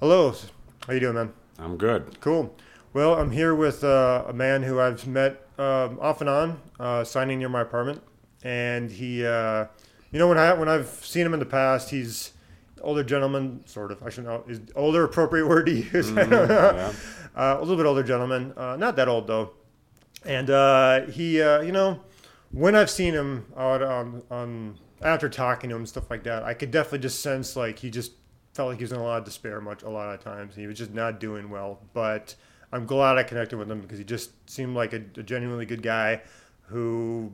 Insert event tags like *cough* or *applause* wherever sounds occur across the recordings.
Hello. How you doing, man? I'm good. Cool. Well, I'm here with uh, a man who I've met um, off and on, uh, signing near my apartment, and he, uh, you know, when I when I've seen him in the past, he's older gentleman, sort of. I should know. Is older appropriate word to use? *laughs* yeah. uh, a little bit older gentleman, uh, not that old though. And uh, he, uh, you know, when I've seen him out on, on after talking to him stuff like that, I could definitely just sense like he just felt like he was in a lot of despair much a lot of times. He was just not doing well. But I'm glad I connected with him because he just seemed like a, a genuinely good guy who,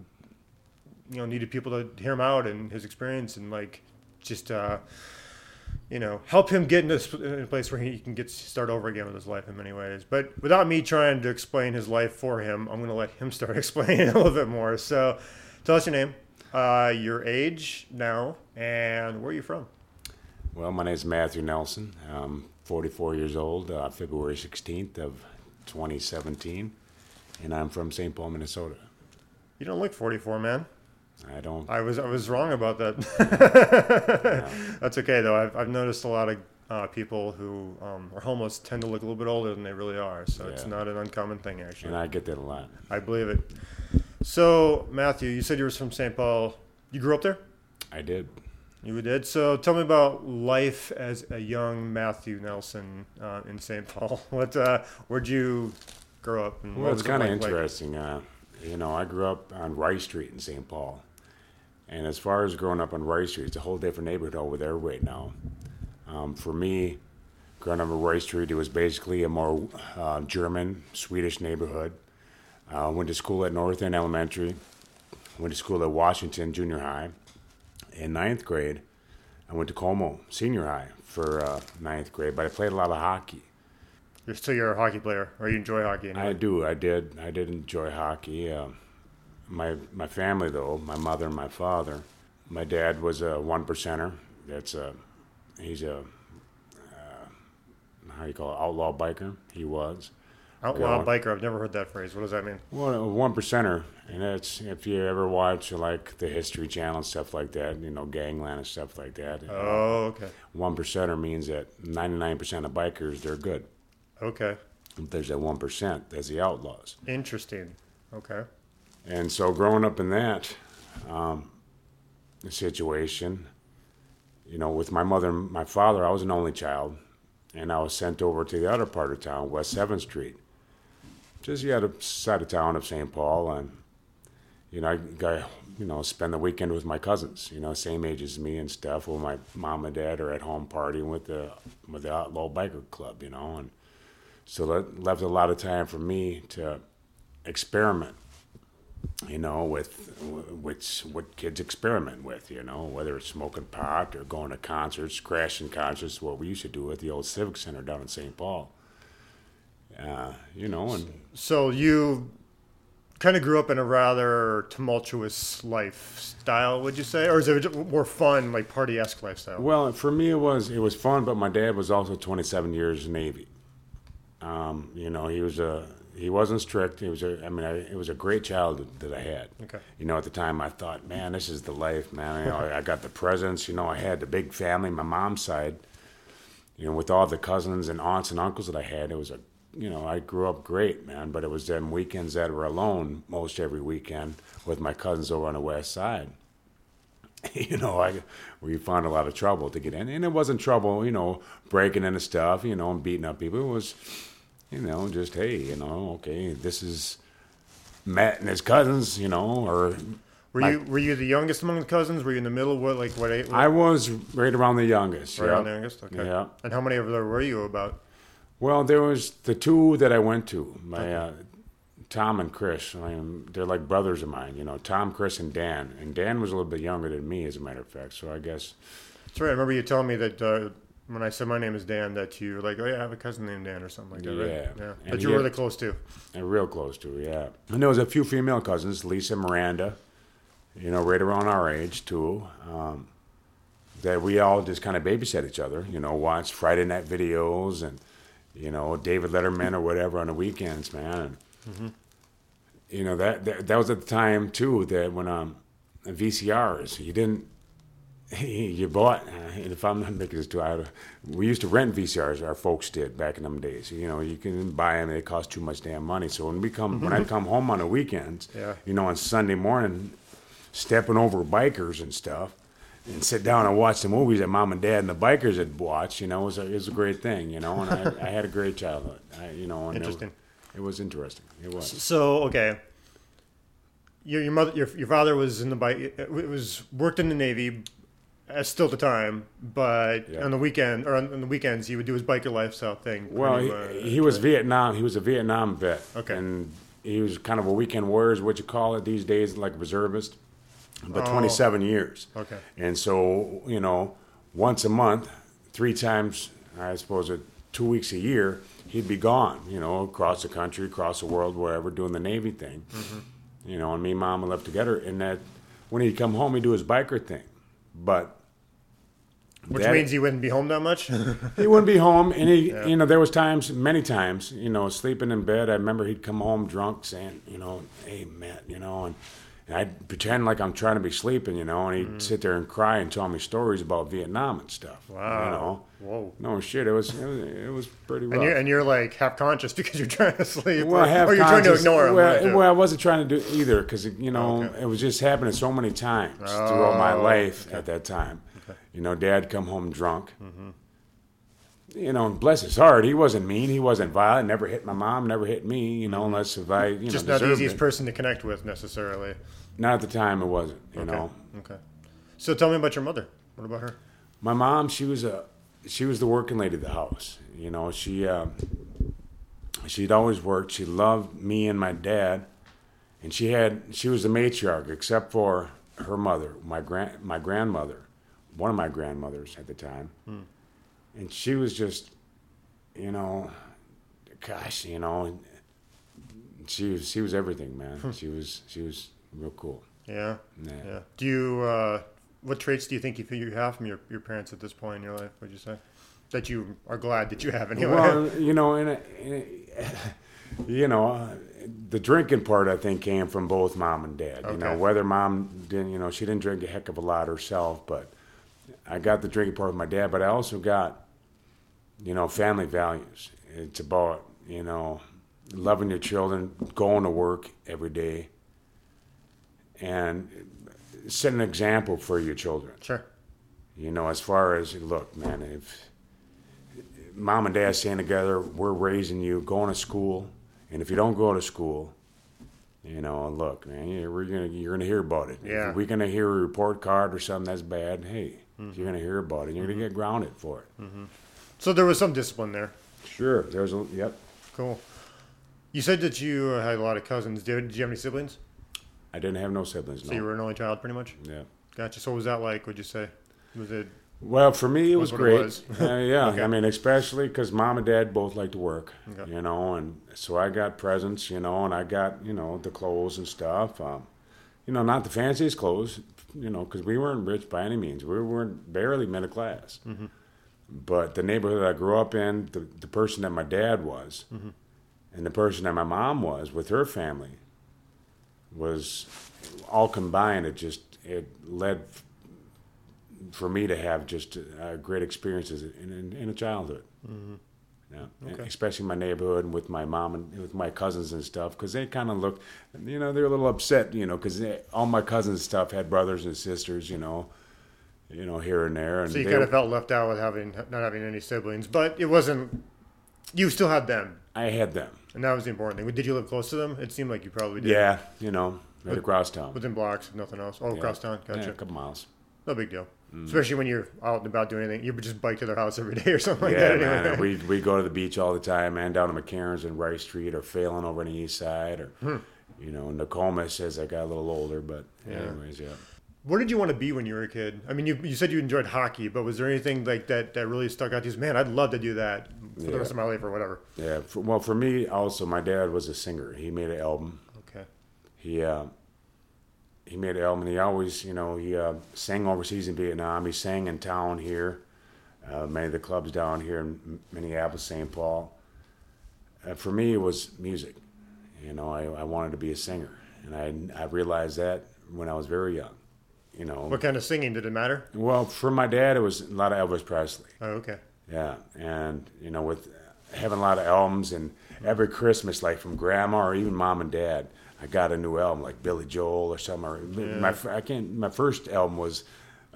you know, needed people to hear him out and his experience and like just. Uh, you know, help him get into a place where he can get start over again with his life in many ways. But without me trying to explain his life for him, I'm going to let him *laughs* start explaining a little bit more. So, tell us your name, uh, your age now, and where are you from? Well, my name is Matthew Nelson. I'm 44 years old, uh, February 16th of 2017, and I'm from St. Paul, Minnesota. You don't look 44, man. I don't. I was I was wrong about that. *laughs* That's okay though. I've I've noticed a lot of uh, people who um, are homeless tend to look a little bit older than they really are. So it's not an uncommon thing actually. And I get that a lot. I believe it. So Matthew, you said you were from St. Paul. You grew up there. I did. You did. So tell me about life as a young Matthew Nelson uh, in St. Paul. *laughs* What? Uh, where'd you grow up? Well, it's kind of like- like- interesting. Uh, you know, I grew up on Rice Street in St. Paul. And as far as growing up on Rice Street, it's a whole different neighborhood over there right now. Um, for me, growing up on Rice Street, it was basically a more uh, German, Swedish neighborhood. Uh, went to school at North End Elementary. Went to school at Washington Junior High. In ninth grade, I went to Como Senior High for uh, ninth grade, but I played a lot of hockey. You're still you're a hockey player, or you enjoy hockey? Anyway. I do. I did. I did enjoy hockey. Um, my my family, though, my mother and my father. My dad was a one percenter. That's a he's a uh, how you call it outlaw biker. He was. Outlaw biker. I've never heard that phrase. What does that mean? Well, a one percenter, and that's if you ever watch like the History Channel and stuff like that, you know, Gangland and stuff like that. Oh, okay, One percenter means that ninety nine percent of bikers they're good. okay, There's that one percent. That's the outlaws. interesting. Okay, And so, growing up in that um, situation, you know, with my mother and my father, I was an only child, and I was sent over to the other part of town, West Seventh Street, just the other side of town of St. Paul, and you know, I got you know spend the weekend with my cousins, you know, same age as me and stuff. While my mom and dad are at home partying with the with the outlaw biker club, you know, and so that left a lot of time for me to experiment you know, with which what kids experiment with, you know, whether it's smoking pot or going to concerts, crashing concerts, what we used to do at the old Civic Center down in St. Paul. Uh, you know, and so you kind of grew up in a rather tumultuous lifestyle, would you say, or is it more fun, like party esque lifestyle? well, for me it was it was fun, but my dad was also 27 years Navy. Um, you know, he was a he wasn't strict. He was a I mean, I, it was a great childhood that I had. Okay. You know, at the time I thought, man, this is the life, man. You know, *laughs* I got the presents. You know, I had the big family, my mom's side. You know, with all the cousins and aunts and uncles that I had, it was a, you know, I grew up great, man. But it was them weekends that were alone most every weekend with my cousins over on the west side. *laughs* You know, I we found a lot of trouble to get in, and it wasn't trouble, you know, breaking into stuff, you know, and beating up people. It was, you know, just hey, you know, okay, this is Matt and his cousins, you know, or Were you were you the youngest among the cousins? Were you in the middle? What like what age? I was right around the youngest. right yeah. on the youngest. Okay. Yeah. And how many of there were you about? Well, there was the two that I went to. My uh, Tom and Chris. I mean, they're like brothers of mine. You know, Tom, Chris, and Dan. And Dan was a little bit younger than me, as a matter of fact. So I guess That's right. I remember you telling me that uh, when I said my name is Dan, that you were like, oh yeah, I have a cousin named Dan or something like that, right? Yeah. Yeah. And That you were really close to. and real close to, yeah. And there was a few female cousins, Lisa, Miranda. You know, right around our age too. Um, that we all just kind of babysat each other. You know, watched Friday night videos and you know David Letterman or whatever on the weekends, man. And, mm-hmm. You know that, that that was at the time too that when um VCRs you didn't *laughs* you bought, uh, and if I'm not making this too out, we used to rent VCRs. Our folks did back in them days. You know, you can buy them; they cost too much damn money. So when we come, when I mm-hmm. come home on the weekends, Yeah. you know, on Sunday morning, stepping over bikers and stuff, and sit down and watch the movies that mom and dad and the bikers had watched. You know, it was a, it was a great thing. You know, and I, I had a great childhood. I, you know, and it was- Interesting. It, was interesting. It was. So okay, your your mother your your father was in the bike. It was worked in the Navy, as still the time, but Yeah. on the weekend or on, on the weekends he would do his biker lifestyle thing. Well, he, much. he was Vietnam. He was a Vietnam vet. Okay. And he was kind of a weekend warrior, is what you call it these days, like a reservist. But Oh. 27 years. Okay. And so, you know, once a month, three times, I suppose, two weeks a year, he'd be gone, you know, across the country, across the world, wherever, doing the Navy thing. Mm-hmm. You know, and me and mom would live together. And that when he'd come home, he'd do his biker thing. But which that- means he wouldn't be home that much. *laughs* he wouldn't be home, and he, you know, there was times, many times, you know, sleeping in bed. I remember he'd come home drunk, saying, you know, "Hey, Matt," you know, and, and I'd pretend like I'm trying to be sleeping, you know, and he'd Mm-hmm. sit there and cry and tell me stories about Vietnam and stuff. Wow. You know, Whoa. no shit, it was it was, it was pretty rough. And you're, and you're like half conscious *laughs* because you're trying to sleep, well, or, half or you're trying to ignore him. Well, well, I wasn't trying to do either because you know Okay. it was just happening so many times throughout my Oh, life at that time. Okay. You know, Dad come home drunk. Mm-hmm. You know, and bless his heart, he wasn't mean. He wasn't violent. Never hit my mom. Never hit me. You know, unless if I you Mm-hmm. just know not the easiest it. person to connect with necessarily. Not at the time, it wasn't. You Okay. know, Okay. So tell me about your mother. What about her? my mom she was a she was the working lady of the house you know she uh, she'd always worked she loved me and my dad and she had she was the matriarch except for her mother my grand my grandmother one of my grandmothers at the time and she was just you know gosh you know she was she was everything man she was she was real cool Yeah. yeah. Yeah. Do you? Uh, what traits do you think you you have from your, your parents at this point in your life? Would you say that you are glad that you have anyway? Well, *laughs* you know, and, you know, the drinking part I think came from both mom and dad. Okay. You know, whether mom didn't, you know, she didn't drink a heck of a lot herself, but I got the drinking part with my dad. But I also got, you know, family values. It's about you know, loving your children, going to work every day, and set an example for your children. sure. You know, as far as look, man, if mom and dad staying together, we're raising you, going to school, and if you don't go to school, you know, look, man, you're, we're gonna you're gonna hear about it. Yeah. If we're gonna hear a report card or something that's bad, hey, Mm-hmm. you're gonna hear about it. You're gonna get grounded for it. So there was some discipline there. Sure, there's a yep. Cool. You said that you had a lot of cousins. Did, did you have any siblings? I didn't have no siblings. So No. you were an only child, pretty much. yeah. Gotcha. So what was that like? Would you say? Was it? Well, for me, it was, what it great. was. *laughs* Uh, yeah, Okay. I mean, especially because mom and dad both like to work, Okay. you know, and so I got presents, you know, and I got, you know, the clothes and stuff. Um, you know, not the fanciest clothes, you know, because we weren't rich by any means. We weren't barely middle class. Mm-hmm. But the neighborhood that I grew up in, the, the person that my dad was, Mm-hmm. and the person that my mom was with her family, was all combined. It just it led for me to have just uh, great experiences in, in, in a childhood. Yeah, Okay. especially my neighborhood and with my mom and with my cousins and stuff, because they kind of looked, you know, they're a little upset, you know, because all my cousins stuff had brothers and sisters, you know, you know, here and there, and So you kind of felt left out with having not having any siblings, but it wasn't. You still had them, I had them. and that was the important thing. Did you live close to them? It seemed like you probably did. Yeah, you know, right across town. Within blocks, if nothing else. Oh, Yeah. across town. Yeah, Gotcha. a couple miles. No big deal. Mm. Especially when you're out and about doing anything. You just bike to their house every day or something like yeah, that. Anyway. man. We we go to the beach all the time, man. Down to McCarrons and Rice Street, or Phalen over on the east side, or Hmm. you know, Nokomis as I got a little older. But Yeah. anyways, yeah. What did you want to be when you were a kid? I mean, you, you said you enjoyed hockey, but was there anything like that that really stuck out to you? Man, I'd love to do that for the rest of my life or whatever. Yeah. For, well, for me also, my dad was a singer. He made an album. Okay. He uh, he made an album. And he always, you know, he uh, sang overseas in Vietnam. He sang in town here, uh, many of the clubs down here in Minneapolis, St. Paul. Uh, for me, it was music. You know, I, I wanted to be a singer, and I I realized that when I was very young. You know. What kind of singing did it matter? Well, for my dad, it was a lot of Elvis Presley. Oh, okay. Yeah, and you know, with having a lot of albums, and every Christmas, like from grandma or even mom and dad, I got a new album, like Billy Joel or something. Or My I can't. My first album was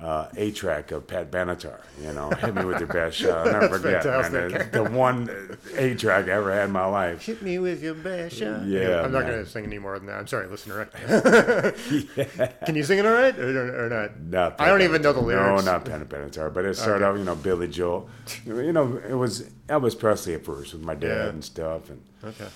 uh, 8-track of Pat Benatar. You know, hit me with your best *laughs* shot. I'll never forget, man. The, one 8-track I ever had in my life. Hit me with your best shot. Yeah, I'm not going to sing any more than that. I'm sorry, listener. *laughs* *laughs* Can you sing it all right or, or not? Not I don't Pat even know the lyrics. No, not Pat Benatar, but it started out, you know, Billy Joel. You know, it was Elvis Presley at first with my dad Yeah. and stuff, and Okay.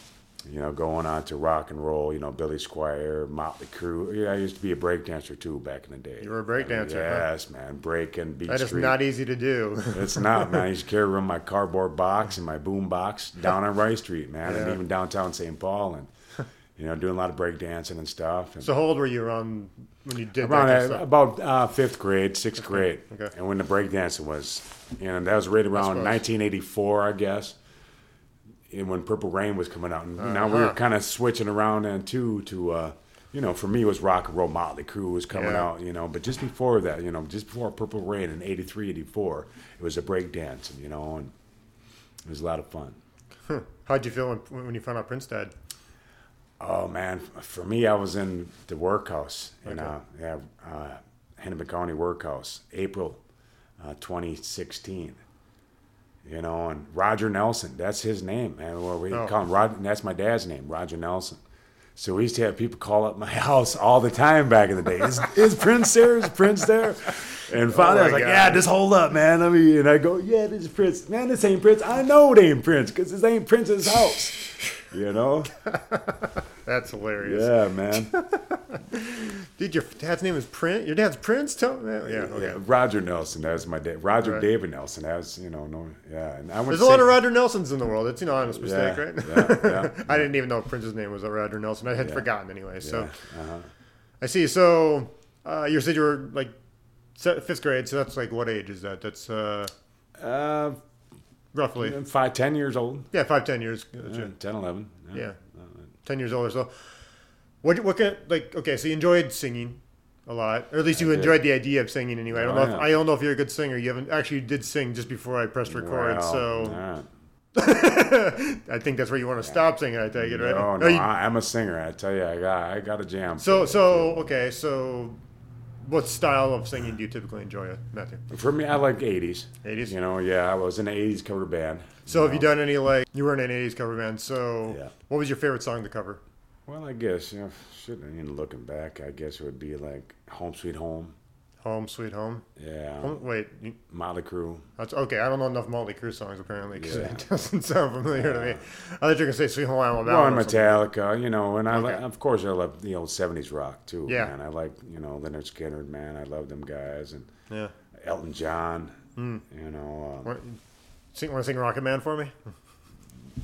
You know, going on to rock and roll, you know, Billy Squier, Motley Crue. Yeah, I used to be a break dancer too back in the day. You were a break dancer, huh? Yes, man. Breaking, beat That is street. not easy to do. *laughs* It's not, man. I used to carry around my cardboard box and my boom box down on Rice Street, man, and even downtown St. Paul, and you know, doing a lot of break dancing and stuff. And So how old were you around when you did around that? stuff? about uh, fifth grade, sixth grade, okay. and when the break dancing was, and that was right around 1984, I guess. And when Purple Rain was coming out, and now we were Uh-huh. kind of switching around then too to, uh, you know, for me it was rock and roll. Motley Crue was coming Yeah. out, you know, but just before that, you know, just before Purple Rain in 83, 84, it was a break dancing, you know, and it was a lot of fun. How'd you feel when, when you found out Prince died? Oh man, for me, I was in the workhouse in Okay. uh, yeah, uh, Hennepin County Workhouse, April uh, 2016. You know, and Roger Nelson, that's his name, man. Well, we Oh. call him Rod, and that's my dad's name, Roger Nelson. So we used to have people call up my *laughs* house all the time back in the day. Is, is Prince there? Is Prince there? And oh finally, I was like, God. "Yeah, just hold up, man." I mean, and I go, "Yeah, this is Prince. Man, this ain't Prince. I know it ain't Prince because this ain't Prince's house." You know? *laughs* That's hilarious. Yeah, man. *laughs* Dude, your dad's name is Prince. Your dad's Prince. Tell me. Yeah. Okay. Yeah, Roger Nelson. That was my dad. Roger Right. David Nelson. That was you know no yeah. And I went There's a lot of Roger Nelsons in the world. It's you know honest mistake, Yeah, right? yeah, yeah. *laughs* I didn't even know Prince's name was Roger Nelson. I had forgotten anyway. So uh-huh. I see. So uh, you said you were like fifth grade. So that's like what age is that? That's uh, Uh, roughly five, ten years old. yeah, five ten years. Gotcha. Yeah, 10, 11. Yeah. ten years old or so. What what kind like okay? So you enjoyed singing a lot, or at least you I did. enjoyed the idea of singing anyway. I don't Oh, know. If. Oh, I don't know if you're a good singer. You haven't actually you did sing just before I pressed record. Well, so yeah. *laughs* I think that's where you want to stop singing. I take it right. No, no, you- I, I'm a singer. I tell you, I got, I got a jam. so so okay. So what style of singing do you typically enjoy, Matthew? for me, I like 80s. 80s? You know, yeah, I was in an 80s cover band. So have you done any like you were in an '80s cover band? So Yeah. what was your favorite song to cover? Well, I guess, you know, mean, looking back, I guess it would be like Home Sweet Home. Home Sweet Home. Yeah. Home, wait, you, Motley Crue. that's okay. I don't know enough Motley Crue songs apparently because Yeah. it *laughs* doesn't sound familiar to me. I thought you were gonna say Sweet Home Alabama. Well, and. Metallica, you know, and I Okay. like, of course, I love the old '70s rock too. Yeah. man. I like, you know, Lynyrd Skynyrd, man. I love them guys, and Yeah. Elton John. Hmm. You know, Want, sing, want to sing Rocket Man for me?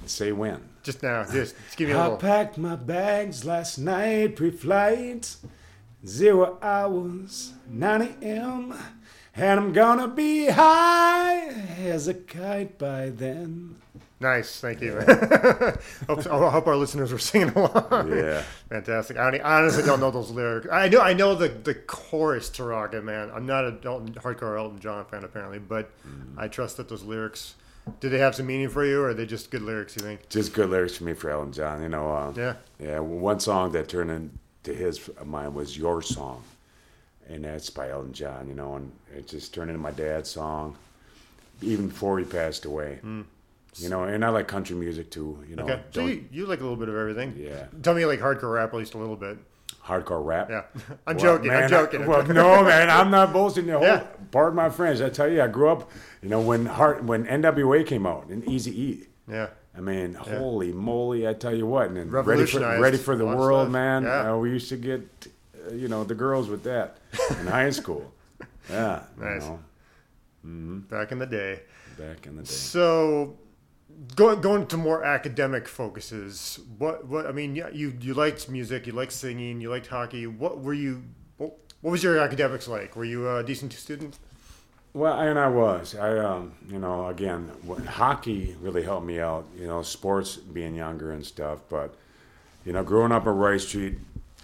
say when. Just now. Just, just give me a I little. I packed my bags last night, pre-flight, zero hours, 9 a.m., and I'm gonna be high as a kite by then. Nice, thank you. *laughs* hope, I hope our listeners were singing along. Yeah. fantastic. I don't- I honestly don't know those lyrics. I know, I know the the chorus to Rocket Man. I'm not a Elton, hardcore Elton John fan apparently, but I trust that those lyrics. Do they have some meaning for you, or are they just good lyrics? You think? Just good lyrics for me for Elton John. You know, uh, Yeah. Yeah, one song that turned into his of mine was "Your Song," and that's by Elton John. You know, and it just turned into my dad's song, even before he passed away. Hmm. You know, and I like country music too. You know. Okay, so you, you like a little bit of everything. Yeah. Tell me like hardcore rap at least a little bit. hardcore rap. Yeah, *laughs* I'm Well, joking. man, I'm joking. I- well, *laughs* no, man, I'm not boasting. The whole, Yeah. Pardon my friends. I tell you, I grew up. You know, when Heart, when NWA came out and Easy E. yeah. I mean, holy moly! I tell you what, and then ready for ready for the a lot of world, stuff. man. Yeah. Uh, we used to get, uh, you know, the girls with that in high *laughs* school. Yeah, Nice. you know, Back in the day. back in the day. So, going going to more academic focuses. What what I mean, yeah, you you liked music, you liked singing, you liked hockey. What were you? What was your academics like? Were you a decent student? Well, and I was. I, um, you know, again, what, hockey really helped me out. You know, sports being younger and stuff. But, you know, growing up at Rice Street,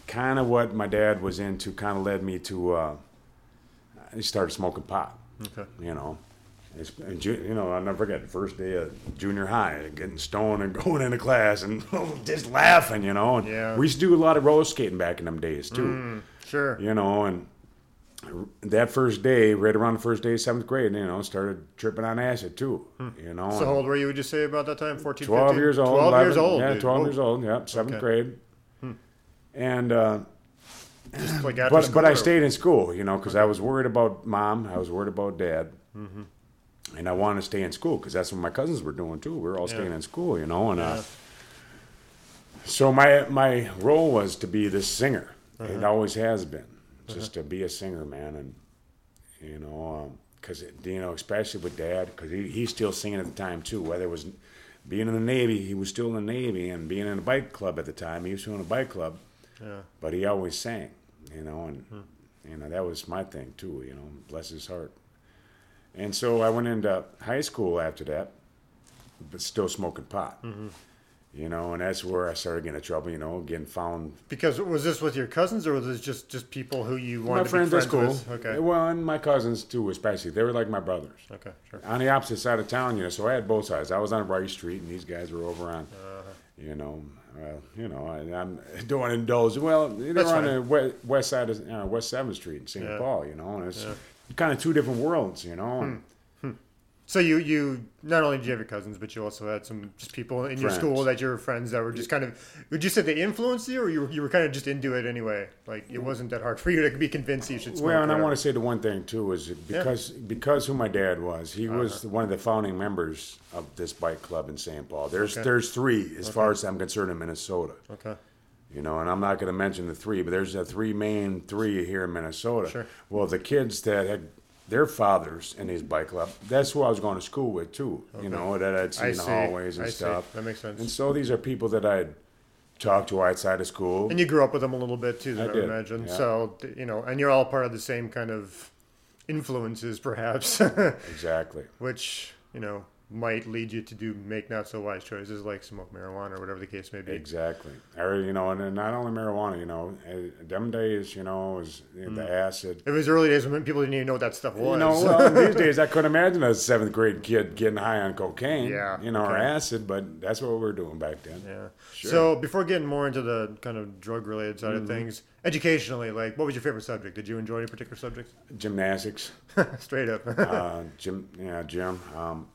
kind of what my dad was into, kind of led me to uh, he started smoking pot. Okay. You know, It's- and ju- you know, I'll never forget the first day of junior high, getting stoned and *laughs* going into class and *laughs* just laughing. You know, and Yeah. we used to do a lot of roller skating back in them days too. Sure. You know, and that first day, right around the first day of seventh grade, you know, started tripping on acid too. You know, So how old were you? Would you say about that time? 14, 12 15? years old. 12 years old. Yeah, dude. 12 Whoa. years old. Yep, seventh Okay. grade. And, uh, Just like after but, but I stayed in school, you know, because I was worried about mom. I was worried about dad. And I wanted to stay in school because that's what my cousins were doing too. We were all staying in school, you know. And uh, so my my role was to be this singer. It always has been, Uh-huh. just to be a singer, man. And you know, um, because you know, especially with dad, because he, he's still singing at the time too. Whether it was being in the Navy, he was still in the Navy, and being in a bike club at the time, he was still in a bike club. Yeah. But he always sang, you know, and hmm. you know that was my thing too. You know, bless his heart. And so I went into high school after that, but still smoking pot. Mm-hmm. You know, and that's where I started getting in trouble. You know, getting found. Because was this with your cousins or was this just, just people who you wanted My to friends be friends school. with? Okay. Well, and my cousins too, especially. They were like my brothers. Okay. Sure. On the opposite side of town, you know, so I had both sides. I was on Rice Street, and these guys were over on, Uh-huh. you know, well, you know, I, I'm *laughs* don't indulge. Well, they That's were on fine. the west, west side of uh, West Seventh Street in St. Yeah. Paul, you know, and it's Yeah. kind of two different worlds, you know. and So you you not only did you have your cousins, but you also had some just people in your Friends. school that you were friends that were just kind of. Would you say they influenced you, or you were, you were kind of just into it anyway? Like it wasn't that hard for you to be convinced you should smoke. Well, and I want to say the one thing too is because because who my dad was, he Uh-huh. was one of the founding members of this bike club in St. Paul. There's Okay. there's three as far as I'm concerned in Minnesota. Okay. You know, and I'm not going to mention the three, but there's the three main three here in Minnesota. Sure. Well, the kids that had their fathers in his bike club, that's who I was going to school with too. You know, that I'd see I in the see. hallways and I see. stuff. That makes sense. And so these are people that I'd talked to outside of school. And you grew up with them a little bit too, I I, would imagine. yeah. So you know, and you're all part of the same kind of influences, perhaps, *laughs* exactly. which you know might lead you to do make not so wise choices like smoke marijuana or whatever the case may be. Exactly. Or, you know, and not only marijuana, you know, eh, them days, you know, is the acid. It was early days when people didn't even know what that stuff was. You know, *laughs* well, these days I couldn't imagine a seventh grade kid getting high on cocaine, Yeah, you know, or acid, but that's what we were doing back then. Yeah. Sure. So before getting more into the kind of drug related side Mm-hmm. of things, educationally, like what was your favorite subject? Did you enjoy any particular subjects? Gymnastics, *laughs* Straight up. uh, gym, yeah, gym. Um,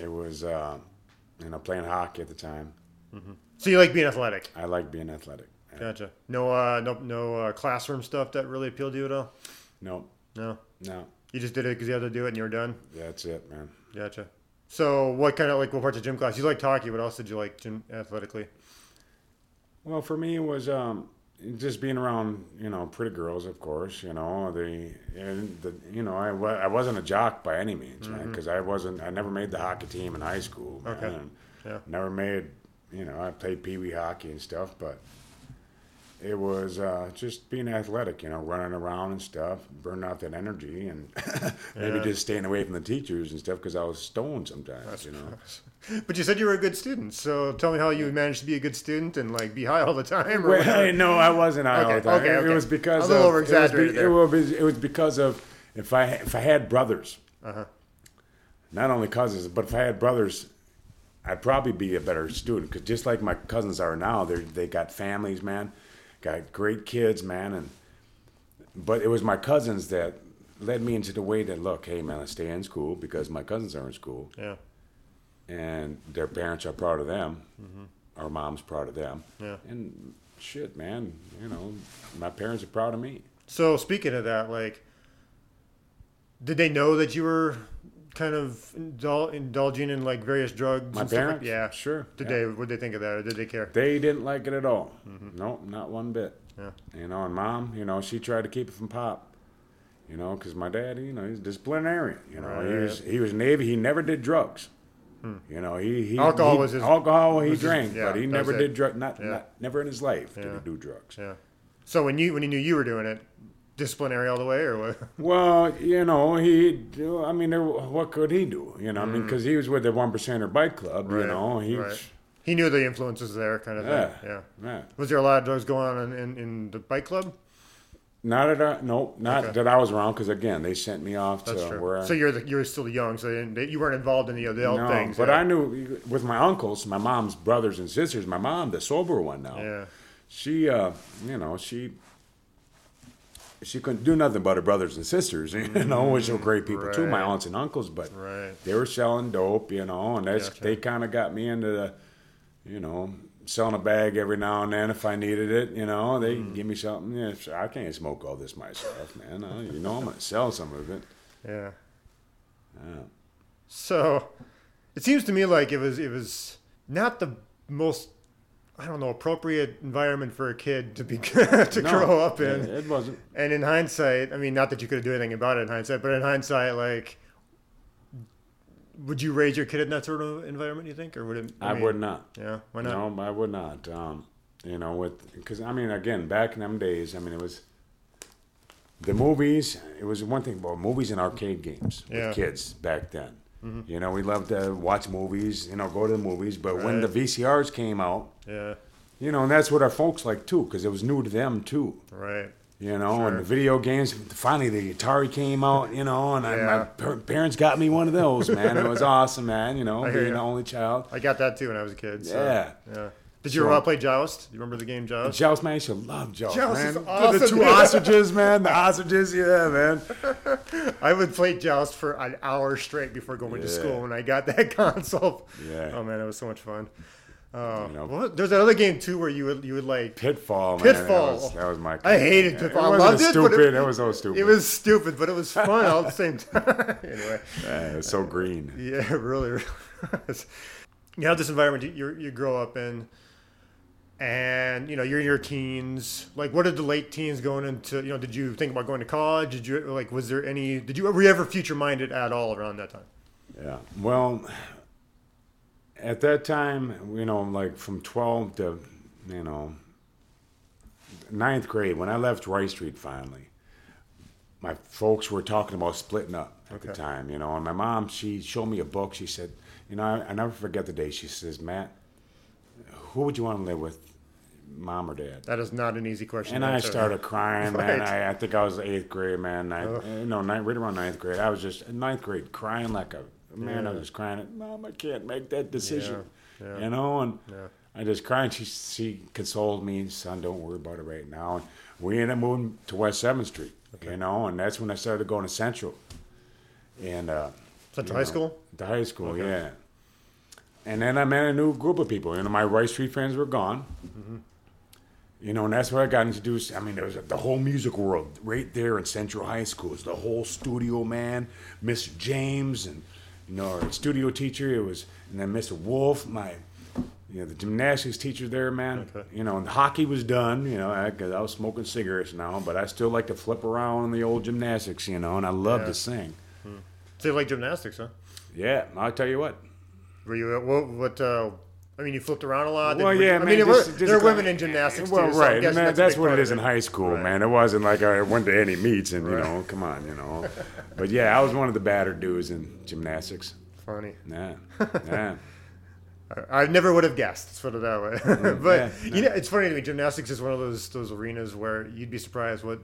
it was, uh, you know, playing hockey at the time. so you like being athletic? I like being athletic. Gotcha. No, uh, no, no uh, classroom stuff that really appealed to you at all. No, No, no, you just did it because you had to do it and you were done. that's it, man. Gotcha. So what kind of like what parts of gym class? You liked hockey. What else did you like gym athletically? Well, for me, it was um, just being around, you know, pretty girls, of course. You know, the and the you know, I, wa- I wasn't a jock by any means, man, mm-hmm. because I wasn't. I never made the hockey team in high school. Man, Okay. and Yeah. Never made. You know, I played pee wee hockey and stuff, but it was uh, just being athletic. You know, running around and stuff, burning out that energy, and *laughs* maybe Yeah. just staying away from the teachers and stuff because I was stoned sometimes. you know. But you said you were a good student. So tell me how you managed to be a good student and like be high all the time. Or Well, whatever. *laughs* no, I wasn't high all the time. okay, It- okay. It was because A little of, over-exaggerated It was, be- it was it was because of if I if I had brothers, Uh-huh. not only cousins, but if I had brothers, I'd probably be a better student. Because just like my cousins are now, they they got families, man, got great kids, man, and but it was my cousins that led me into the way that look, hey man, I stay in school because my cousins are in school Yeah. and their parents are proud of them, mm-hmm. our mom's proud of them, Yeah. and shit, man, you know, my parents are proud of me. So speaking of that, like, did they know that you were kind of indul- indulging in like various drugs? My and stuff like- parents, yeah, sure. Did yeah. they? Would they think of that, or did they care? They didn't like it at all. Mm-hmm. No, not one bit. Yeah. You know, and mom, you know, she tried to keep it from pop. You know, because my dad, you know, he's disciplinarian. You know, he was he was Navy. He never did drugs. Hmm. You know, he, he Alcohol he- was his- alcohol he was his- drank, yeah, but he never did drug. Not, Yeah. not never in his life did he do drugs. Yeah. So when you when he knew you were doing it, disciplinary all the way, or what? *laughs* Well, you know, he. I mean, there, what could he do? You know, I mean, because he was with the one percenter bike club. You know, he. right. He knew the influences there, kind of Yeah. thing. Yeah. Yeah. Was there a lot of drugs going on in, in, in the bike club? Not at all. no, not Okay. that I was around because again they sent me off That's to true. where. So you're the, you're still young, so you didn't- you weren't involved in the adult no, things. but yeah. I knew with my uncles, my mom's brothers and sisters. My mom, the sober one now. Yeah. She, uh, you know, she she couldn't do nothing but her brothers and sisters, *laughs* you know, which were great people too, my aunts and uncles. But Right. they were selling dope, you know, and that's Gotcha. they kind of got me into the, you know, selling a bag every now and then if I needed it, you know. They Mm. give me something. Yeah, I can't smoke all this myself, man. Uh, you know, I'm gonna sell some of it. Yeah. Yeah. So it seems to me like it was it was not the most I don't know appropriate environment for a kid to be *laughs* to No, grow up in. It, wasn't. And in hindsight, I mean, not that you could do anything about it in hindsight, but in hindsight, like, would you raise your kid in that sort of environment? You think, or would it? I mean, would not. Yeah, why not? No, I would not. Um, you know, with because I mean, again, back in them days, I mean, it was the movies. It was one thing about movies and arcade games Yeah. With kids back then. Mm-hmm. You know, we loved to watch movies. You know, go to the movies. But when the VCRs came out, Yeah, you know, and that's what our folks liked too, because it was new to them too. right. You know, Sure. and the video games. Finally, the Atari came out. You know, and I, my Yeah. par- parents got me one of those. Man, it was *laughs* awesome, man. You know, being ya. the only child. I got that too when I was a kid. So, Yeah. yeah. Did you So- ever play Joust? Do you remember the game Joust? Joust, man, I used to love Joust, Joust man. is The two ostriches, man. The *laughs* ostriches, yeah, man. *laughs* I would play Joust for an hour straight before going to school when I got that *laughs* console. Yeah. Oh man, it was so much fun. Uh, You know. what? There's another game too where you would you would like Pitfall, man. Pitfall. That was, that was my. I hated Pitfall. I It wasn't loved it, stupid. but it- it, was so stupid. It was stupid, but it was fun all at the same time. anyway, Yeah, it was so green. yeah, really, really was. You have this environment you you grow up in, and you know you're in your teens. Like, what did the late teens going into? You know, did you think about going to college? Did you like? Was there any? Did you were you ever future minded at all around that time? Yeah. Well, at that time, you know, like from 12 to, you know, ninth grade, when I left Rice Street finally, my folks were talking about splitting up at the time, you know. And my mom, she showed me a book. She said, you know, I, I never forget the day. She says, Matt, who would you want to live with, mom or dad? That is not an easy question. And to I started crying, *laughs* man. Right. I, I think I was eighth grade, man. I, Ugh. uh, no, ninth, right around ninth grade. I was just ninth grade, crying like a man. I was crying. Mom, I can't make that decision. Yeah, yeah. You know, and Yeah. I just cried. She she consoled me, son. Don't worry about it right now. And we ended up moving to West Seventh Street. You know, and that's when I started going to Central. And uh, Central High know, School? The high school, Okay. yeah. And then I met a new group of people. You know, my Rice Street friends were gone. Mm-hmm. You know, and that's where I got introduced. I mean, there was the whole music world right there in Central High School. It was the whole studio man, Mr. James, and you know, our studio teacher. It was, and then Mr. Wolf, my, you know, the gymnastics teacher there, man. Okay. You know, and hockey was done. You know, I, 'cause I was smoking cigarettes now, but I still like to flip around in the old gymnastics. You know, and I love Yeah. to sing. So you like gymnastics, huh? Yeah, I'll tell you what. Were you what? what uh, I mean, you flipped around a lot. Well, yeah, I man. mean, there, just- were, just there are women in gymnastics Well, too. so right, and guessing that, that's what it is in high school, Right. man. It wasn't like I went to any meets and you know, come on, you know. *laughs* But yeah, I was one of the battered dudes in gymnastics. Funny. Yeah, yeah. *laughs* I never would have guessed. Let's put it that way. *laughs* but yeah, you know, it's funny to me. Gymnastics is one of those those arenas where you'd be surprised what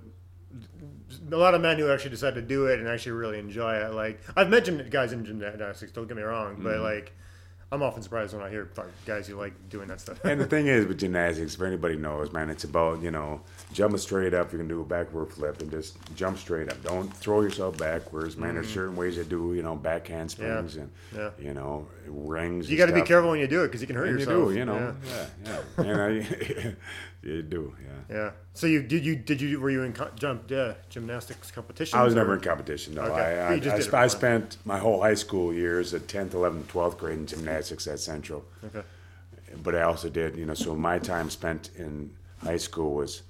a lot of men who actually decide to do it and actually really enjoy it. Like I've met gym- guys in gymnastics. Don't get me wrong, but Mm-hmm. like I'm often surprised when I hear guys who like doing that stuff. And the thing is *laughs* with gymnastics, if anybody knows, man, it's about you know jumping straight up. You can do a backward flip and just jump straight up. Don't throw yourself backwards, man. There's certain ways to do you know back handsprings and Mm-hmm. Yeah. you know rings. you got to be careful when you do it because you can hurt And you yourself. do, you know. Yeah, yeah. *laughs* and I, *laughs* you do, yeah. Yeah. So you did you did you were you in co- jump yeah, gymnastics competition? I was never in competition. No, Okay. I, I, I, sp- I spent my whole high school years at 10th, 11th, 12th grade in gymnastics at Central. Okay. But I also did, you know, so my time spent in high school was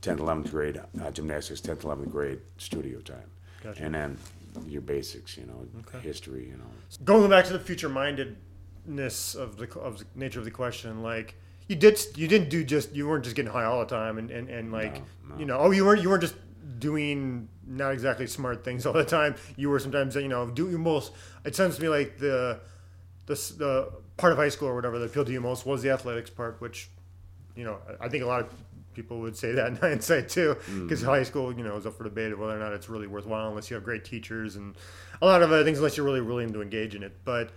10th, 11th grade uh, gymnastics, 10th, 11th grade studio time. Gotcha. And then your basics, you know, history, you know. Going back to the future mindedness of the of the nature of the question, like you did you didn't do just you weren't just getting high all the time and and, and like No, no. you know oh you weren't you weren't just doing not exactly smart things all the time. You were sometimes you know doing most. It sounds to me like the the the part of high school or whatever that appealed to you most was the athletics part, which you know I think a lot of people would say that in *laughs* hindsight too, mm. because high school, you know, is up for debate of whether or not it's really worthwhile unless you have great teachers and a lot of other things unless you're really willing to engage in it. But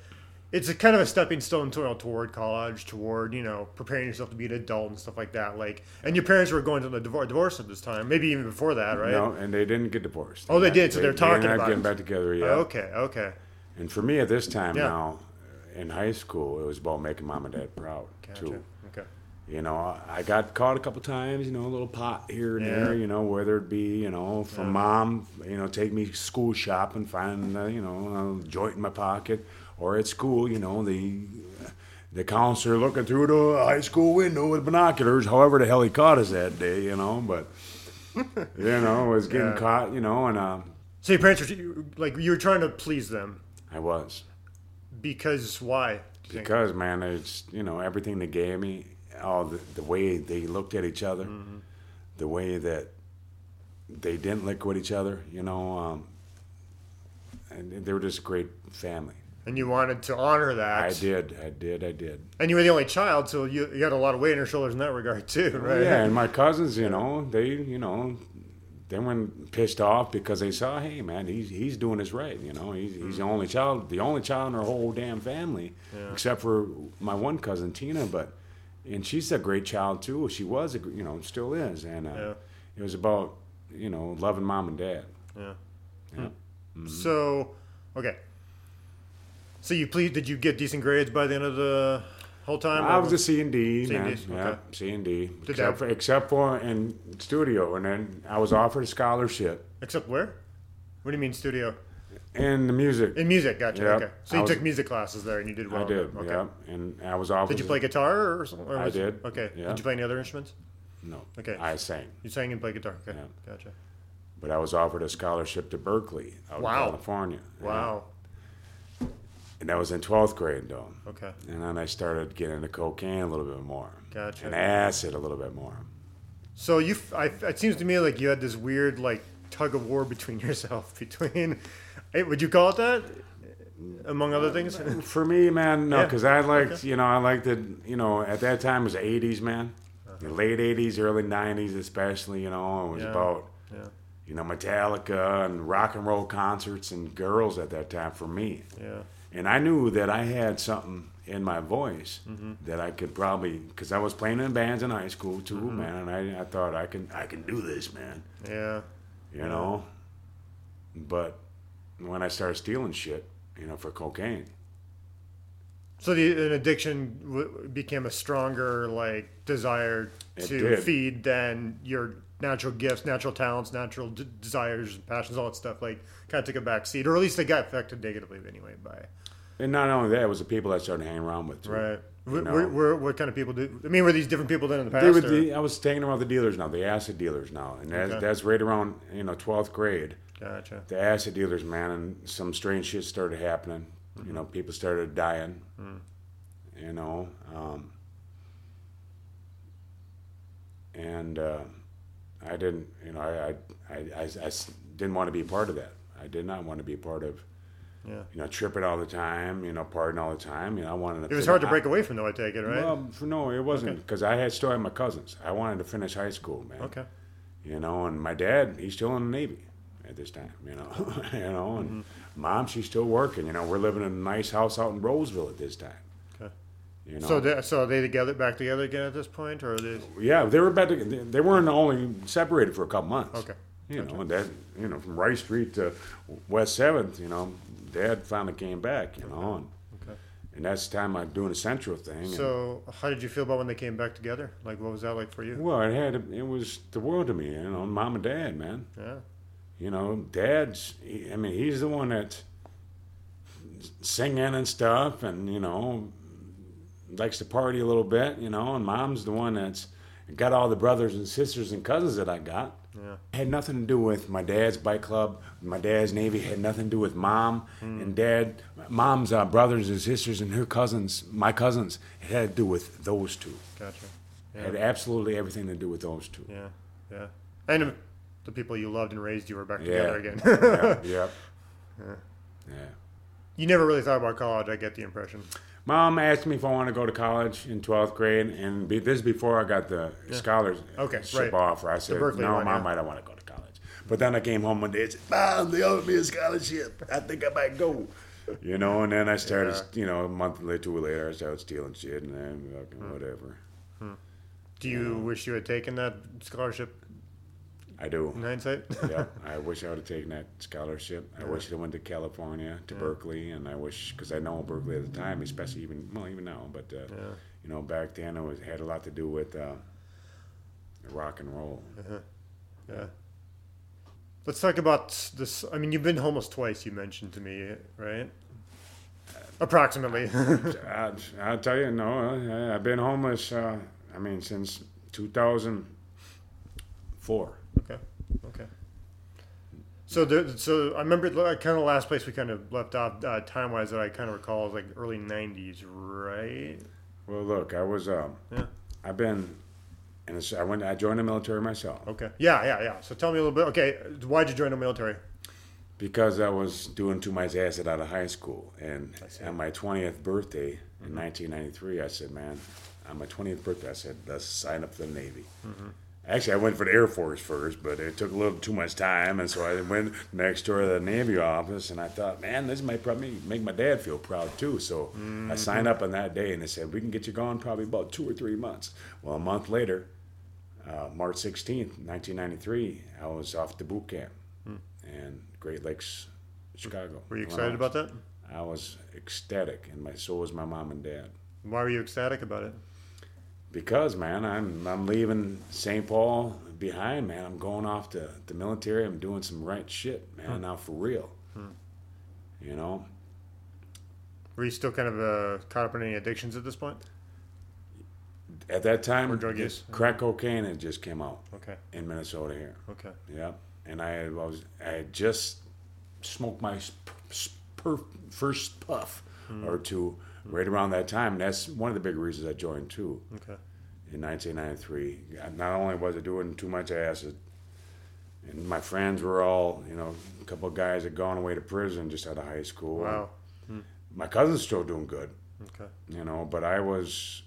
it's a kind of a stepping stone to, toward college, toward you know preparing yourself to be an adult and stuff like that. Like, and your parents were going to the divorce, divorce at this time, maybe even before that, right? No, and they didn't get divorced. Oh, they did, so they're talking up about getting it. back together. Yeah. Okay, okay, And for me at this time Yeah. now, in high school, it was about making mom and dad proud gotcha. too. Okay, You know, I got caught a couple times. You know, a little pot here and Yeah. there. You know, whether it be you know from mom, you know, take me school shopping, find uh, you know a joint in my pocket, or at school, you know, the the counselor looking through the high school window with binoculars. However the hell he caught us that day, you know, but *laughs* you know, was getting Yeah. caught. You know, and um. so your parents were like you were trying to please them I was. because why? think? Because man, it's you know everything they gave me, all the, the way they looked at each other, Mm-hmm. the way that they didn't at each other, you know, um, and they were just a great family. And you wanted to honor that. I did, I did, I did. And you were the only child, so you, you had a lot of weight on your shoulders in that regard *laughs* too, right? Yeah, and my cousins, you know, they, you know, they weren't pissed off because they saw, hey, man, he's he's doing this right. You know, he's, he's the mm. only child, the only child in our whole damn family, Yeah. except for my one cousin Tina. But and she's a great child too. She was, a, you know, still is, and uh, Yeah. it was about you know loving mom and dad. Yeah. Yeah. Hmm. Mm-hmm. So, okay. So you please did you get decent grades by the end of the whole time? I was a C and D, C and man. Ds, Yeah. C and D, except for, except for in studio, and then I was offered a scholarship except where? What do you mean studio? in the music. In music, gotcha. Yeah. Okay. So you was- took music classes there, and you did well. I did, Okay. yeah, and I was offered. Did you play guitar or something? or I did, Okay. yeah. Did you play any other instruments? No. Okay. I sang, You sang and played guitar. Okay. Yeah. Gotcha. but I was offered a scholarship to Berkeley out Wow. in California. Wow. And that was in 12th grade, though. Okay. And then I started getting into cocaine a little bit more. Gotcha. And acid a little bit more. So you, I, it seems to me like you had this weird like tug of war between *laughs* yourself, between, eh, would you call it that, among other things? For me, man, no, Yeah. because I liked, Okay. you know, I liked it, you know, at that time it was the 80s, man. The late 80s, early 90s, especially, you know, it was Uh-huh. Yeah. about, Yeah. you know, Metallica and rock and roll concerts and girls at that time for me. Yeah. And I knew that I had something in my voice Mm-hmm. that I could probably, because I was playing in bands in high school too, Mm-hmm. man. And I, I thought I can, I can do this, man. Yeah. You know. But when I started stealing shit, you know, for cocaine, So the an addiction w- became a stronger like desire It to did. feed than your natural gifts, natural talents, natural d- desires, passions, all that stuff. Like kind of took a back seat, or at least they got affected negatively anyway by and not only that, it was the people I started hanging around with. Too. right. You know. wh- wh- what kind of people do? I mean, were these different people than in the past? They were the, I was hanging around the dealers now, the acid dealers now, and that's, Okay. that's right around you know twelfth grade. Gotcha. The acid dealers, man, and some strange shit started happening. You know, people started dying. You know, um, and uh, I didn't. You know, I I I didn't want to be a part of that. I did not want to be a part of. Yeah. You know, tripping all the time. You know, partying all the time. You know, I wanted to. It was hard to break away from, though. I take it, right? Well, no, it wasn't Okay. because I had still had my cousins. I wanted to finish high school, man. okay. You know, and my dad, he's still in the Navy at this time. You know, *laughs* you know, and Mm-hmm. mom, she's still working. You know, we're living in a nice house out in Roseville at this time. Okay. You know, So, they, so are they together, back together again at this point, or they? yeah, they were back. to, they- they weren't only separated for a couple months. Okay. You know, and that you know from Rice Street to West Seventh, you know, Dad finally came back. You know, and Okay. and that's the time I'm doing a Central thing. and- So, how did you feel about when they came back together? Like, what was that like for you? well, it had it was the world to me. You know, mom and dad, man. Yeah. You know, dad's, he, I mean, he's the one that's singing and stuff and, you know, likes to party a little bit, you know, and mom's the one that's got all the brothers and sisters and cousins that I got. Yeah. Had nothing to do with my dad's bike club, my dad's Navy, had nothing to do with mom and dad. Mom's uh, brothers and sisters and her cousins, my cousins, it had to do with those two. Gotcha. It had absolutely everything to do with those two. Yeah. Yeah. And the people you loved and raised you were back Yeah. together again. yeah. *laughs* Yeah. Yeah. You never really thought about college. I get the impression. Mom asked me if I want to go to college in 12th grade, and be, this is before I got the scholarship Okay, right. offer. I said, no, one, Mom, yeah. I don't want to go to college. But then I came home one day and said, Mom, they offered me a scholarship. I think I might go. You know, and then I started, you know, a month later, two later, I started stealing shit, and then fucking Hmm. whatever. Do you wish you had taken that scholarship I do. in hindsight? *laughs* yeah, *laughs* I wish I would have taken that scholarship. I wish I went to California, to Berkeley, and I wish because I know Berkeley at the time, especially even well, even now. But uh, Yeah. you know, back then it was had a lot to do with uh, rock and roll. yeah. Let's talk about this. I mean, you've been homeless twice. You mentioned to me, right? Approximately. *laughs* I, I'll tell you, no, I've been homeless. Uh, I mean, since 2004. Okay. Okay. So there, so I remember like, kind of the last place we kind of left off uh, time wise that I kind of recall is like early '90s, right? Well, look, I was. Um, Yeah. I've been, and I went. I joined the military myself. Okay. Yeah, yeah, yeah. So tell me a little bit. Okay, why'd you join the military? because I was doing too much acid out of high school. And on my 20th birthday in 1993, I said, man, on my 20th birthday, I said, let's sign up for the Navy. Actually, I went for the Air Force first, but it took a little too much time. And so I went next door to the Navy office, and I thought, man, this might probably make my dad feel proud too. So I signed up on that day, and they said, we can get you going probably about two or three months. Well, a month later, uh, March 16th, 1993, I was off to boot camp in Great Lakes, Chicago. Were you excited about that? I was ecstatic, and my so was my mom and dad. Why were you ecstatic about it? Because man, I'm I'm leaving St. Paul behind, man. I'm going off to the military. I'm doing some right shit, man. Hmm. Now for real. Hmm. You know, Were you still kind of uh, caught up in any addictions at this point? at that time, Or drug use. crack cocaine had just came out Okay. in Minnesota here. Okay. Yeah, and I had- was I had just smoked my first puff hmm. or two right around that time. And that's one of the big reasons I joined too. Okay. In 1993. Not only was I doing too much acid, and my friends were all, you know, a couple of guys had gone away to prison just out of high school. Wow. Hmm. My cousin's still doing good, Okay. you know, but I was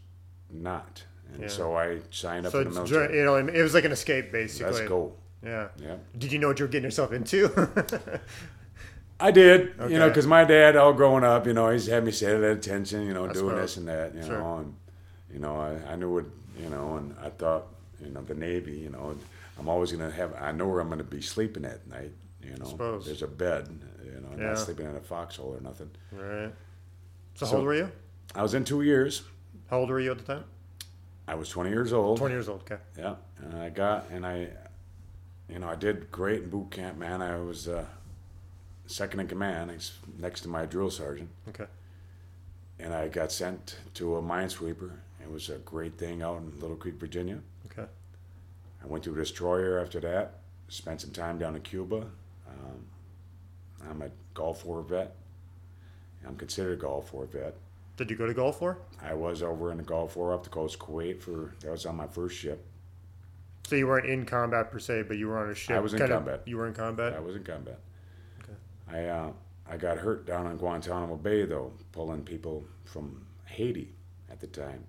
not. And Yeah. so I signed up So for the military. you know, it was like an escape, basically. Let's go. Yeah. Yeah. Did you know what you were getting yourself into? *laughs* I did, you know, because my dad, all growing up, you know, he's had me sit at attention, you know, I doing suppose. this and that, you Sure. know, and you know, I, I knew what, you know, and I thought, you know, the Navy, you know, I'm always gonna have, I know where I'm gonna be sleeping at night, you know, Suppose. there's a bed, you know, I'm Yeah. not sleeping in a foxhole or nothing. right. So, how old were you? I was in two years. How old were you at the time? I was 20 years old. 20 years old. Okay. Yeah, and I got and I, you know, I did great in boot camp, man. I was uh, second in command, ex- next to my drill sergeant. Okay. and I got sent to a minesweeper. It was a great thing out in Little Creek, Virginia. Okay. I went to a destroyer after that. Spent some time down in Cuba. Um, I'm a Gulf War vet. I'm considered a Gulf War vet. Did you go to Gulf War? I was over in the Gulf War up the coast of Kuwait for that was on my first ship. So you weren't in combat per se, but you were on a ship. I was in kind of- combat. you were in combat. I was in combat. Okay. I uh, I got hurt down in Guantanamo Bay though, pulling people from Haiti at the time.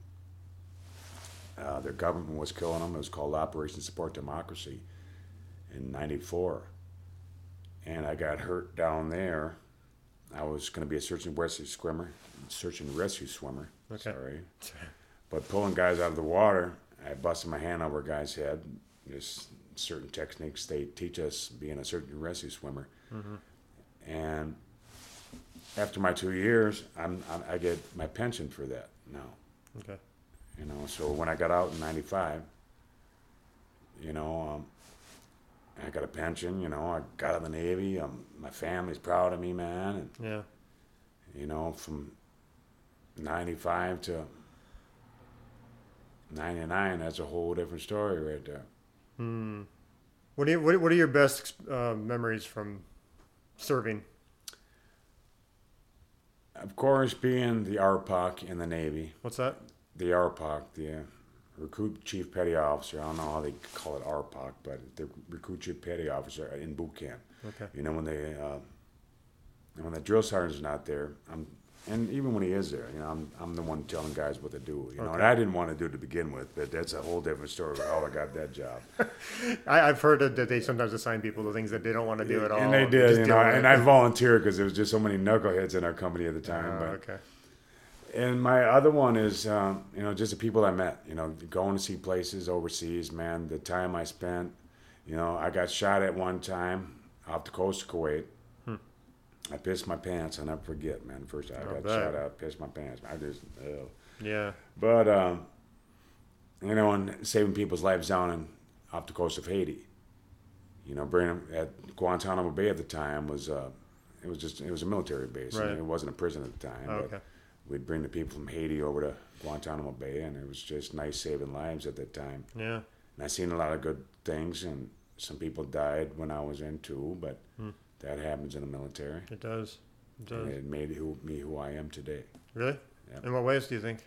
Uh, their government was killing them. It was called Operation Support Democracy in '94, and I got hurt down there. I was going to be a search and rescue swimmer, search and rescue swimmer. Okay. Sorry, but pulling guys out of the water, I busted my hand over a guy's head. There's certain techniques they teach us being a search and rescue swimmer, and after my two years, I'm, I'm I get my pension for that now. Okay. You know, so when I got out in '95, you know, um, I got a pension. You know, I got out of the Navy. Um, my family's proud of me, man. And Yeah. you know, from '95 to '99, that's a whole different story right there. Hmm. What are you, what, what are your best uh, memories from serving? Of course, being the RPOC in the Navy, What's that? The RPOC, the uh, Recruit Chief Petty Officer. I don't know how they call it RPOC, but the Recruit Chief Petty Officer in boot camp. Okay. You know when they uh, when the drill sergeant's not there, I'm and even when he is there, you know, I'm I'm the one telling guys what to do. You know, and I didn't want to do it to begin with, but that's a whole different story. How I got that job, *laughs* I, I've heard that they sometimes assign people to things that they don't want to do at all. and they did. You know, and. I *laughs* volunteered because there was just so many knuckleheads in our company at the time. Oh, but okay. And my other one is, um, you know, just the people I met. You know, going to see places overseas. Man, the time I spent. You know, I got shot at one time off the coast of Kuwait. I pissed my pants. I never forget, man. First I I'll got shot at, pissed my pants. I just, ugh. Yeah. but um, you know, and saving people's lives down in off the coast of Haiti. You know, bringing them at Guantanamo Bay at the time was uh, it was just it was a military base. I Right. it wasn't a prison at the time. Oh, but okay. We'd bring the people from Haiti over to Guantanamo Bay, and it was just nice saving lives at that time. Yeah. And I seen a lot of good things, and some people died when I was in too, but Hmm. that happens in the military. It does. It does. And it made who, me who I am today. Really? Yeah. In what ways do you think?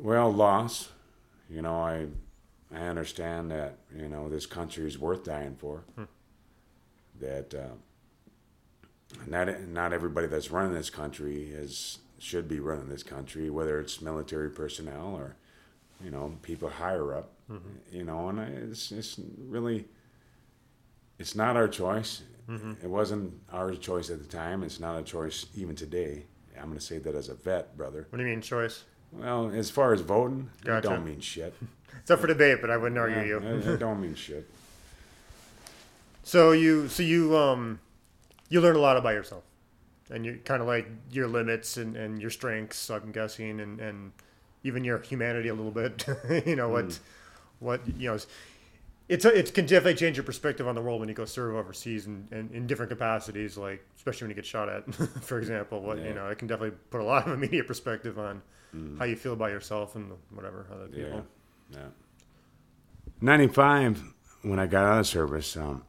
Well, loss. You know, I I understand that you know this country is worth dying for. That uh, not not everybody that's running this country is should be running this country, whether it's military personnel or you know people higher up. You know, and I- it's it's really it's not our choice. It wasn't our choice at the time. It's not a choice even today. I'm going to say that as a vet, brother. What do you mean choice? Well, as far as voting, Gotcha. it don't mean shit. *laughs* It's up for debate, but I wouldn't argue Yeah, you. It *laughs* don't mean shit. So you, so you, um, you learn a lot about yourself, and you kind of like your limits and, and your strengths. I'm guessing, and, and even your humanity a little bit. *laughs* you know what, what you know. It's, a, it can definitely change your perspective on the world when you go serve overseas and, and in different capacities, like especially when you get shot at, *laughs* for example. What you know, it can definitely put a lot of *laughs* immediate perspective on how you feel about yourself and whatever other Yeah, people. yeah. Ninety-five, when I got out of service, um,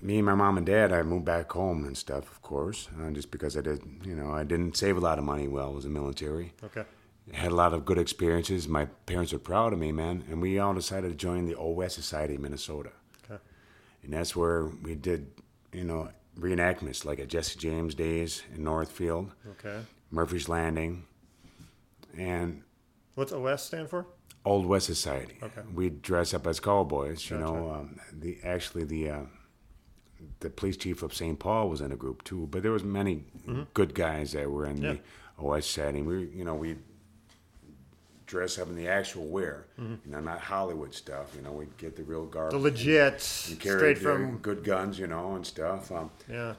me and my mom and dad, I moved back home and stuff, of course, uh, just because I did, you know, I didn't save a lot of money while I was in the military. Okay. had a lot of good experiences. My parents are proud of me, man, and we all decided to join the OS Society of Minnesota. Okay. And that's where we did, you know, reenactments like at Jesse James Days in Northfield, Okay. Murphy's Landing, and What's OS stand for? Old West Society. Okay. We dress up as cowboys. You Gotcha. know, um, the actually the uh, the police chief of St. Paul was in a group too, but there was many good guys that were in Mm-hmm. Yeah. the OS setting. We, you know, we dress up in the actual wear. Mm-hmm. You know, not Hollywood stuff. You know, we get the real garb. The legit, straight from good guns. You know, and stuff. Um, yeah.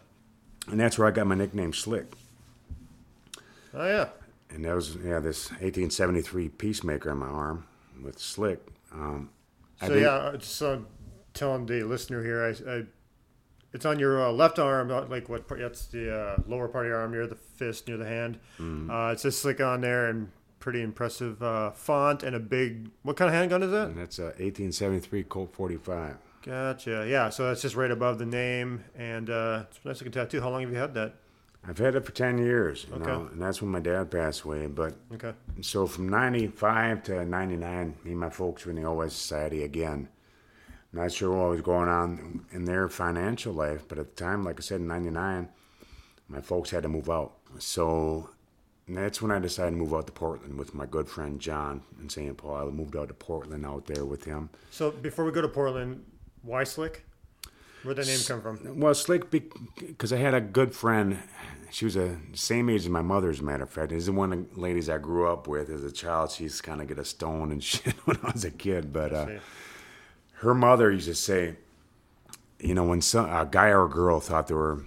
and that's where I got my nickname Slick. Oh yeah. and that was yeah this 1873 peacemaker on my arm with slick um So yeah, uh, just uh, telling the listener here, I, I it's on your uh, left arm, uh, like what? That's the uh, lower part of your arm near the fist, near the hand. Mm-hmm. Uh, it's just slick on there and pretty impressive uh, font and a big. What kind of handgun is that? and that's a 1873 colt 45 Gotcha. Yeah, so that's just right above the name, and uh, it's a nice looking tattoo. How long have you had that? i've had it for 10 years you Okay. know and that's when my dad passed away but Okay. so from 95 to 99 me and my folks were in the os society again not sure what was going on in their financial life but at the time like i said in 99 my folks had to move out so that's when I decided to move out to Portland with my good friend John in St. Paul. I moved out to Portland out there with him. So before we go to Portland, why slick? Where'd that name come from? Well, Slick, because I had a good friend. She was the same age as my mother, as a matter of fact. This is one of the ladies I grew up with as a child. She's kind of get a stone and *laughs* shit when I was a kid. But uh. Her mother used to say, you know, when some, a guy or a girl thought they were,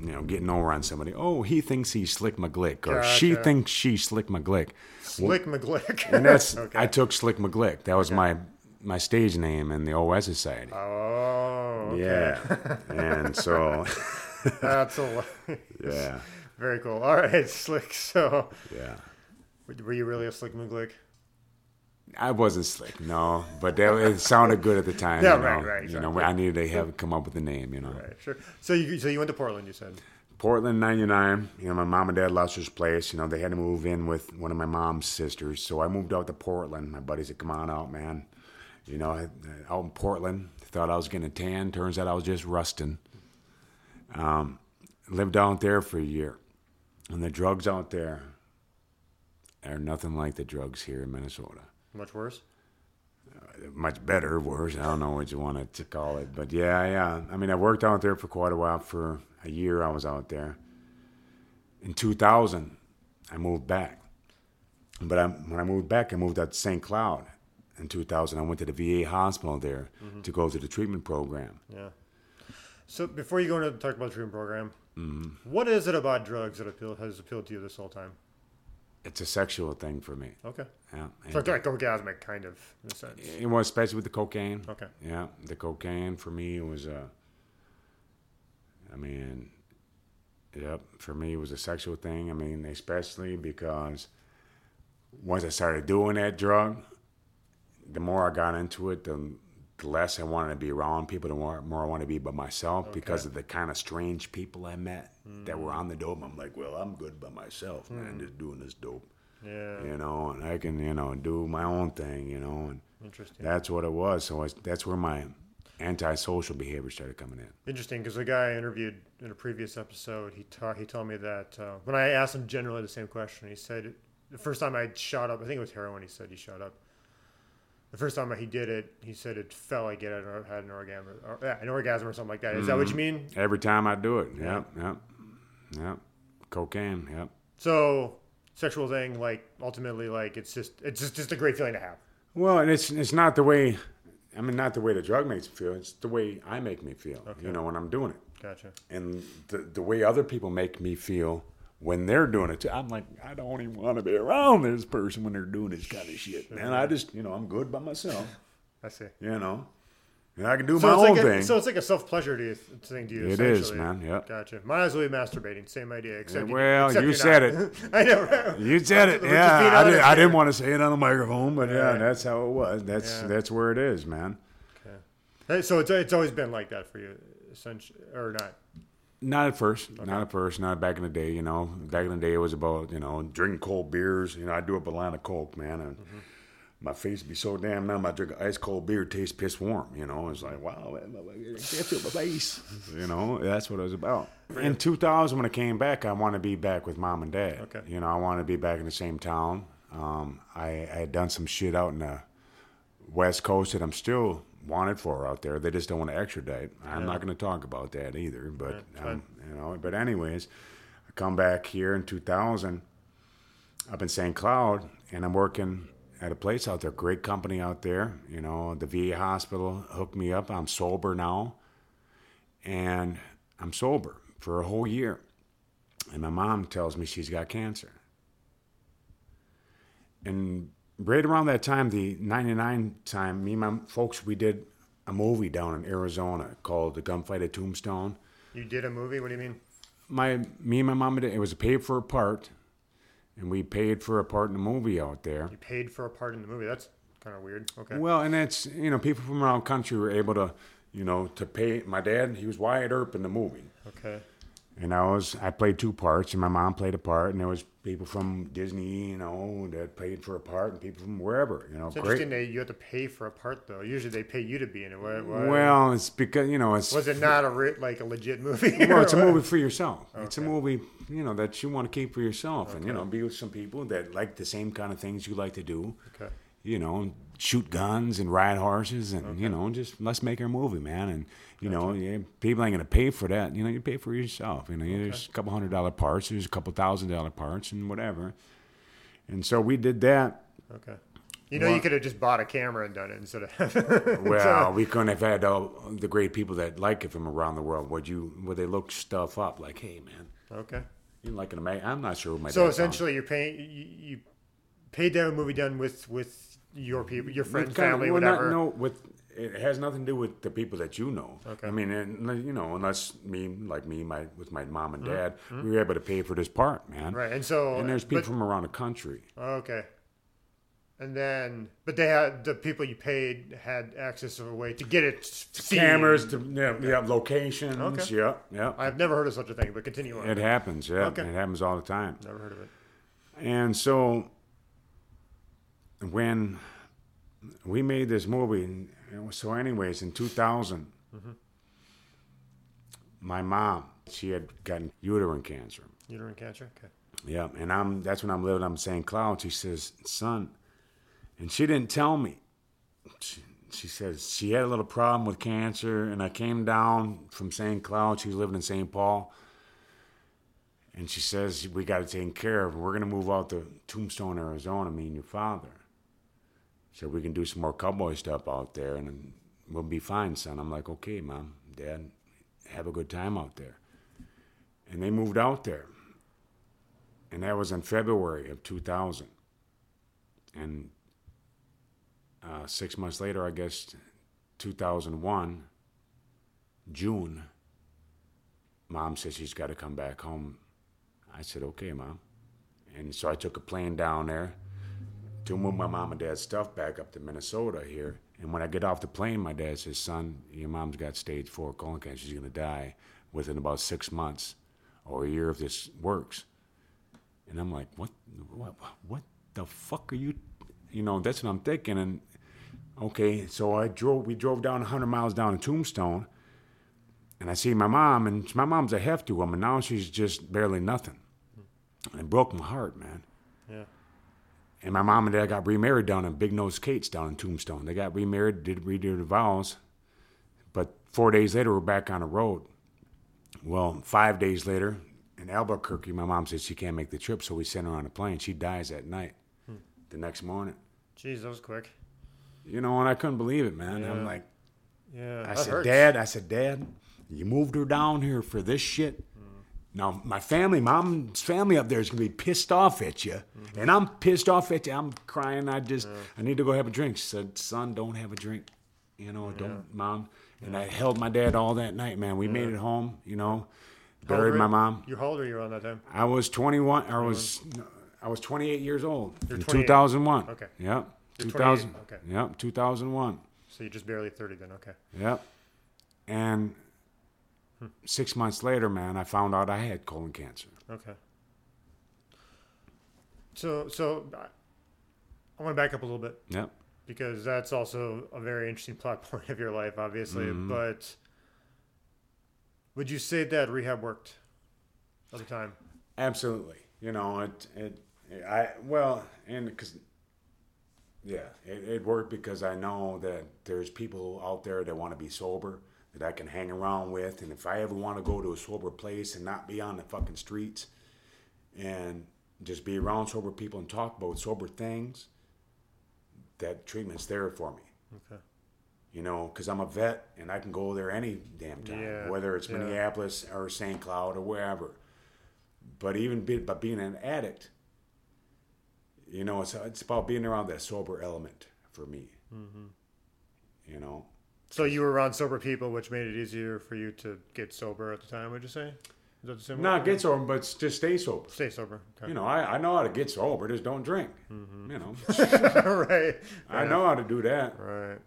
you know, getting over on somebody, oh, he thinks he's Slick McGlick, or she thinks she's Slick McGlick. Slick McGlick. And that's, *laughs* okay. I took Slick McGlick. That was my my stage name in the OS Society. Oh, okay. Yeah. and so, *laughs* That's a yeah, very cool. All right, *laughs* slick. So, yeah. were you really a slick McGlick? I wasn't slick, no, but that, it sounded good at the time. Yeah, you know, right, right, You know. I needed to have come up with a name. You know, Right, sure. So you so you went to Portland, you said. Portland '99. You know, my mom and dad lost their place. You know, they had to move in with one of my mom's sisters, so I moved out to Portland. My buddy said, "Come on out, man." You know, I- out in Portland, thought I was getting a tan. Turns out I was just rusting. Um, lived out there for a year. And the drugs out there are nothing like the drugs here in Minnesota. Much worse. Much better, worse. I don't know what you want to call it. But yeah, yeah. I mean, I worked out there for quite a while. For a year, I was out there. In 2000, I moved back. But I, when I moved back, I moved out to St. Cloud in 2000. I went to the VA hospital there to go to the treatment program. Yeah. So before you go into talk about the treatment program, Mm-hmm. what is it about drugs that appeal has appealed to you this whole time? It's a sexual thing for me. Okay. Yeah. So it's like orgasmic, kind of, in a sense. It was especially with the cocaine. Okay. Yeah, the cocaine for me was a. I mean, yep, for me it was a sexual thing. I mean, especially because once I started doing that drug, the more I got into it, the, the less I wanted to be around people, the more, more I wanted to be by myself because of the kind of strange people I met that were on the dope. I'm like, well, I'm good by myself, man, just doing this dope, Yeah. you know, and I can, you know, do my own thing, you know, and Interesting. that's what it was. So I, that's where my antisocial behavior started coming in. Interesting, because the guy I interviewed in a previous episode, he ta- he told me that uh, when I asked him generally the same question, he said the first time I shot up, I think it was heroin. He said he shot up. The first time he did it, he said it felt like it had, an- had an orgasm, or, yeah, an orgasm or something like that. Is that what you mm-hmm. mean? Every time I do it, yep, yep, yep. Cocaine, yep. So sexual thing, like ultimately, like it's just it's just, just a great feeling to have. Well, and it's it's not the way. I mean, not the way the drug makes me feel. It's the way I make me feel. You know, when I'm doing it, Gotcha. and the the way other people make me feel when they're doing it too. I'm like, I don't even want to be around this person when they're doing this kind of shit. Man, I just, you know, I'm good by myself. *laughs* I see. You know, and I can do So my own like a, thing. so it's like a self pleasure to you, thing to you. It is, man, yep. Gotcha. Might as well be masturbating. Same idea. Except you- well, except you said not. *laughs* I know. You said it, *laughs* yeah. I, did, I didn't want to say it on the microphone, but yeah, Right. that's how it was. That's Yeah. that's where it is, man. Hey, So it's it's always been like that for you, essentially, or not? Not at first, not at first, not back in the day. You know, back in the day, it was about you know drinking cold beers. You know, I do up a line of coke, man, and my face would be so damn numb. I drink an ice cold beer, tastes piss warm. You know, it's like wow, man, I can't feel my face. *laughs* You know, that's what it was about. In 2000, when I came back, I want to be back with mom and dad. Okay. You know, I want to be back in the same town. Um, I, I had done some shit out in the West Coast that I'm still wanted for out there. They just don't want to extradite. I'm not going to talk about that either. But Yeah, um, you know, but anyways, I come back here in 2000 up in St. Cloud, and I'm working at a place out there. Great company out there. You know, the VA hospital hooked me up. I'm sober now, and I'm sober for a whole year. And my mom tells me she's got cancer. And right around that time, the 99 time, me and my folks, we did a movie down in Arizona called The Gunfight at Tombstone. You did a movie? What do you mean? My, me and my mom, did, it was a paid for a part, and we paid for a part in the movie out there. You paid for a part in the movie? That's kind of weird. Okay. Well, and that's, you know, people from around the country were able to, you know, to pay. My dad, he was Wyatt Earp in the movie. Okay. And I was I played two parts, and my mom played a part, and there was people from Disney, you know, that paid for a part, and people from wherever, you know, It's great. interesting that you have to pay for a part though. Usually they pay you to be in it. Why, why- Well, it's because you know it's was it not a re- like a legit movie? *laughs* well, it's a *laughs* movie for yourself. It's a movie, you know, that you want to keep for yourself, and you know, be with some people that like the same kind of things you like to do. Okay. You know, shoot guns and ride horses, and you know, just let's make our movie, man. And you know, yeah, people ain't gonna pay for that. You know, you pay for yourself. You know, there's a couple hundred dollar parts, there's a couple thousand dollar parts, and whatever. And so we did that. Okay. You know, you could have just bought a camera and done it instead of. *laughs* Well, we couldn't have had all the great people that like it from around the world. Would you? Would they look stuff up like, hey, man, okay. you like an American? I'm not sure. What my So essentially, you're paying you, you paid to have a movie done with with your people, your friends, With of- family, well, not- whatever. no, with it has nothing to do with the people that you know. Okay. I mean, and, you know, unless me, like me, my with my mom Mm-hmm. and dad, we were able to pay for this part, man. Right, and so And there's people but- from around the country. okay. And then, but they had the people you paid had access to a way to get it seen. Cameras, to, yeah, yeah, locations. Okay. Yeah, yeah. I've never heard of such a thing, but continue on. It happens. Yeah, Okay. it happens all the time. Never heard of it. And so when we made this movie, so anyways, in 2000, my mom She had gotten uterine cancer. Uterine cancer. Okay. Yeah, and I'm that's when I'm living. I'm St. Cloud. She says, "Son," and she didn't tell me. She, she says she had a little problem with cancer, and I came down from St. Cloud. She was living in St. Paul, and she says we got to take care of. her. We're gonna move out to Tombstone, Arizona. Me and your father. So we can do some more cowboy stuff out there, and we'll be fine, son. I'm like, okay, mom, dad, have a good time out there. And they moved out there and that was in February of 2000. And uh, six months later, I guess, 2001, June, mom says she's got to come back home. I said, okay, mom. And so I took a plane down there to move my mom and dad's stuff back up to Minnesota here. And when I get off the plane, my dad says, son, your mom's got stage four colon cancer. She's going to die within about six months or a year if this works. And I'm like, what, what, what the fuck are you, you know, that's what I'm thinking. And okay, so I drove, we drove down 100 miles down to Tombstone and I see my mom and my mom's a hefty woman. Now she's just barely nothing. And it broke my heart, man. Yeah. And my mom and dad got remarried down in Big Nose Kate's down in Tombstone. They got remarried, did redo the vows. But four days later, we're back on the road. Well, five days later, in Albuquerque, my mom says she can't make the trip, so we send her on a plane. She dies that night. The next morning, Jeez, that was quick. you know, and I couldn't believe it, man. Yeah. I'm like, Yeah. I said, hurts. Dad, I said, Dad, you moved her down here for this shit. Now my family, mom's family up there is gonna be pissed off at you, and I'm pissed off at you. I'm crying. I just, I need to go have a drink. She said, Son, don't have a drink. You know, don't, mom. And I held my dad all that night, man. We made it home. You know, buried my mom. You how old were you around that time? I was 21. I was, I was 28 years old You're in 2001. Okay. Yep. You're 2000. okay. Yep. 2001. So you're just barely 30 then. Okay. Yep. And six months later, man, I found out I had colon cancer. Okay. So so I- I want to back up a little bit Yep. because that's also a very interesting plot *laughs* point of your life, obviously. Mm-hmm. But would you say that rehab worked at the time? Absolutely. You know, it, it, I, well, and because, yeah, it, it worked because I know that there's people out there that want to be sober that I can hang around with. And if I ever want to go to a sober place and not be on the fucking streets and just be around sober people and talk about sober things, that treatment's there for me. Okay. you know, because I'm a vet and I can go there any damn time, Yeah, whether it's yeah. Minneapolis or St. Cloud or wherever. But even be, but being an addict, you know, it's it's about being around that sober element for me. Mm-hmm. You know, So you were around sober people, which made it easier for you to get sober at the time. Would you say? Is that the same? not get sober, but just stay sober. Stay sober. Okay. You know, I, I know how to get sober, just don't drink. Mm-hmm. You know, *laughs* right. I know how to do that. Right.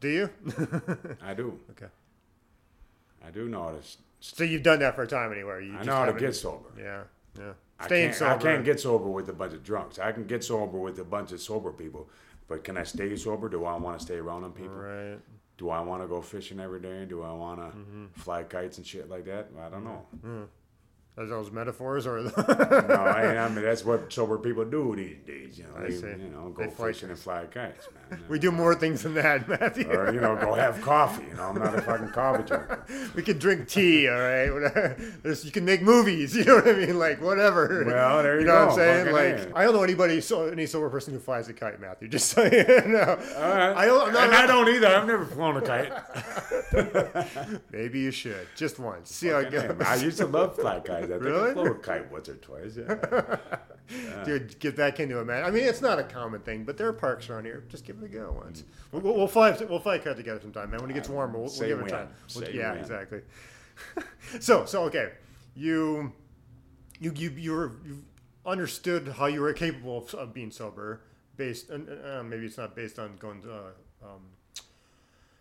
Do you? *laughs* I do. okay. I do know how to. s- So you've done that for a time anywhere. You I know how to get sober. Yeah. Yeah. I Staying can't, sober. I can't get sober with a bunch of drunks. I can get sober with a bunch of sober people. But can I stay sober? Do I want to stay around them people? Right. Do I want to go fishing every day? Do I want to Mm-hmm. fly kites and shit like that? I don't know. Are those metaphors or? no, I, *laughs* I mean that's what sober people do these days. You know, I they, see. you know, They go fly fishing and fly kites, man. *laughs* we do more things than that, *laughs* Matthew. or you know, go have coffee. You know, I'm not a fucking coffee drinker. We can drink tea, all right. You can make movies. You know what I mean? Like whatever. Well, there you know what. I'm saying? Fucking Like I don't know anybody, so any sober person who flies a kite, Matthew. Just so you know. All right. I don't. Not, and I don't either. I've never flown a kite. Maybe you should just once. See how it goes. I used to love fly kites. I think Really? I flew a kite once or twice. *laughs* Yeah. Dude, get back into it, man. I mean, it's not a common thing, but there are parks around here. Just give it a go once. We'll, we'll, we'll fly. We'll fly a kite together sometime, man. When it gets warmer, we'll, we'll give it try. We'll- yeah, when. exactly. *laughs* so, so okay, you, you, you, you were you understood how you were capable of, of being sober, based. And uh, maybe it's not based on going to uh, um,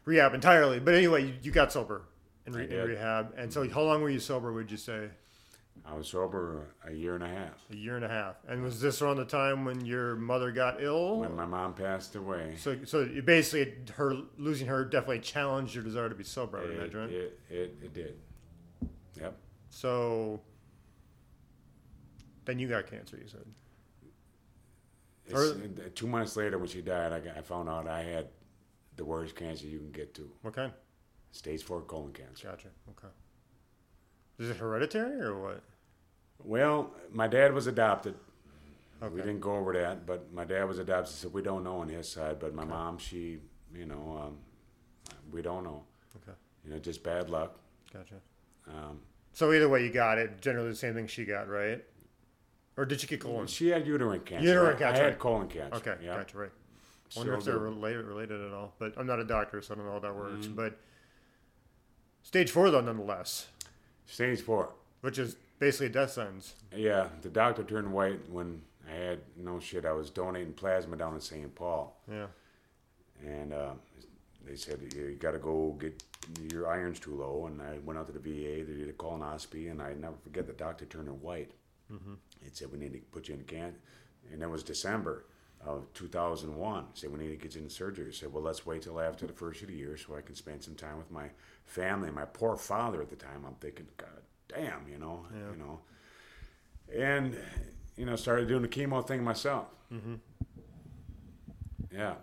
rehab entirely, but anyway, you, you got sober in, re- in rehab. And so, how long were you sober? Would you say? I was sober a year and a half A year and a half. And was this around the time when your mother got ill? when my mom passed away. So, so basically, her losing her definitely challenged your desire to be sober. I would imagine, right? it, it, it did. Yep. So then you got cancer. You said. Uh, two months later, when she died, I, got, I found out I had the worst cancer you can get to What kind? stage four colon cancer. Gotcha. Okay. Is it hereditary or what? Well, my dad was adopted. Okay. We didn't go over that, but my dad was adopted, so we don't know on his side. But my mom, she, you know, um, we don't know. Okay. You know, just bad luck. Gotcha. Um, So either way, you got it. Generally, the same thing she got, right? Or did she get colon? she had uterine cancer. Uterine I- cancer, I had colon cancer. Okay, yeah. gotcha. Right. Wonder So if they're the- related, related at all. But I'm not a doctor, so I don't know how that works. Mm-hmm. But stage four, though, nonetheless, Stage four. which is basically a death sentence. Yeah, the doctor turned white when I had no shit. I was donating plasma down in St. Paul, Yeah. and uh, they said you, got to go get your iron's too low. And I went out to the VA. They did a colonoscopy, and I never forget the doctor turned white. Mm-hmm. It said we need to put you in a can, and that was December of 2001. Said we need to get you in surgery. I said, well, let's wait till after the first of the year so I can spend some time with my family. My poor father at the time. I'm thinking, God damn, you know, Yeah. you know, and you know, started doing the chemo thing myself. Mm-hmm. Yeah,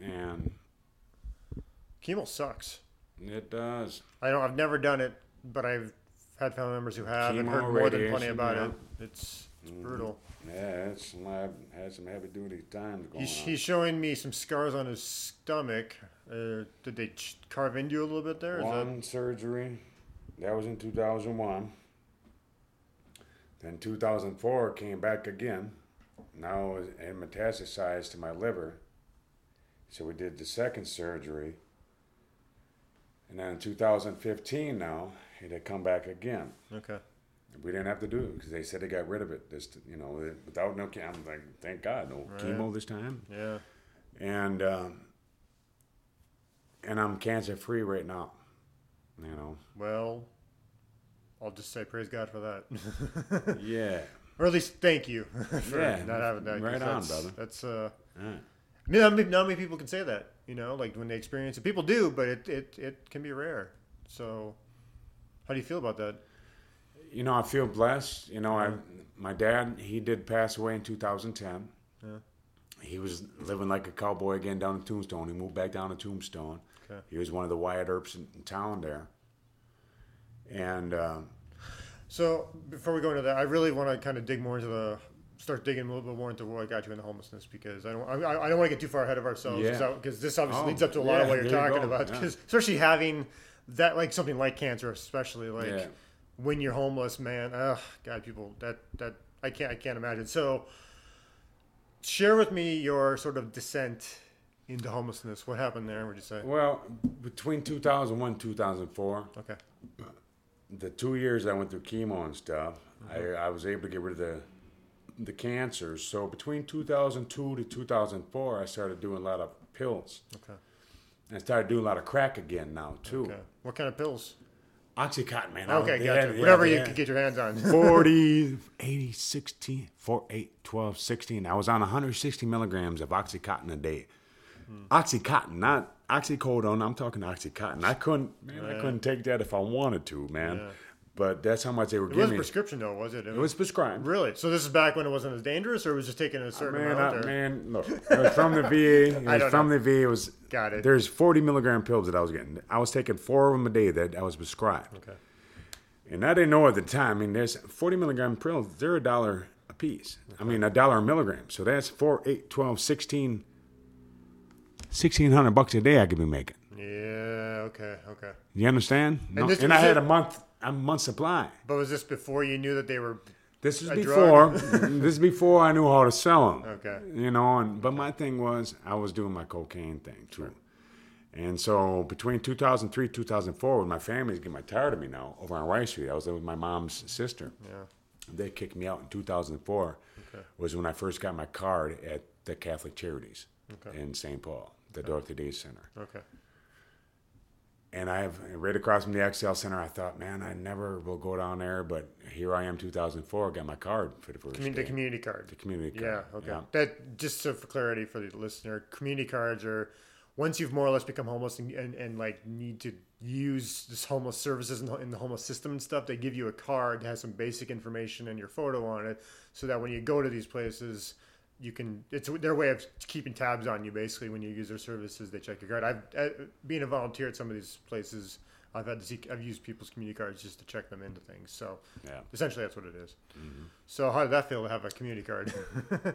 and Chemo sucks. it does. I don't. I've never done it, but I've had family members who have and heard more than plenty about yeah. it. It's, it's Mhm. brutal. Yeah, it's I've had some heavy duty times going He's, on. he's showing me some scars on his stomach. Uh, did they ch- carve into you a little bit there? Is that surgery, that was in 2001. Then 2004 came back again. Now it metastasized to my liver. So we did the second surgery. And then in 2015 now, it had come back again. okay? We didn't have to do it because they said they got rid of it. This, you know, without no chemo. I'm like, thank God, no Right. chemo this time. Yeah. And um, and I'm cancer free right now. You know. Well, I'll just say praise God for that. *laughs* Yeah. or at least thank you *laughs* for Yeah, not having that. right on, that's, brother. That's uh. Yeah. I mean, not many, not many people can say that. You know, like when they experience it, people do, but it it, it can be rare. So, how do you feel about that? You know, I feel blessed. You know, I my dad he did pass away in 2010. Yeah. He was living like a cowboy again down in Tombstone. He moved back down to Tombstone. Okay. He was one of the Wyatt Earps in, in town there. And um, So before we go into that, I really want to kind of dig more into the start digging a little bit more into what got you into homelessness because I don't I, I don't want to get too far ahead of ourselves Yeah. because this obviously Oh, leads up to a lot of what you're you talking go, about yeah. especially having that like something like cancer especially like Yeah. when you're homeless man ugh god people that that I can't I can't imagine so share with me your sort of descent into homelessness what happened there would you say well, between 2001 and 2004, okay the two years I went through chemo and stuff, Mm-hmm. I, I was able to get rid of the the cancer. So between 2002 to 2004, I started doing a lot of pills. okay And I started doing a lot of crack again now too. okay what kind of pills Oxycontin, man. okay gotcha had- whatever they you had could get your hands on *laughs* 40, 80, 16, 4, 8, 12, 16. I was on 160 milligrams of Oxycontin a day. Hmm. Oxycontin, not oxycodone. I'm talking Oxycontin. I couldn't, man, I couldn't take that if I wanted to, man. Yeah. But that's how much they were It giving It me. prescription though, was it? It was prescribed. really. So this is back when it wasn't as dangerous, or it was just taking a certain Man, amount. I, man, look, *laughs* it was from the VA. It I was from know. the VA. It was Got it. There's 40 milligram pills that I was getting. I was taking four of them a day that I was prescribed. Okay. And I didn't know at the time. I mean, there's 40 milligram pills. They're a dollar a piece. I mean, a dollar a milligram. So that's 4, 8, 12, 16, 1600 bucks a day I could be making. Yeah. Okay. Okay. You understand? No, this and I had it- a month, a month supply. But was this before you knew that they were? This is before. *laughs* this is before I knew how to sell them. Okay. You know, and but my thing was I was doing my cocaine thing too. And so between 2003 2004, when my family's getting tired of me now over on Rice Street, I was there with my mom's sister. Yeah. They kicked me out in 2004. Okay. Was when I first got my card at the Catholic Charities Okay. in St. Paul, the Dorothy Day Center. Okay. And I have right across from the Xcel Center. I thought, man, I never will go down there, but here I am, 2004. Got my card for the first Commun- the community card. The community card. Yeah. Okay. Yeah. That just so for clarity for the listener, community cards are once you've more or less become homeless and, and, and like need to use this homeless services in the, in the homeless system and stuff, they give you a card that has some basic information and your photo on it, so that when you go to these places, you can. It's their way of keeping tabs on you. Basically, when you use their services, they check your card. I've uh, being a volunteer at some of these places. I've had to see. I've used people's community cards just to check them into things. So Yeah. essentially, that's what it is. So how did that feel to have a community card? *laughs*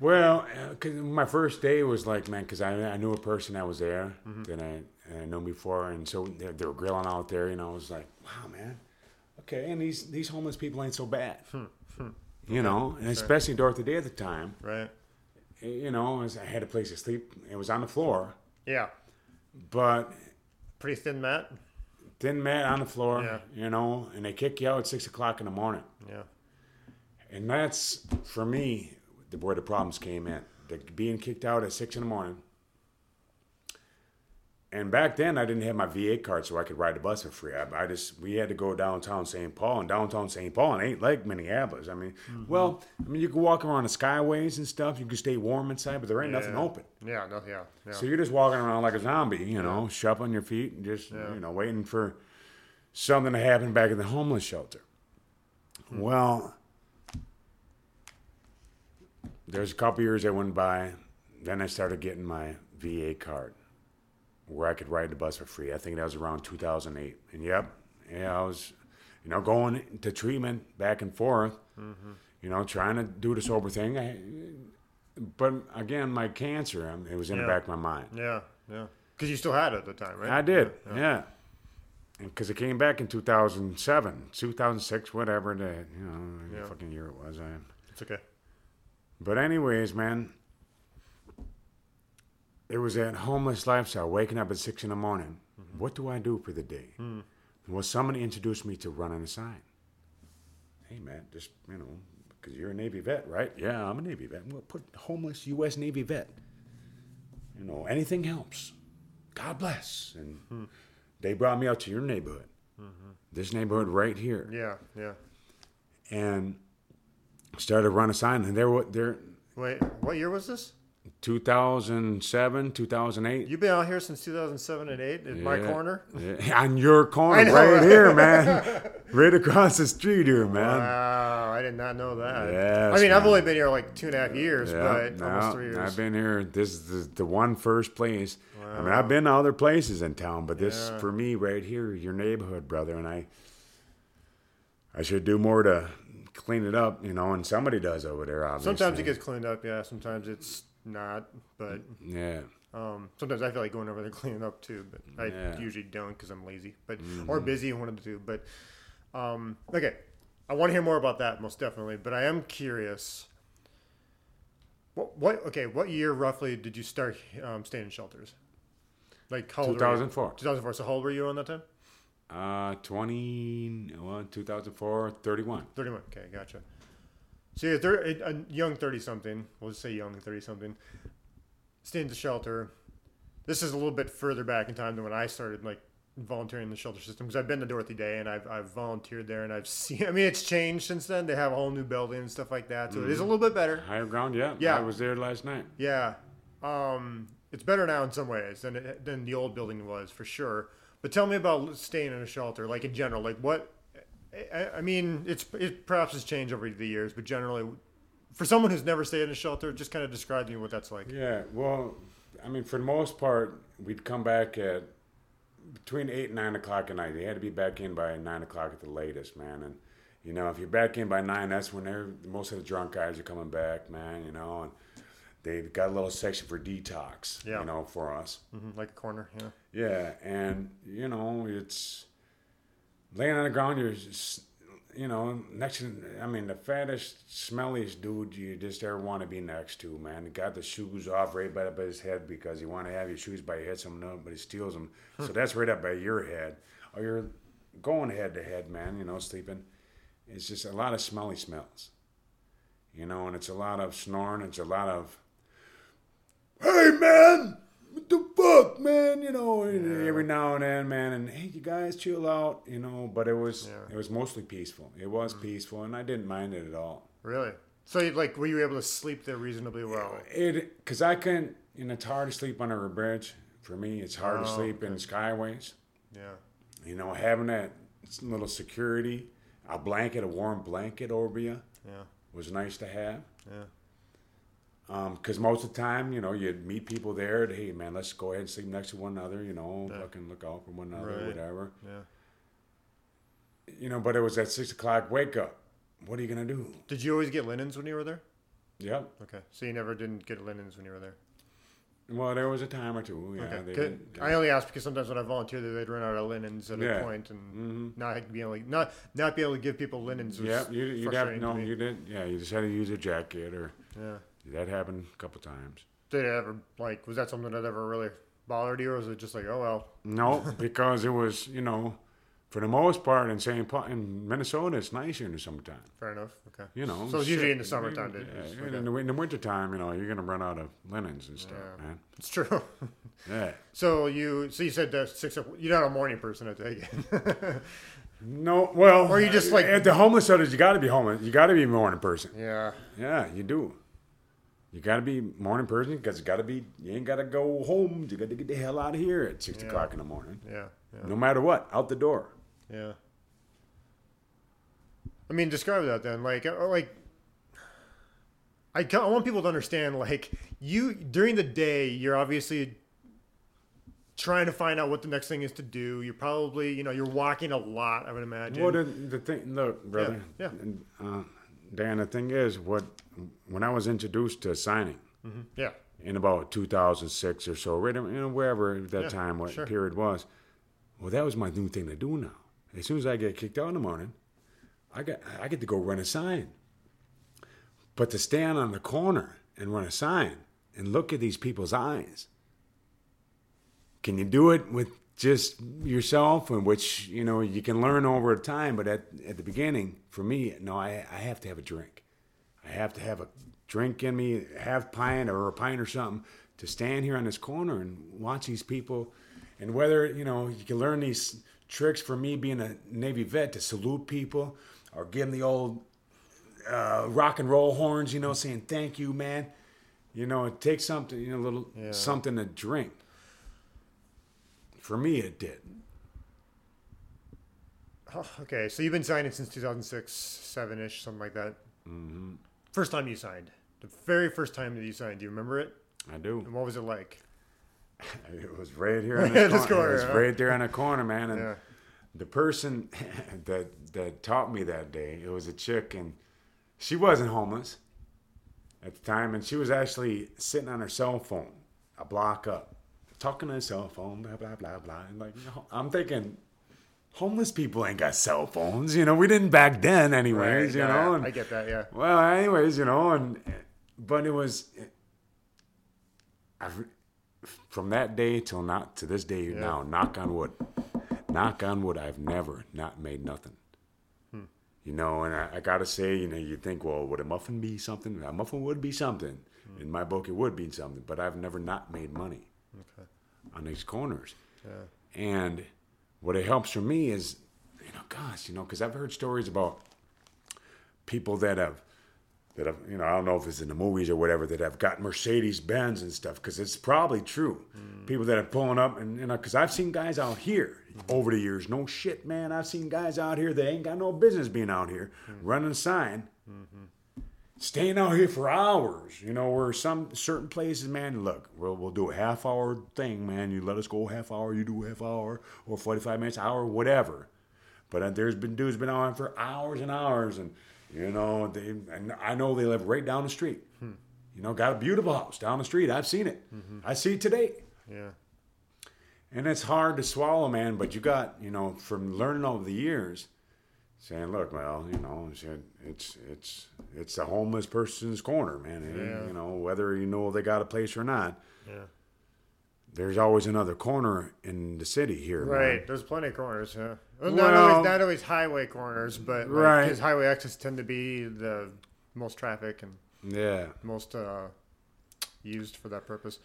Well, uh 'cause my first day was like, man, because I, I knew a person that was there that I, I known before, and so they, they were grilling out there. and I was like, wow, man, okay, and these these homeless people ain't so bad. You know, and especially Dorothy Day at the time. right? Eh, you know, I had a place to sleep. It was on the floor, Yeah. but Pretty thin mat. thin mat on the floor. Yeah. You know, and they kick you out at six o'clock in the morning. Yeah. And that's for me the where the problems came in. The being kicked out at six in the morning. And back then, I didn't have my VA card, so I could ride the bus for free. I, I just we had to go downtown St. Paul, and downtown St. Paul and ain't like Minneapolis. I mean, mm-hmm. well, I mean you can walk around the skyways and stuff. You can stay warm inside, but there ain't nothing open. Yeah. No. Yeah. Yeah. So you're just walking around like a zombie, you know, shuffling your feet and just Yeah. you know waiting for something to happen back in the homeless shelter. Hmm. Well, there's a couple years that went by. Then I started getting my VA card, where I could ride the bus for free. I think that was around 2008. And yep, yeah, I was, you know, going to treatment back and forth. You know, trying to do the sober thing. I, but again, my cancer, um, it was in Yeah. the back of my mind. Yeah. Yeah. Because you still had it at the time, right? I did, yeah. Because it came back in 2007, 2006, whatever the you know Yeah. fucking year it was. I, It's okay. but anyways, man, it was that homeless lifestyle. Waking up at six in the morning. Mm-hmm. What do I do for the day? Mm. Well, somebody introduced me to running a sign. Hey, man, just you know, because you're a Navy vet, right? Yeah, I'm a Navy vet. Well, put homeless U.S. Navy vet. You know, anything helps. God bless. And hmm. they brought me out to your neighborhood, mm-hmm. this neighborhood right here, Yeah. Yeah. and started running a sign. And there, what there, Wait. What year was this? 2007, 2008. You've been out here since 2007 and 8 in my corner. Yeah, on your corner, know, right right? here, man. *laughs* right across the street here, man. Wow, I did not know that. Yes, I mean, I've only been here like two and a half years, Yeah, but almost three years. I've been here. This is the, the one first place. I mean, I've been to other places in town, but this Yeah. for me right here, your neighborhood, brother, and I. I should do more to clean it up, you know, and somebody does over there. Obviously, sometimes it gets cleaned up, yeah. Sometimes it's not, but yeah. um, sometimes I feel like going over there cleaning up too. But I Yeah. Mm-hmm. usually don't because I'm lazy, but or busy, one of the two. But um, okay, I want to hear more about that most definitely. But I am curious. What, what okay? What year roughly did you start um, staying in shelters? Like how old were you? 2004. 2004. So how old were you on that time? Uh, 20, well, 2004, 31. 31. Okay, gotcha. So you're thir- a a young 30 something, we'll just say young 30 something, staying in the shelter. This is a little bit further back in time than when I started like volunteering in the shelter system because I've been to Dorothy Day and I've, I've volunteered there and I've *laughs* seen, I mean, it's changed since then. They have a whole new building and stuff like that. So it is a little bit better. Higher ground, yeah. Yeah. I was there last night. Yeah. Um, it's better now in some ways than it, than the old building was for sure. But tell me about staying in a shelter, like in general, like what. I, I mean, it's it perhaps has changed over the years, but generally, for someone who's never stayed in a shelter, just kind of describe to me what that's like. Yeah, well, I mean, for the most part, we'd come back at between eight and nine o'clock at night. You had to be back in by nine o'clock at the latest, man. And you know, if you're back in by nine, that's when they're most of the drunk guys are coming back, man. You know, and they've got a little section for detox, Yeah. you know, for us. hmm like a corner, yeah. Yeah, and you know, it's laying on the ground. You're, just, you know, next. to- I mean, the fattest, smelliest dude you just ever want to be next to, man. He got the shoes off right by, by his head because you want to have your shoes by your head. Someone nobody steals them, so that's right up by your head. Or you're going head to head, man. You know, sleeping. It's just a lot of smelly smells. You know, and it's a lot of snoring. It's a lot of hey man, what the fuck, man? You know, every now and then, man, and hey, you guys chill out, you know. But it was Yeah. it was mostly peaceful. It was mm. peaceful, and I didn't mind it at all. Really? So, like, were you able to sleep there reasonably well? It because I couldn't, and it's hard to sleep under a bridge. For me, it's hard to Oh, sleep in skyways. Yeah. You know, having that little security, a blanket, a warm blanket over you Yeah. was nice to have. Yeah. Because most of the time, you know, you'd meet people there. And, hey, man, let's go ahead and sleep next to one another. You know, Yeah. fucking look out for one another, Right. whatever. Yeah. You know, but it was at six o'clock wake up. What are you gonna do? Did you always get linens when you were there? Yep. Okay. So you never didn't get linens when you were there. Well, there was a time or two. Yeah. Okay. they Good. didn't- I only ask because sometimes when I volunteer, there, they'd run out of linens at Yeah. a point and Mhm. not be able not not be able to give people linens. Yeah, you you have no, you didn't. Yeah, you just had to use a jacket, or Yeah. That happened a couple times. Did it ever like was that something that ever really bothered you, or was it just like oh well? No, because it was you know, for the most part in St. Paul, in Minnesota, it's nicer in the summertime. Fair enough. Okay. You know, So it's usually in the summertime Yeah, yeah, okay. in, the, in the wintertime, you know, you're gonna run out of linens and stuff, Yeah. man. It's true. *laughs* Yeah. so you so you said that six. You're not a morning person, I take it. *laughs* No, well, Or you just, like- at the homeless shelters, you got to be homeless. You got to be a morning person. yeah. Yeah, you do. You got to be morning person because you got to be. You ain't got to go home. You got to get the hell out of here at six Yeah. o'clock in the morning. Yeah. Yeah. No matter what, out the door. Yeah. I mean, describe that then. Like, like, I, I want people to understand. Like, you during the day, you're obviously trying to find out what the next thing is to do. You're probably, you know, you're walking a lot. I would imagine. Well, the, the thing, look, brother. Yeah, and, Uh, Dan, the thing is, what when I was introduced to signing mm-hmm, yeah. in about 2006 or so, right, you know, wherever that Yeah, time, what sure. period was, well, that was my new thing to do now. As soon as I get kicked out in the morning, I get I get to go run a sign. But to stand on the corner and run a sign and look at these people's eyes, can you do it with just yourself, and which you know you can learn over time? But at at the beginning, for me, no, I I have to have a drink. I have to have a drink in me, half pint or a pint or something, to stand here on this corner and watch these people. And whether you know you can learn these tricks for me being a Navy vet to salute people or give them the old uh, rock and roll horns, you know, saying thank you, man. You know, it takes something, you know, a little Yeah. something to drink. For me, it did. Oh, okay, so you've been signing since 2006, seven ish, something like that. Mm-hmm. First time you signed, the very first time that you signed. Do you remember it? I do. And what was it like? *laughs* It was right here on *laughs* this corner. corner, It was huh? right there on the corner, man. And Yeah. the person *laughs* that that taught me that day, it was a chick, and she wasn't homeless at the time, and she was actually sitting on her cell phone, a block up, talking on her cell phone, blah blah blah blah. And like, I'm thinking, homeless people ain't got cell phones, you know. We didn't back then, anyways, you yeah, know. and- I get that. Yeah. well, anyways, you know, and but it was, from that day till not to this day now. Knock on wood, knock on wood. I've never not made nothing. Hmm. You know, and I, I gotta say, you know, you think, well, would a muffin be something? A muffin would be something. Hmm. In my book, it would be something. But I've never not made money Okay. on these corners. Yeah. And what it helps for me is, you know, gosh, you know, because I've heard stories about people that have, that have, you know, I don't know if it's in the movies or whatever, that have got Mercedes Benz and stuff, because it's probably true. Mm. People that are pulling up, and, you know, because I've seen guys out here mm-hmm. over the years, no shit, man, I've seen guys out here that ain't got no business being out here, mm. running a sign. Mm-hmm. Staying out here for hours, you know, where some certain places, man, look, we'll, we'll do a half hour thing, man. You let us go half hour, you do a half hour, or 45 minutes, hour, whatever. But uh, there's been dudes been on for hours and hours, and you know they. And I know they live right down the street. You know, got a beautiful house down the street. I've seen it. I see it today, Yeah. and it's hard to swallow, man. But you got, you know, from learning over the years, saying, look, well, you know, it's it's it's the homeless person's corner, man. And, Yeah. You know, whether you know they got a place or not, Yeah. there's always another corner in the city here, man. Right. There's plenty of corners. Yeah. Well, not always not always highway corners, but like, Right. Because highway exits tend to be the most traffic and Yeah. most uh, used for that purpose.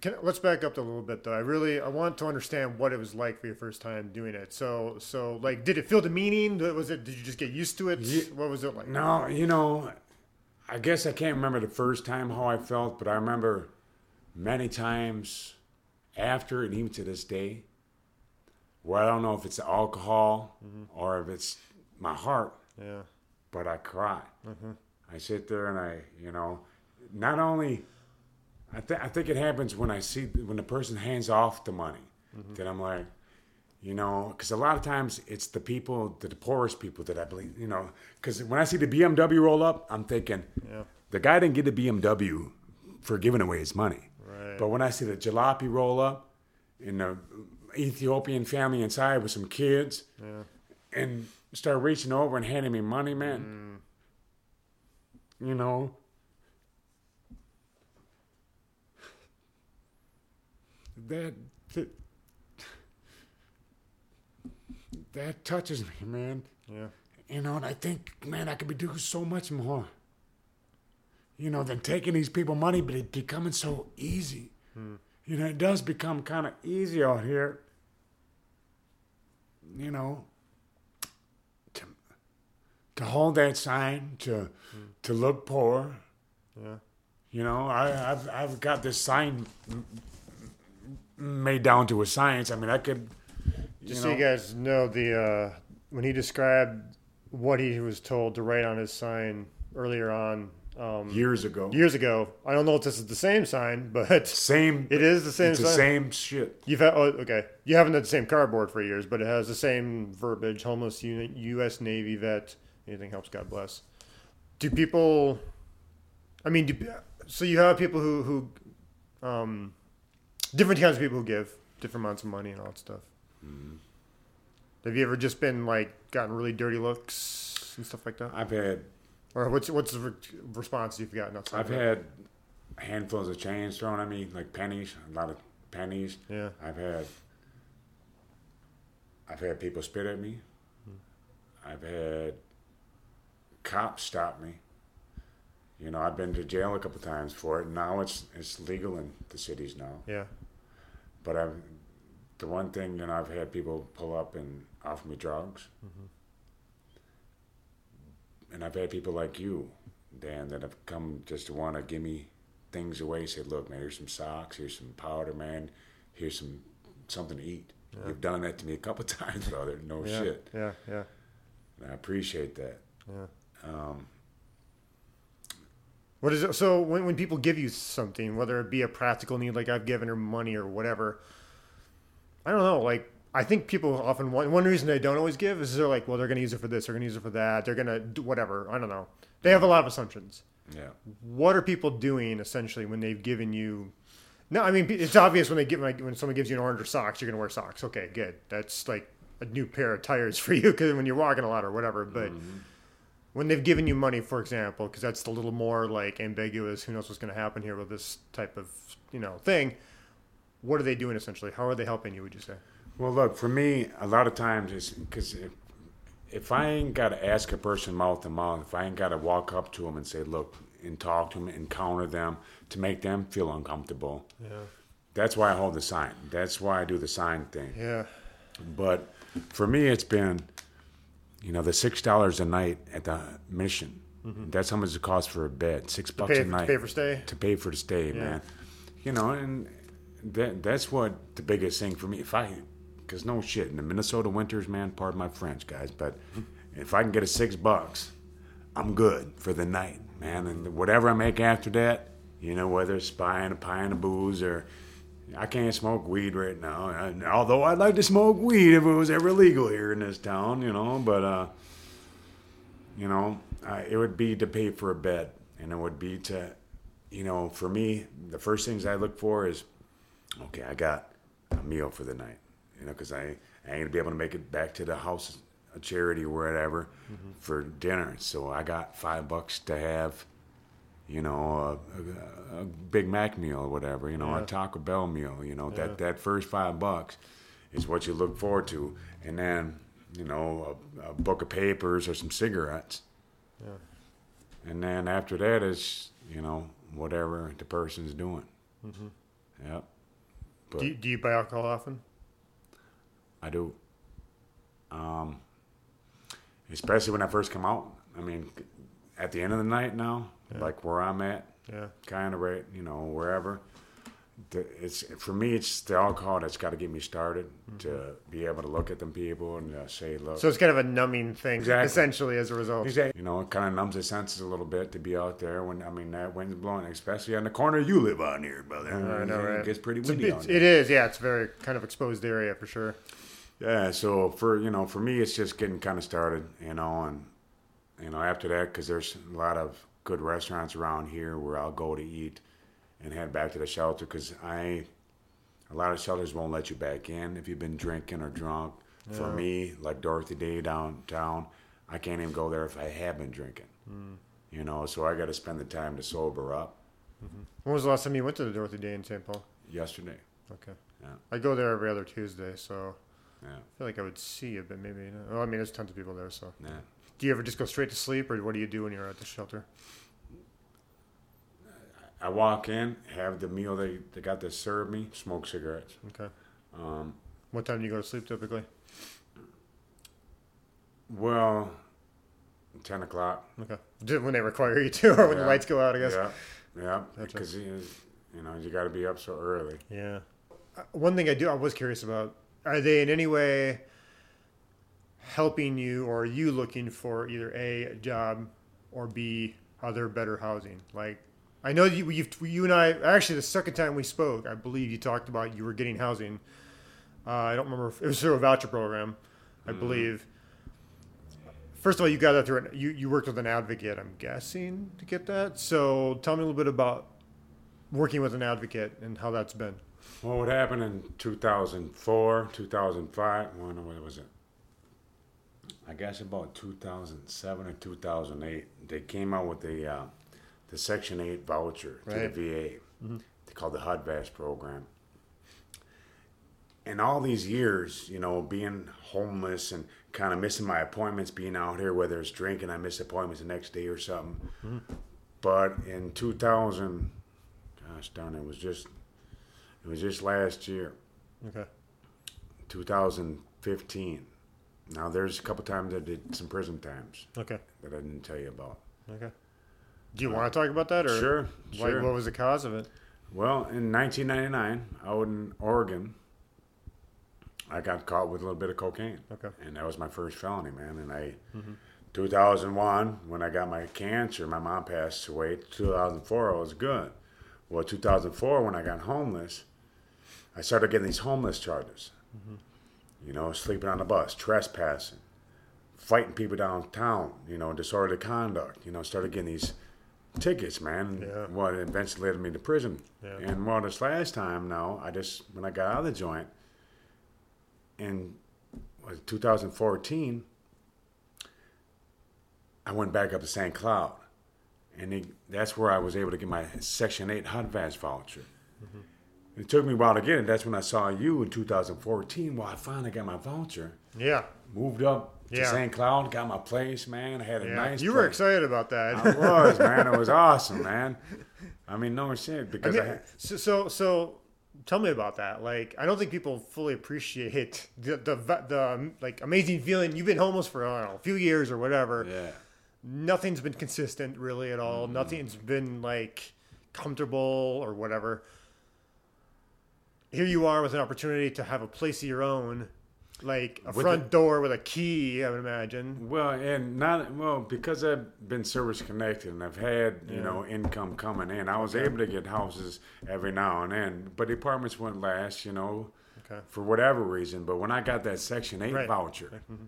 Can, let's back up a little bit though. I really I want to understand what it was like for your first time doing it. So so like did it feel demeaning? Was it did you just get used to it? What was it like? No, you know, I guess I can't remember the first time how I felt, but I remember many times after and even to this day, where I don't know if it's alcohol mm-hmm. or if it's my heart, Yeah. but I cry. Mm-hmm. I sit there and I, you know, not only, I, th- I think it happens when I see, when the person hands off the money, mm-hmm. that I'm like, you know, because a lot of times it's the people, the, the poorest people that I believe, you know, because when I see the BMW roll up, I'm thinking, Yeah. the guy didn't get a BMW for giving away his money. Right. But when I see the jalopy roll up and the Ethiopian family inside with some kids Yeah. and start reaching over and handing me money, man, mm. you know, that, that that touches me, man. Yeah. You know, and I think, man, I could be doing so much more. You know, than taking these people money, but it's becoming so easy. Hmm. You know, it does become kind of easy out here. You know, to, to hold that sign, to hmm. to look poor. Yeah. You know, I, I've I've got this sign made down to a science. I mean, I could. You Just know, so you guys know, the uh, when he described what he was told to write on his sign earlier on um, years ago. years ago, I don't know if this is the same sign, *laughs* but Same. it is the same It's sign. the same shit. You've had oh, okay. You haven't had the same cardboard for years, but it has the same verbiage: homeless unit, U.S. Navy vet. Anything helps, God bless. Do people? I mean, do, so you have people who who, um, different kinds of people who give different amounts of money and all that stuff. Mm-hmm. Have you ever just been like gotten really dirty looks and stuff like that, I've had or what's what's the re- response you've gotten outside? I've had handfuls of change thrown at me, like pennies, a lot of pennies. yeah, I've had I've had people spit at me. Hmm. I've had cops stop me. You know, I've been to jail a couple times for it. Now it's it's legal in the cities now. yeah, But I've the one thing you know I've had people pull up and offer me drugs, and I've had people like you, Dan, that have come just to want to give me things away. Say, look, man, here's some socks, here's some powder, man, here's some something to eat. You've done that to me a couple *laughs* times, brother. No yeah, shit. yeah, yeah, And I appreciate that. yeah. Um, What is it? So when, when people give you something, whether it be a practical need, like I've given her money or whatever, I don't know. Like I think people often one one reason they don't always give is they're like, well, they're going to use it for this, they're going to use it for that, they're going to do whatever. I don't know. They have a lot of assumptions. yeah. What are people doing essentially when they've given you? No, I mean it's obvious when they give like when someone gives you an orange or socks, you're going to wear socks. Okay, good. That's like a new pair of tires *laughs* for you because when you're walking a lot or whatever. But mm-hmm. When they've given you money, for example, because that's a little more like ambiguous. Who knows what's going to happen here with this type of you know thing? What are they doing essentially? How are they helping you? Would you say? Well, look, for me, a lot of times it's because if, if I ain't got to ask a person mouth to mouth, if I ain't got to walk up to them and say, look, and talk to them, encounter them to make them feel uncomfortable, Yeah. that's why I hold the sign. That's why I do the sign thing. Yeah. But for me, it's been, you know, the $6 a night at the mission. Mm-hmm. That's how much it costs for a bed. Six bucks Pay, a to night pay for stay. to pay for the stay, man. You know, and that that's what the biggest thing for me. If I, because no shit, in the Minnesota winters, man, pardon my French, guys, but mm-hmm. if I can get a six bucks, I'm good for the night, man. And whatever I make after that, you know, whether it's buying a pie pint of booze or I can't smoke weed right now. Although I'd like to smoke weed if it was ever legal here in this town, you know, but uh, you know, uh, it would be to pay for a bed, and it would be to, you know, for me, the first things I look for is, okay, I got a meal for the night, you know, because I, I ain't gonna be able to make it back to the house, a charity or whatever, for dinner. So I got five bucks to have, you know, a, a, a Big Mac meal or whatever, you know, Yeah. a Taco Bell meal, you know, Yeah. that that first five bucks is what you look forward to, and then you know a, a book of papers or some cigarettes, Yeah. and then after that is you know whatever the person's doing. Mm-hmm. Yep, but Do you, do you buy alcohol often? I do. Um, especially when I first come out. I mean, at the end of the night now, Yeah. like where I'm at, Yeah. kind of right, you know, wherever. the, it's for me. It's the alcohol that's got to get me started to be able to look at them people and uh, say, "Look." So it's kind of a numbing thing, Exactly. essentially, as a result. Exactly. You know, it kind of numbs the senses a little bit to be out there when I mean that wind's blowing, especially on the corner you live on here, brother. I know, right? It gets pretty windy out there. it is, yeah. It's very kind of exposed area for sure. Yeah, so for you know, for me, it's just getting kind of started, you know, and you know, after that, because there's a lot of good restaurants around here where I'll go to eat and head back to the shelter because I, a lot of shelters won't let you back in if you've been drinking or drunk. For me, like Dorothy Day downtown, I can't even go there if I have been drinking. Hmm. You know, so I got to spend the time to sober up. Mm-hmm. When was the last time you went to the Dorothy Day in St. Paul? Yesterday, Okay. Yeah. I go there every other Tuesday, so yeah, I feel like I would see you, but maybe not. Well, I mean, there's tons of people there, so. yeah. Do you ever just go straight to sleep, or what do you do when you're at the shelter? I walk in, have the meal they, they got to serve me, smoke cigarettes. Okay. Um, What time do you go to sleep typically? well, ten o'clock. Okay. *laughs* When they require you to, or when the lights go out, I guess. Yeah, yeah. Because you, you know you got to be up so early. Yeah. Uh, One thing I do, I was curious about: Are they in any way helping you, or are you looking for either a, a job, or b other better housing? Like, I know you, you've, you and I actually the second time we spoke, I believe you talked about you were getting housing. Uh, I don't remember if it was through a voucher program, I believe. First of all, you got that through an, you you worked with an advocate, I'm guessing, to get that. So tell me a little bit about working with an advocate and how that's been. Well, what happened in 2004, 2005? When what was it? I guess about 2007 or 2008, they came out with a uh, the Section 8 voucher to Right. Mm-hmm. the VA. They called the HUD-VASH program. And all these years, you know, being homeless and kind of missing my appointments, being out here, whether it's drinking, I miss appointments the next day or something. Mm-hmm. But in 2000, gosh darn, it was just it was just last year, Okay. 2015. Now there's a couple times I did some prison times Okay. that I didn't tell you about. Okay. Do you want to talk about that, or Sure, like sure. what was the cause of it? Well, in 1999, out in Oregon, I got caught with a little bit of cocaine. Okay. And that was my first felony, man. And I, mm-hmm. 2001, when I got my cancer, my mom passed away. 2004, I was good. Well, 2004, when I got homeless, I started getting these homeless charges. Mm-hmm. You know, sleeping on the bus, trespassing, fighting people downtown, you know, disorderly conduct. You know, started getting these tickets, man. Yeah. What eventually led me to prison. Yeah. And well, this last time now, I just, when I got out of the joint, in was 2014, I went back up to St. Cloud, and he, that's where I was able to get my Section 8 HUD-VASH voucher. Mm-hmm. It took me a while to get it. That's when I saw you in 2014. Well, I finally got my voucher. Yeah. Moved up to Yeah. St. Cloud, got my place, man. I had a Yeah. nice. you were excited about that. I was, man. It was *laughs* awesome, man. I mean, no shit, I because mean, I, had, so, so so tell me about that. Like, I don't think people fully appreciate the the, the um, like amazing feeling. You've been homeless for I don't know, a few years or whatever. yeah. Nothing's been consistent really at all. Nothing's been like comfortable or whatever. Here you are with an opportunity to have a place of your own, like a With front door with a key. I would imagine. Well, and not well because I've been service connected and I've had you know income coming in. I was Okay. able to get houses every now and then, but the apartments wouldn't last, you know, Okay. for whatever reason. But when I got that Section Eight Right. voucher, mm-hmm.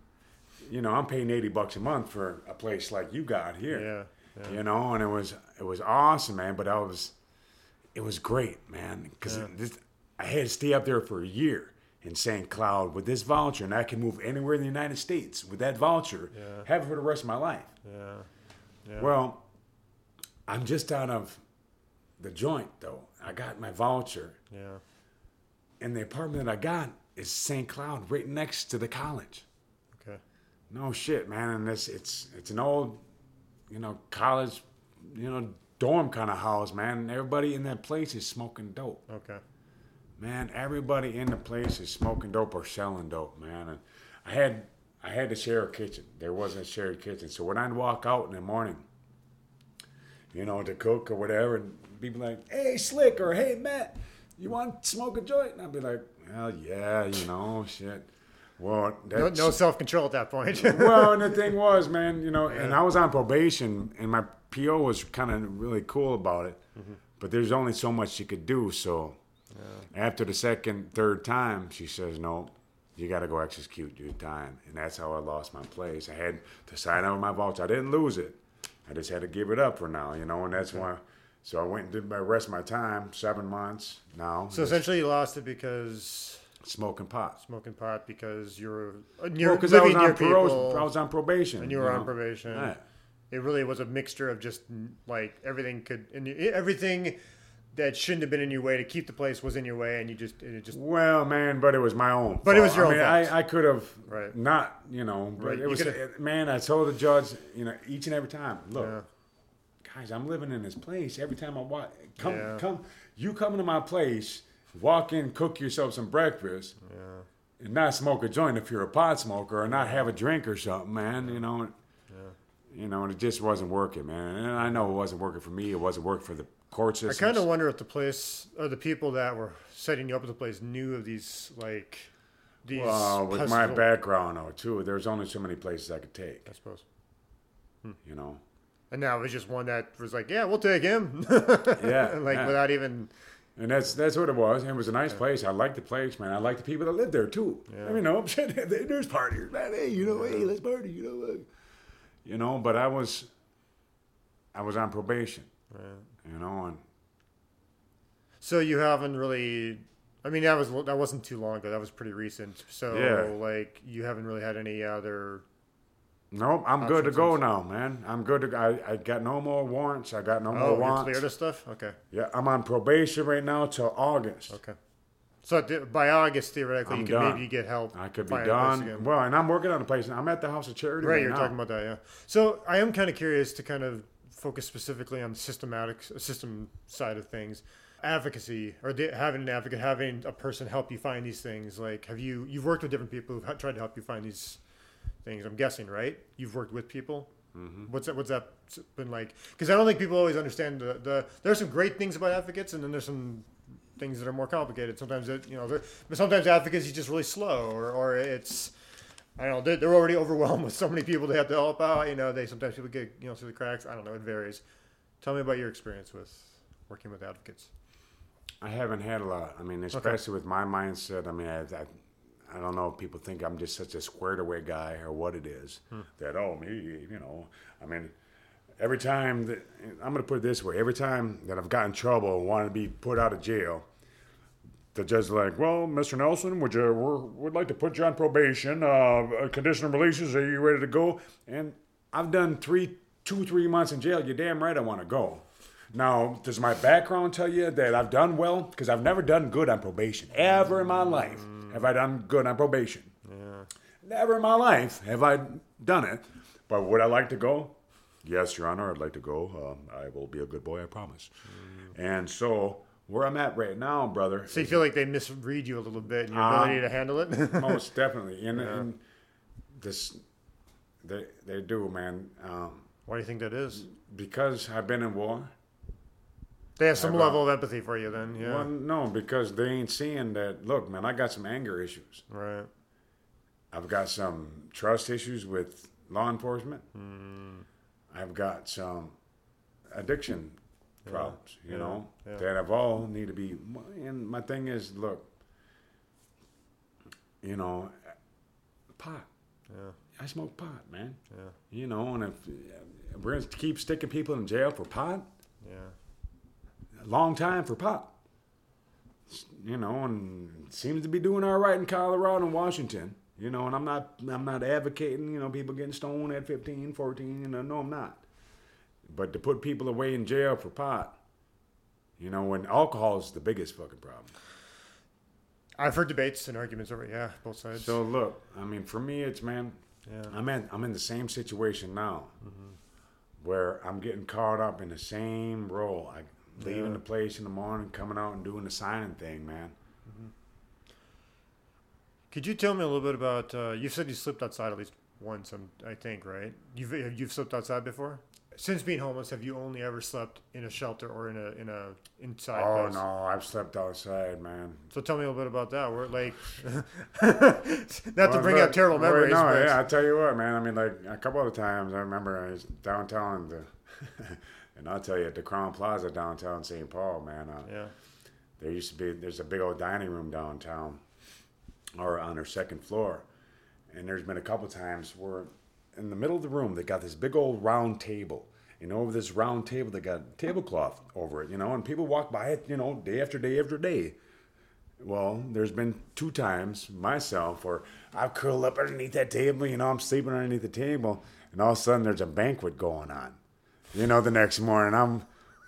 you know, I'm paying eighty bucks a month for a place like you got here. Yeah. yeah. You know, and it was it was awesome, man. But I was, it was great, man, because I had to stay up there for a year in St. Cloud with this voucher, and I can move anywhere in the United States with that voucher, Yeah. have it for the rest of my life. Yeah. Yeah. Well, I'm just out of the joint though. I got my voucher, yeah. and the apartment that I got is St. Cloud, right next to the college. Okay. No shit, man. And it's it's it's an old, you know, college, you know, dorm kind of house, man. And everybody in that place is smoking dope, Okay. Man. Everybody in the place is smoking dope or selling dope, man. And I had I had to share a kitchen. There wasn't a shared kitchen, so when I'd walk out in the morning, you know, to cook or whatever, and people like, "Hey, Slick," or "Hey, Matt." You want to smoke a joint? And I'd be like, Well, yeah, you know, shit. Well, No, that's, no self control at that point. *laughs* well, and the thing *laughs* was, man, you know, and I was on probation, and my PO was kind of really cool about it, Mm-hmm. but there's only so much you could do. So after the second, third time, she says, "No, you got to go execute your time," and that's how I lost my place. I had to sign over my voucher. I didn't lose it. I just had to give it up for now, you know, and that's why. So I went and did my rest of my time, seven months now, so essentially, you lost it because smoking pot. smoking pot because you were uh, Well, near, because I was on people, I was on probation, and you were on know? probation. Right. It really was a mixture of just like everything could and everything that shouldn't have been in your way to keep the place was in your way, and you just it just Well, man, but it was my own. But it was your I own mean, fault. I, I could have Right. not, you know, but Right, it you was, it- man. I told the judge, you know, each and every time, look, Yeah. guys, I'm living in this place. Every time I walk, come, Yeah. come, you come to my place, walk in, cook yourself some breakfast, and not smoke a joint if you're a pot smoker, or not have a drink or something, man. You know, you know, and it just wasn't working, man. And I know it wasn't working for me. It wasn't working for the court I kind of wonder if the place or the people that were setting you up at the place knew of these like these. Well, with my background, though, too, there's only so many places I could take. I suppose. Hmm. You know. And now it was just one that was like, yeah, we'll take him. Yeah, *laughs* like yeah. without even. And that's that's what it was. It was a nice place. I liked the place, man. I liked the people that lived there too. Yeah. I mean, no, *laughs* there's parties, man. Hey, you know, hey, let's party. You know, you know. But I was, I was on probation. You know, and So you haven't really. I mean, that was that wasn't too long ago. That was pretty recent. So Yeah. like, you haven't really had any other. nope, I'm good to go now, man. I'm good to. go. I I got no more warrants. I got no Oh, more warrants. clear to stuff. Okay, Yeah, I'm on probation right now till August. okay. So by August, theoretically, I'm you could done. maybe get help. I could be finding a place done. Well, and I'm working on a place. I'm at the House of Charity Right, right, you're now. talking about that, yeah. So I am kind of curious to kind of focus specifically on the systematic system side of things, advocacy or having an advocate, having a person help you find these things. Like, have you you've worked with different people who've tried to help you find these things? I'm guessing, right? You've worked with people. Mm-hmm. What's that? What's that been like? Because I don't think people always understand the, the. There's some great things about advocates, and then there's some things that are more complicated. Sometimes it, you know, but sometimes advocacy is just really slow, or or it's I don't know. They're, they're already overwhelmed with so many people they have to help out. You know, they sometimes people get you know through the cracks. I don't know. It varies. Tell me about your experience with working with advocates. I haven't had a lot. I mean, especially with my mindset. I mean, I, I, I don't know if people think I'm just such a squared away guy or what it is. Hmm. That, oh, me, you know. I mean, every time that, I'm going to put it this way every time that I've gotten in trouble and wanted to be put out of jail, the judge is like, well, Mr. Nelson, would you, we're, would like to put you on probation, uh, conditional releases, are you ready to go? And I've done three, two, three months in jail. You're damn right I want to go. Now, does my background tell you that I've done well? Because I've never done good on probation. Ever in my life have I done good on probation. Never in my life have I done it. But would I like to go? Yes, Your Honor, I'd like to go. Um, I will be a good boy, I promise. And so, where I'm at right now, brother, So you feel like they misread you a little bit and your Um, ability to handle it. *laughs* most definitely. And, and this, they, they do, man. Um, Why do you think that is? because I've been in war. They have some I've, level of empathy for you, then. Yeah. Well, no, because they ain't seeing that. Look, man, I got some anger issues. Right. I've got some trust issues with law enforcement. Hmm. I've got some addiction problems, you know, yeah. that have all need to be. And my thing is, look, you know, pot. Yeah. I smoke pot, man. Yeah. You know, and if we're gonna keep sticking people in jail for pot, Yeah. a long time for pot. You know, and seems to be doing all right in Colorado and Washington. You know, and I'm not I'm not advocating, you know, people getting stoned at 15, 14, you know, no I'm not. But to put people away in jail for pot, you know, when alcohol is the biggest fucking problem. I've heard debates and arguments over yeah, both sides. So look, I mean, for me, it's man, yeah. I'm in I'm in the same situation now, where I'm getting caught up in the same role. I leaving Yeah. the place in the morning, coming out and doing the signing thing, man. Could you tell me a little bit about? Uh, you said you slipped outside at least once. um, I think right. You've you've slipped outside before. Since being homeless, have you only ever slept in a shelter or in a in a inside Oh place? no, I've slept outside, man. So tell me a little bit about that. We're like, *laughs* not to bring but- up terrible well, memories. No, but yeah, I tell you what, man. I mean, like a couple of times, I remember I was downtown, the, *laughs* and I'll tell you, at the Crowne Plaza downtown St. Paul, man. Uh, yeah. There used to be there's a big old dining room downtown, or on their second floor, and there's been a couple times where, in the middle of the room, they got this big old round table. And over this round table, they got tablecloth over it, you know, and people walk by it, you know, day after day after day. Well, there's been two times myself where I've curled up underneath that table, you know, I'm sleeping underneath the table, and all of a sudden there's a banquet going on. You know, the next morning I'm,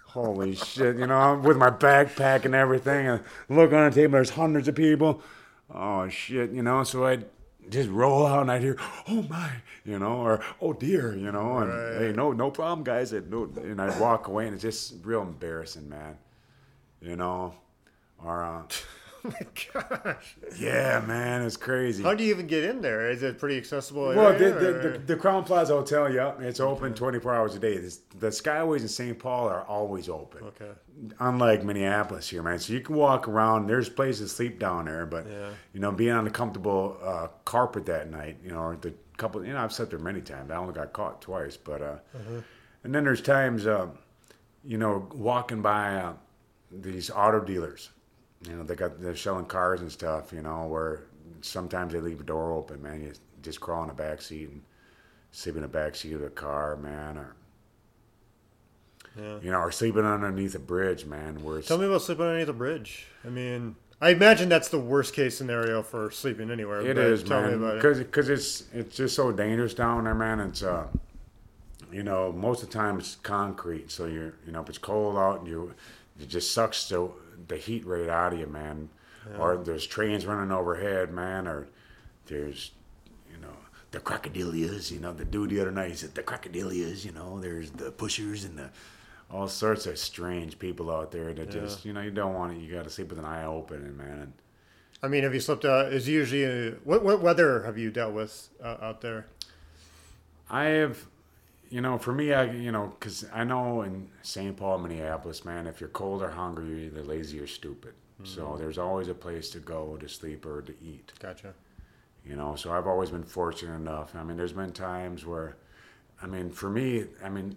holy shit, you know, I'm with my backpack and everything, and look on the table, there's hundreds of people. Oh shit, you know, so I'd just roll out and I'd hear, oh my, you know, or oh dear, you know, and Right. hey, no, no problem, guys. And, no, and I'd walk away, and it's just real embarrassing, man. You know, or uh, Oh *laughs* my gosh. yeah, man, it's crazy. How do you even get in there? Is it pretty accessible? Well, the, area, the, or- the, the Crowne Plaza Hotel, yeah, it's open 24 hours a day. This, the Skyways in St. Paul are always open. okay. Unlike Minneapolis here, man. So you can walk around. There's places to sleep down there, but Yeah. you know, being on a comfortable uh, carpet that night, you know, or the couple, you know, I've slept there many times. I only got caught twice, but uh, and then there's times, uh, you know, walking by uh, these auto dealers. You know, they got they're selling cars and stuff. You know, where sometimes they leave a door open, man. You just crawl in the back seat and sleep in the back seat of a car, man, or Yeah. you know, or sleeping underneath a bridge, man. Where Tell me about sleeping underneath a bridge. I mean, I imagine that's the worst case scenario for sleeping anywhere. It is, tell man, about it. because because it's it's just so dangerous down there, man. It's uh, you know, most of the time it's concrete, so you're you know, if it's cold out, and you it just sucks the the heat right out of you, man. Or there's trains running overhead, man, or there's you know the crocodilias. You know, the dude the other night he said the crocodilias. You know, there's the pushers and the all sorts of strange people out there that just you know you don't want it. You got to sleep with an eye open, and man. And, I mean, have you slept? Uh, is usually what what weather have you dealt with uh, out there? I have, you know, for me, I, you know, because I know in St. Paul, Minneapolis, man, if you're cold or hungry, you're either lazy or stupid. So mm. there's always a place to go to sleep or to eat, Gotcha. you know. So I've always been fortunate enough. I mean, there's been times where, I mean, for me, I mean,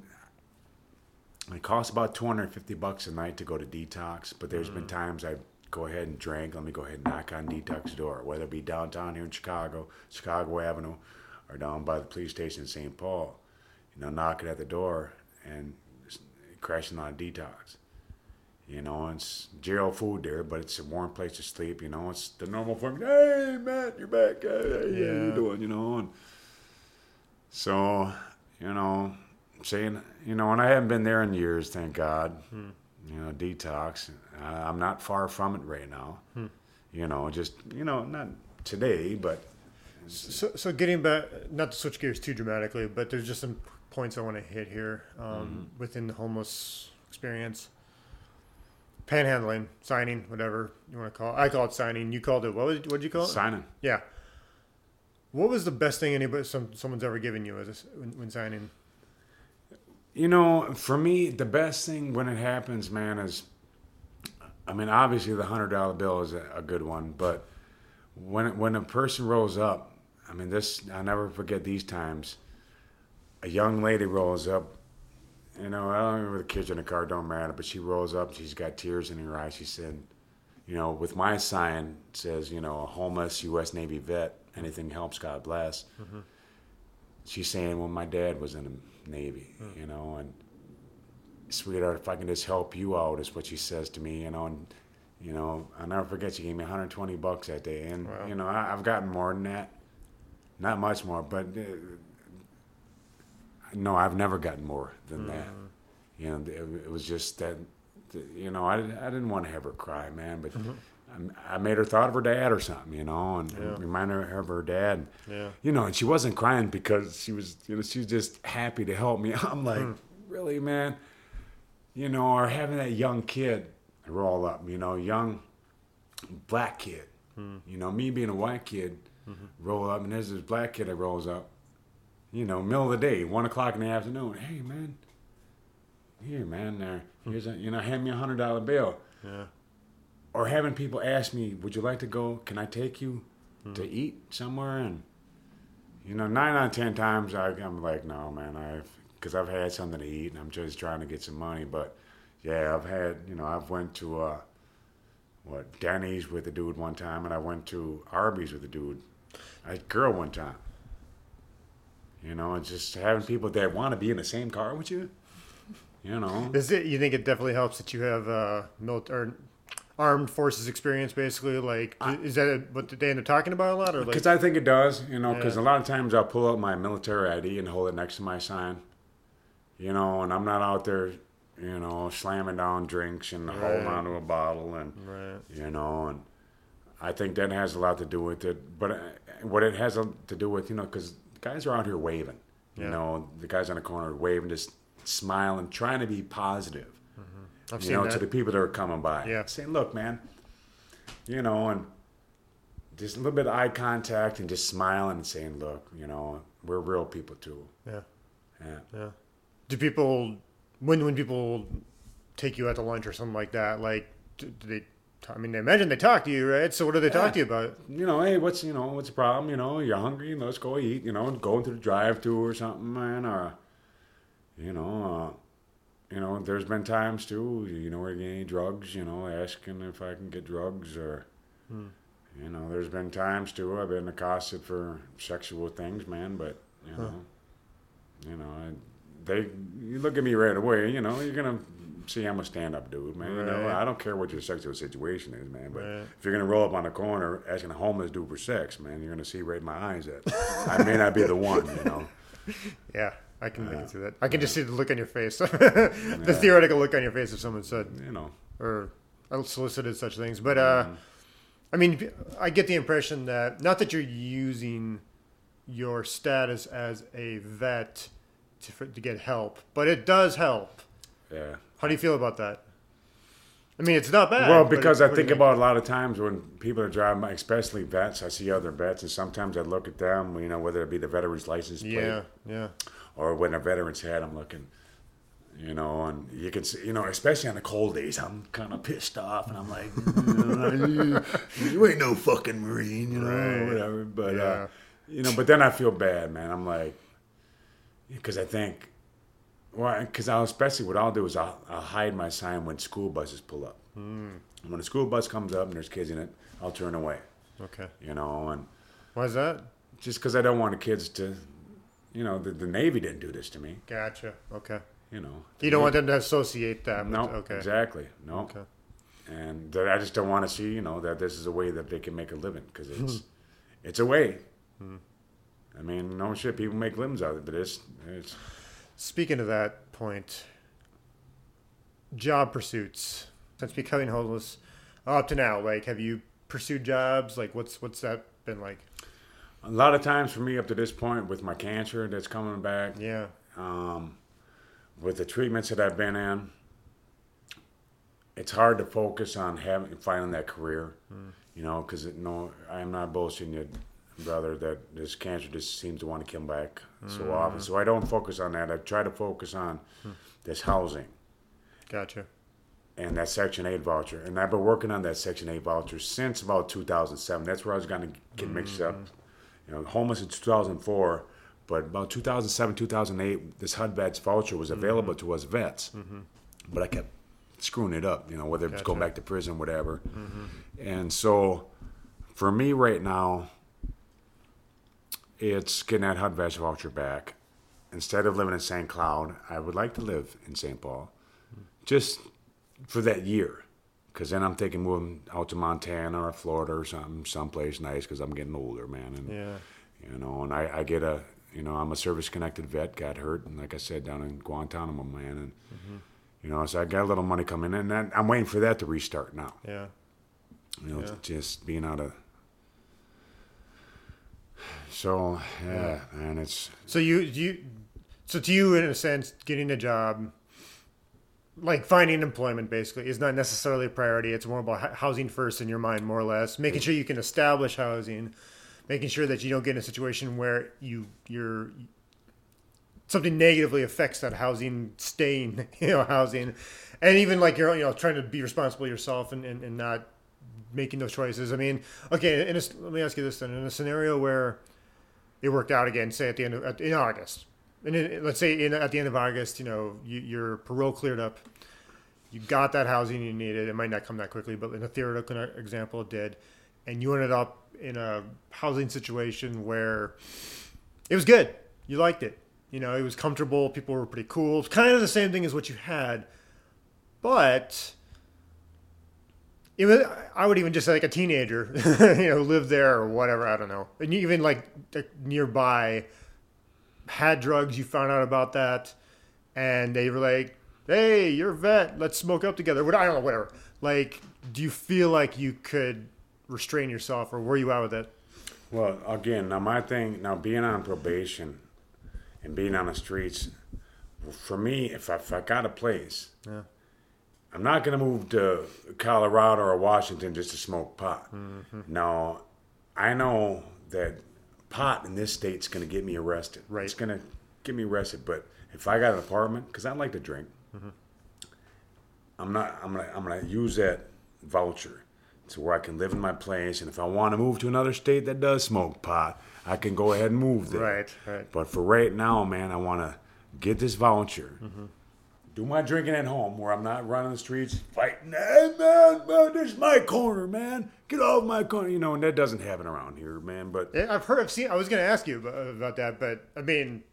it costs about 250 bucks a night to go to detox, but there's been mm. times I go ahead and drink. Let me go ahead and knock on detox door, whether it be downtown here in Chicago, Chicago Avenue, or down by the police station in St. Paul. You know, knocking at the door and crashing on detox. You know, it's jail food there, but it's a warm place to sleep. You know, it's the normal form. Hey, Matt, you're back. Hey, hey, how you Yeah. doing? You know, and so you know, saying you know, and I haven't been there in years, thank God. You know, detox. Uh, I'm not far from it right now. You know, just you know, not today, but So, so getting back, not to switch gears too dramatically, but there's just some points I want to hit here um, Mm-hmm. within the homeless experience. Panhandling, signing, whatever you want to call it. I call it signing. You called it what? Was, did you call it? signing. Yeah. What was the best thing anybody, some, someone's ever given you as a when, when signing? You know, for me, the best thing when it happens, man, is I mean, obviously the hundred dollar bill is a, a good one, but when when a person rolls up, I mean, this I'll never forget these times. A young lady rolls up. You know, I don't remember the kids in the car, don't matter, but she rolls up. She's got tears in her eyes. She said, you know, with my sign it says, you know, a homeless U.S. Navy vet. Anything helps, God bless. She's saying, well, my dad was in the Navy, you know, and sweetheart, if I can just help you out, is what she says to me, you know, and you know, I'll never forget. She gave me 120 bucks that day, and Wow. you know, I, I've gotten more than that, not much more, but uh, no, I've never gotten more than mm. that. You know, it, it was just that, you know, I, I didn't want to have her cry, man, but. Mm-hmm. I, I made her thought of her dad or something, you know, and, and Yeah. remind her of her dad. Yeah. You know, and she wasn't crying because she was, you know, she was just happy to help me. *laughs* I'm like, mm. really, man? You know, or having that young kid roll up, you know, young black kid. Mm. You know, me being a white kid, mm-hmm. roll up, and there's this black kid that rolls up. You know, middle of the day, one o'clock in the afternoon. Hey, man, here, man, there, here's a, you know, hand me a hundred dollar bill. Yeah. Or having people ask me, would you like to go? Can I take you to eat somewhere? And you know, nine out of ten times I, I'm like, no, man, I've because I've had something to eat and I'm just trying to get some money. But yeah, I've had, you know, I've went to uh, what Denny's with a dude one time, and I went to Arby's with a dude, a girl one time. You know, and just having people that want to be in the same car with you. You know, Is it? You think it definitely helps that you have uh, military, armed forces experience, basically? Like, is that what they end up talking about a lot, or like? Because I think it does, you know, because Yeah. a lot of times I'll pull out my military ID and hold it next to my sign, you know, and I'm not out there, you know, slamming down drinks and holding onto a bottle and, Right. you know, and I think that has a lot to do with it. But uh, what it has to do with, you know, because guys are out here waving, you know, the guys on the corner waving, just smiling, trying to be positive mm-hmm. I've you know, that. to the people that are coming by. Yeah. Saying, look, man, you know, and just a little bit of eye contact and just smiling and saying, look, you know, we're real people too. yeah. Yeah. Yeah. Do people when when people take you out to lunch or something like that? Like, do, do they? I mean, I imagine they talk to you, right? So what do they talk to you about? You know, hey, what's you know, what's the problem? You know, you're hungry, let's go eat. You know, go into the drive-through or something, man. Or, you know, uh, you know, there's been times too. You know, you getting any drugs? You know, asking if I can get drugs or. You know, there's been times too. I've been accosted for sexual things, man. But you know, you know, I, they you look at me right away. You know, you're gonna see I'm a stand-up dude, man. You know, I don't care what your sexual situation is, man. But Right. if you're gonna roll up on the corner asking a homeless dude for sex, man, you're gonna see right in my eyes that I may not be the one. You know. *laughs* Yeah, I can, can see that. I can just see the look on your face, *laughs* the theoretical look on your face if someone said You know. or solicited such things. But uh, I mean, I get the impression that not that you're using your status as a vet to, for, to get help, but it does help. Yeah. How do you feel about that? I mean, it's not bad. Well, because I think about a lot of times when people are driving especially vets, I see other vets, and sometimes I look at them, you know, whether it be the veteran's license plate Yeah, yeah, or when a veteran's hat, I'm looking, you know, and you can see, you know, especially on the cold days, I'm kind of pissed off, and I'm like, *laughs* you ain't no fucking Marine, you know, Right. whatever. But, Yeah. uh, you know, but then I feel bad, man. I'm like, because I think, well, because I'll, especially what I'll do is I'll, I'll hide my sign when school buses pull up. Hmm. When a school bus comes up and there's kids in it, I'll turn away, okay. you know, and Why is that? just because I don't want the kids to, you know, the, the Navy didn't do this to me, Gotcha. Okay. you know. You don't want them to associate that. With, No, Okay. exactly. No. Okay. And that I just don't want to see, you know, that this is a way that they can make a living because *laughs* it's it's a way. I mean, no shit, people make limbs out of it, but it's it's Speaking of that point, job pursuits since becoming homeless up to now, like, have you pursued jobs? Like, what's what's that been like? a lot of times for me up to this point with my cancer that's coming back, Yeah. um, with the treatments that I've been in, it's hard to focus on having finding that career, you know, because no, I'm not bullshitting you, brother, that this cancer just seems to want to come back so mm. often. So I don't focus on that. I try to focus on hmm. this housing Gotcha. and that Section 8 voucher. And I've been working on that Section 8 voucher since about 2007. That's where I was going to get mixed up. Mm. You know, homeless in 2004, but about 2007, 2008, this HUD vets voucher was available mm-hmm. to us vets. Mm-hmm. But I kept screwing it up, you know, whether it's going back to prison, whatever. Mm-hmm. And so for me right now, it's getting that HUD vets voucher back. Instead of living in St. Cloud, I would like to live in St. Paul just for that year. Because then I'm thinking moving out to Montana or Florida or something, someplace nice. Because I'm getting older, man. And Yeah. you know, and I, I get a, you know, I'm a service-connected vet. Got hurt, and like I said, down in Guantanamo, man. And mm-hmm. you know, so I got a little money coming in, and I'm waiting for that to restart now. Yeah. You know, Yeah. just being out of. So yeah, man, it's So you you so to you in a sense getting a job like finding employment basically is not necessarily a priority. It's more about housing first in your mind more or less. Making sure you can establish housing making sure that you don't get in a situation where you you're something negatively affects that housing staying, *laughs* you know, housing, and even like you're you know trying to be responsible yourself and, and, and not making those choices. I mean, okay, in a, let me ask you this then: in a scenario where it worked out again, say at the end of at, in August, and in, let's say in, at the end of August, you know, you, your parole cleared up, you got that housing you needed. It might not come that quickly, but in a theoretical example, it did, and you ended up in a housing situation where it was good. You liked it. You know, it was comfortable. People were pretty cool. It's kind of the same thing as what you had, but was. I would even just say like a teenager, *laughs* you know, lived there or whatever. I don't know. And even like nearby had drugs. You found out about that, and they were like, "Hey, you're a vet. Let's smoke up together." What I don't know, whatever. Like, do you feel like you could restrain yourself, or were you out with it? Well, again, now my thing, now being on probation and being on the streets, for me, if I, if I got a place, Yeah. I'm not going to move to Colorado or Washington just to smoke pot. Mm-hmm. Now, I know that pot in this state's going to get me arrested. Right. It's going to get me arrested. But if I got an apartment, because I like to drink, Mm-hmm. I'm not. I'm gonna. I'm gonna use that voucher to where I can live in my place. And if I want to move to another state that does smoke pot, I can go ahead and move there. Right, right. But for right now, man, I want to get this voucher. Mm-hmm. Do my drinking at home where I'm not running the streets fighting. Hey, man, man, this is my corner, man. Get off my corner. You know, and that doesn't happen around here, man. But Yeah, I've heard, I've seen. I was going to ask you about, that, but I mean,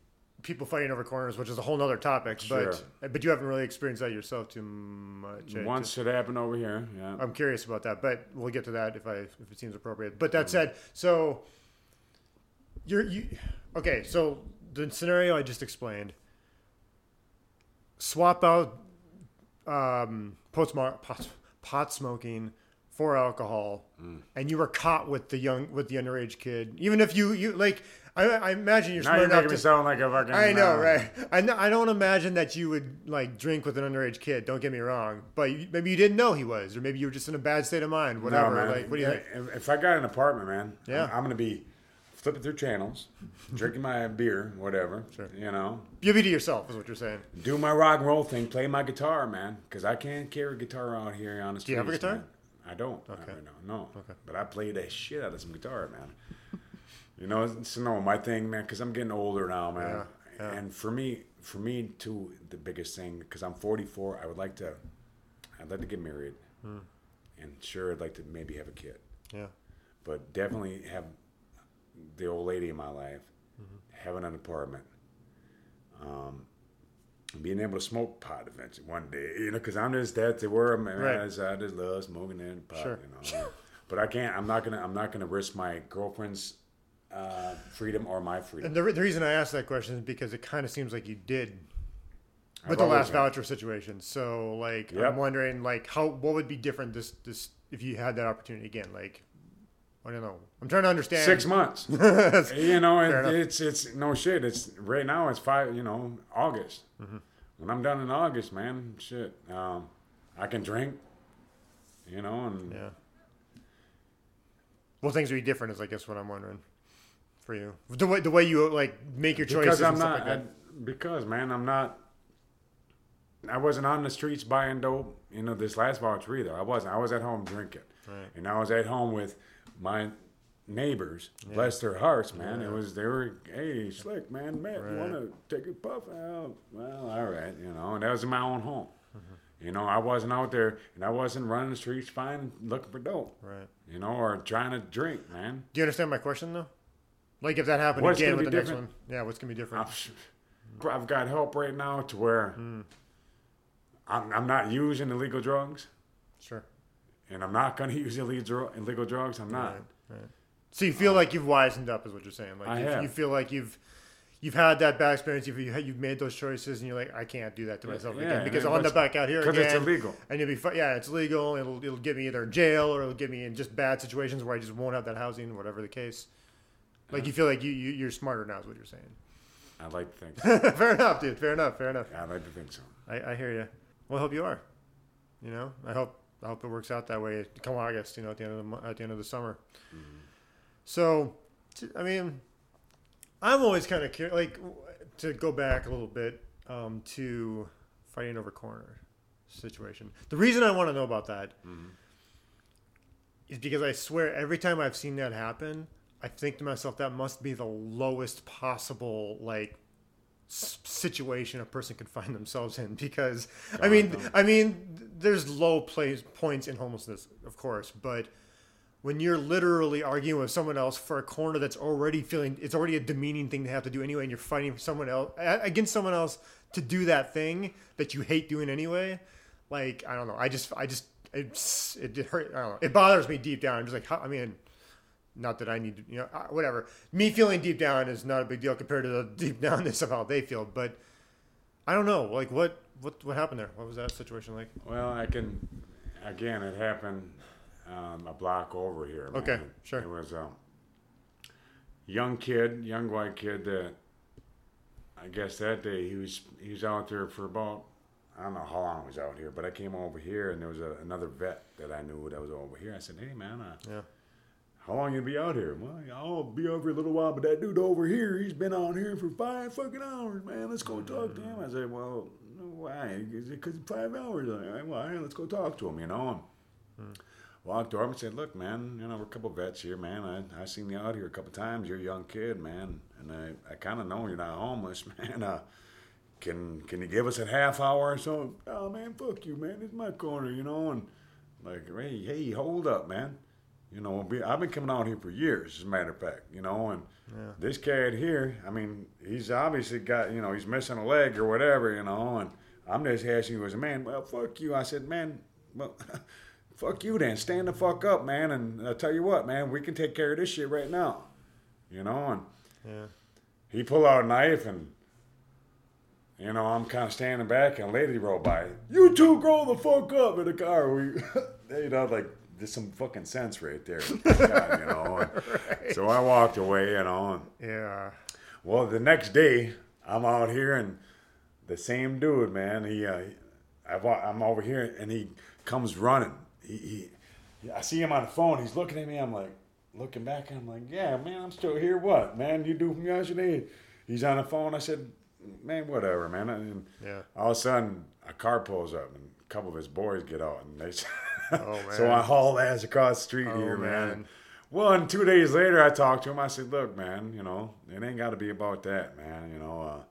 people fighting over corners, which is a whole other topic. Sure. But but you haven't really experienced that yourself too much. Once it happened over here, yeah. I'm curious about that, but we'll get to that if I if it seems appropriate. But Mm-hmm. that said, so you're you okay? So the scenario I just explained. Swap out um, pot, pot, pot smoking for alcohol, Mm. and you were caught with the young with the underage kid. Even if you you like, I, I imagine you're now smart you're enough making to me sound like a fucking. I know, uh, right? I don't imagine that you would like drink with an underage kid. Don't get me wrong, but you, maybe you didn't know he was, or maybe you were just in a bad state of mind. Whatever. No, like, what do you think? If, if I got an apartment, man, Yeah. I'm, I'm gonna be flipping through channels, drinking my beer, whatever. Sure. You know, You be to yourself, is what you're saying. do my rock and roll thing, play my guitar, man, because I can't carry a guitar out here on the streets. Do you have a guitar? man. I don't. Okay. Okay. No, no. Okay. But I play the shit out of some guitar, man. you know, it's no my thing, man, because I'm getting older now, man. Yeah, yeah. And for me, for me too, the biggest thing, because I'm 44, I would like to, I'd like to get married, Hmm. and sure, I'd like to maybe have a kid Yeah. but definitely have the old lady in my life, Mm-hmm. having an apartment, um, being able to smoke pot eventually one day, you know, because I'm just that to where I'm Right. at. I just love smoking and pot, Sure. you know. but I can't. I'm not gonna. I'm not gonna risk my girlfriend's uh, freedom or my freedom. And the, re- the reason I asked that question is because it kind of seems like you did I've with the always last voucher situation. So, like, Yep. I'm wondering, like, how what would be different this this if you had that opportunity again? Like, I don't know. I'm trying to understand. Six months. *laughs* You know, it, it's it's no shit. It's right now. It's five. You know, August. Mm-hmm. When I'm done in August, man, shit, um, I can drink. You know, and yeah. Well, things would be different, is I guess what I'm wondering for you. The way the way you like make your choices because I'm not. like. I- because man, I'm not. I wasn't on the streets buying dope. You know, this last voucher either. I wasn't. I was at home drinking, Right. and I was at home with my neighbors. Bless their hearts, man. It was they were, hey, slick man, man, Right. you want to take a puff? Oh, well, all right, you know. And that was in my own home. Mm-hmm. You know, I wasn't out there, and I wasn't running the streets fine looking for dope. Right. You know, or trying to drink, man. Do you understand my question though? Like if that happened What's again with the next one, yeah, what's gonna be different? I've, I've got help right now to where Hmm. I'm, I'm not using illegal drugs, Sure. And I'm not going *laughs* to use illegal, illegal drugs. I'm not. Right, right. So you feel um, like you've wisened up, is what you're saying? Like I you, have. you feel like you've you've had that bad experience. You've you- you've made those choices, and you're like, I can't do that to myself Yeah, again because I'll end up back out here Because it's illegal. And you'll be yeah, it's legal. It'll it'll get me either in jail or it'll get me in just bad situations where I just won't have that housing, whatever the case. Like you feel like you, you you're smarter now, is what you're saying. I'd like to think *laughs* so. fair enough, dude. Fair enough. Fair enough. I'd like to think so. I, I hear you. Well, I hope you are. You know, I hope I hope it works out that way come August. You know, at the end of the at the end of the summer. So, I mean, I'm always kind of curious. Like, to go back a little bit um, to fighting over corner situation. The reason I want to know about that is because I swear every time I've seen that happen, I think to myself that must be the lowest possible like situation a person could find themselves in because I oh, mean I mean there's low place points in homelessness of course but when you're literally arguing with someone else for a corner that's already feeling it's already a demeaning thing to have to do anyway and you're fighting for someone else against someone else to do that thing that you hate doing anyway like I don't know I just I just it's it, it hurt I don't know it bothers me deep down I'm just like how, I mean not that I need to, you know, whatever. Me feeling deep down is not a big deal compared to the *laughs* deep downness of how they feel. But I don't know, like what what what happened there? What was that situation like? Well, I can. Again, it happened um, a block over here. man. Okay, sure. It was a young kid, young white kid that I guess that day he was he was out there for about I don't know how long he was out here, but I came over here and there was a, another vet that I knew that was over here. I said, "Hey, man, uh, Yeah. How long you be out here? Well, I'll be over here a little while, but that dude over here, he's been on here for five fucking hours, man. Let's go talk to him. I said, well, why? Because five hours? All right, well, all right, let's go talk to him, you know. And walked over and said, look, man, you know, we're a couple vets here, man. I I seen you out here a couple times. You're a young kid, man, and I, I kind of know you're not homeless, *laughs* man. Uh, can can you give us a half hour or so? Oh man, fuck you, man. It's my corner, you know. And like, hey, hey, hold up, man. You know, we- I've been coming out here for years, as a matter of fact, you know, and Yeah. this cat here, I mean, he's obviously got, you know, he's missing a leg or whatever, you know, and I'm just asking you as a man, well, fuck you. I said, man, well, *laughs* fuck you then. Stand the fuck up, man, and I'll tell you what, man, we can take care of this shit right now, you know, and Yeah. he pulled out a knife and you know i'm kind of standing back and a lady rolled by you two grow the fuck up in the car we *laughs* you know like there's some fucking sense right there God, you know? *laughs* And so i walked away you know Yeah. well the next day i'm out here and the same dude man he uh, I, i'm over here and he comes running. He, he i see him on the phone. He's looking at me. I'm like looking back i'm like yeah man i'm still here. What man? You do from yesterday he's on the phone. I said man whatever man. And Yeah. all of a sudden a car pulls up and a couple of his boys get out and they *laughs* *laughs* Oh, *laughs* so i haul ass across the street Oh, here man, man. well, and two days later, I talked to him. I said, "Look, man, you know, it ain't got to be about that, man. You know, uh,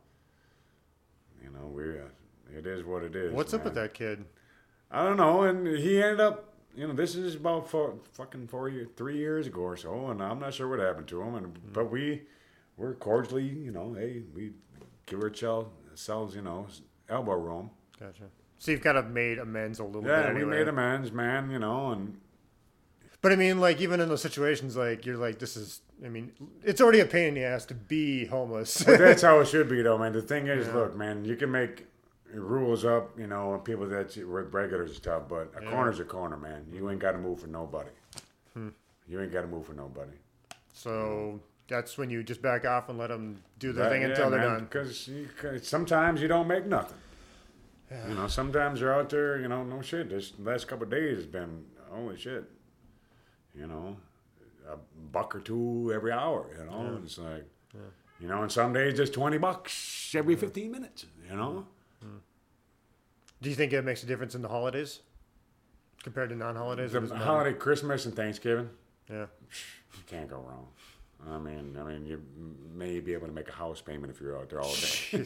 you know, we, uh, it is what it is." What's up with that kid? I don't know. And he ended up, you know, this is about four, fucking four, year, three years ago or so, and I'm not sure what happened to him. And but we, we're cordially, you know, hey, we give ourselves, you know, elbow room. Gotcha. So you've kind of made amends a little bit. Yeah, we anyway. made amends, man. You know, and But I mean, like even in those situations, like you're like, this is. I mean, it's already a pain in the ass to be homeless. But that's how it *laughs* should be, though, man. The thing is, look, man, you can make rules up, you know, and people that regulars and stuff, but a Yeah. corner's a corner, man. You ain't got to move for nobody. Hmm. You ain't got to move for nobody. so that's when you just back off and let them do their thing until they're done. Because sometimes you don't make nothing. You know, sometimes you're out there, you know, no shit. This last couple of days has been, holy shit. You know, a buck or two every hour, you know. It's like, you know, and some days it's 20 bucks every 15 minutes, you know. Hmm. Do you think it makes a difference in the holidays compared to non-holidays? The it matter? holiday, Christmas and Thanksgiving, Yeah. you can't go wrong. I mean, I mean, you may be able to make a house payment if you're out there all day. *laughs*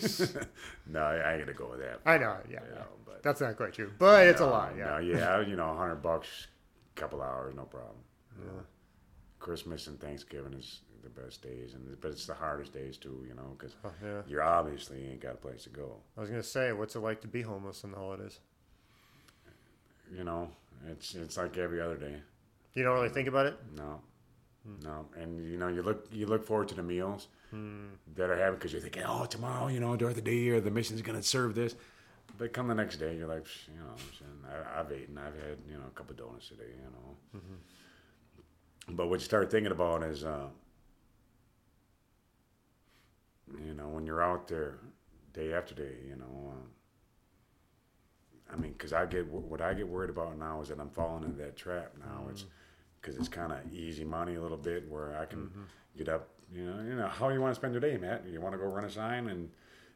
no, I ain't gonna go with that. I know. Yeah. You know, but That's not quite true, but it's a No, lot. Yeah. No, yeah, you know, hundred bucks, couple hours, no problem. Yeah. Uh, Christmas and Thanksgiving is the best days, and but it's the hardest days too, you know, because Oh, yeah. you obviously ain't got a place to go. I was gonna say, what's it like to be homeless in the holidays? You know, it's it's like every other day. You don't really mm. think about it. No, no, and you know, you look you look forward to the meals mm. that are having because you're thinking, oh, tomorrow, you know, during the day, or the mission's gonna serve this. But come the next day, you're like, you know, I, I've eaten, I've had, you know, a couple of donuts today, you know. Mm-hmm. But what you start thinking about is, uh, you know, when you're out there day after day, you know. Uh, I mean, because I get what I get worried about now is that I'm falling into that trap now. It's mm. Because it's kind of easy money a little bit where I can mm-hmm. get up. You know, you know how you want to spend your day, Matt. You want to go run a sign and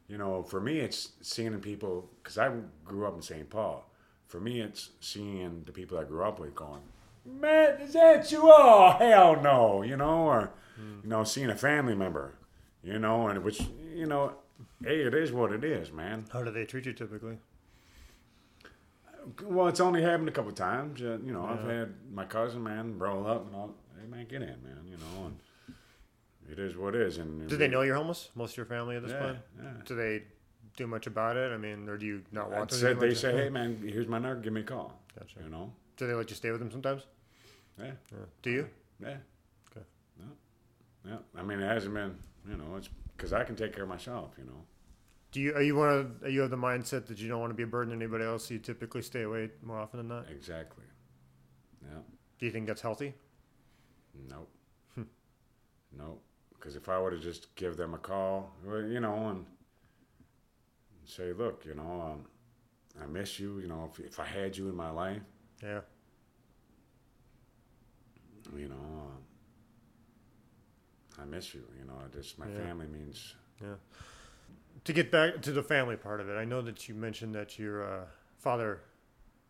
you know, for me, it's seeing people because I grew up in St. Paul. For me, it's seeing the people I grew up with going, Matt, is that you? Oh, hell no, you know, or mm. you know, seeing a family member, you know, and which you know, hey, it is what it is, man. How do they treat you typically? Well, it's only happened a couple times. Uh, you know, I've had my cousin, man, roll up and all. Hey, man, get in, man. You know, and it is what it is. And Do they know you're homeless? Most of your family at this Yeah, point. yeah. Do they do much about it? I mean, or do you not want I'd to? say, they say, hey, man, here's my number. Give me a call. Gotcha. You know, Do they let you stay with them sometimes? yeah, Yeah. Do you? yeah. Okay. Yeah, yeah. I mean, it hasn't been. You know, it's because I can take care of myself. You know. Do you? Are you one of? Are you have the mindset that you don't want to be a burden to anybody else? So you typically stay away more often than not. Exactly. Yeah. Do you think that's healthy? Nope. nope. Because if I were to just give them a call, you know, and say, look, you know, um, I miss you. You know, if, if I had you in my life, Yeah. you know, um, I miss you. You know, just my Yeah. family means. To get back to the family part of it, I know that you mentioned that your uh, father.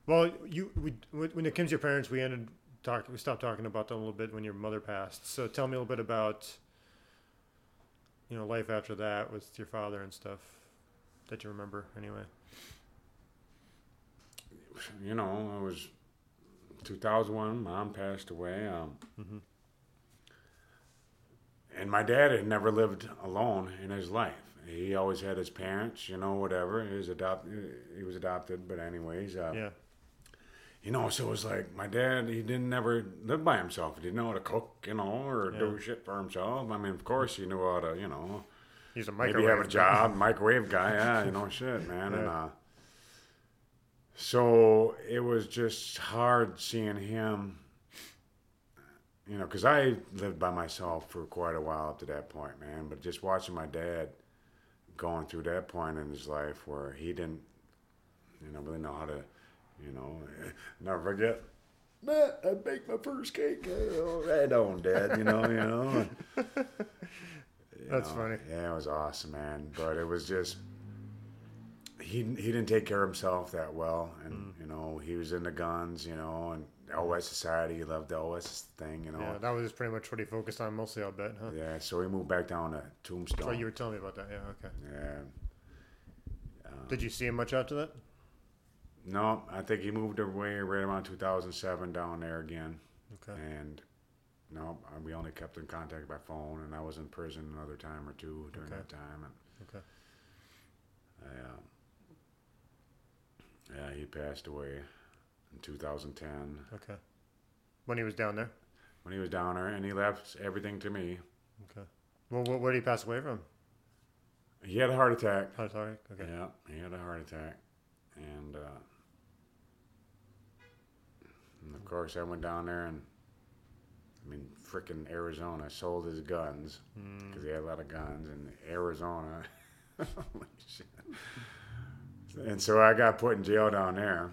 Well, you we, when it comes to your parents, we ended talk. We stopped talking about them a little bit when your mother passed. So tell me a little bit about, you know, life after that with your father and stuff that you remember. Anyway. You know, I was 2001. Mom passed away. Um, Mhm. And my dad had never lived alone in his life. He always had his parents, you know, whatever. He was adopted. He was adopted, but anyways, uh, Yeah. you know. So it was like my dad. He didn't never live by himself. He didn't know how to cook, you know, or Yeah. do shit for himself. I mean, of course, he knew how to, you know, He's a microwave. maybe have a job, *laughs* microwave guy. Yeah, you know, shit, man. And uh, so it was just hard seeing him. You know, because I lived by myself for quite a while up to that point, man. But just watching my dad going through that point in his life where he didn't, you know, really know how to, you know, *laughs* never forget. Man, I baked my first cake. Oh, right on, Dad. You know, you know. *laughs* You That's know, funny. Yeah, it was awesome, man. But it was just he he didn't take care of himself that well, and Mm. you know he was into guns, you know, and OS Society. He loved the OS thing, you know. Yeah, that was pretty much what he focused on mostly. I'll bet, huh? Yeah, so he moved back down to Tombstone. Oh, you were telling me about that. Yeah. Okay. yeah. Did you see him much after that? No, I think he moved away right around 2007 down there again, Okay. and no, uh, we only kept in contact by phone, and I was in prison another time or two during Okay. that time, and Okay. I, uh, yeah, he passed away in 2010 Okay. When he was down there. when he was down there, and he left everything to me. Okay. Well, what, what did he pass away from? He had a heart attack. Oh, sorry. Okay. Yeah, he had a heart attack, and, uh, and of course I went down there and. I mean, freaking Arizona sold his guns Mm, because he had a lot of guns in Arizona. *laughs* And so I got put in jail down there.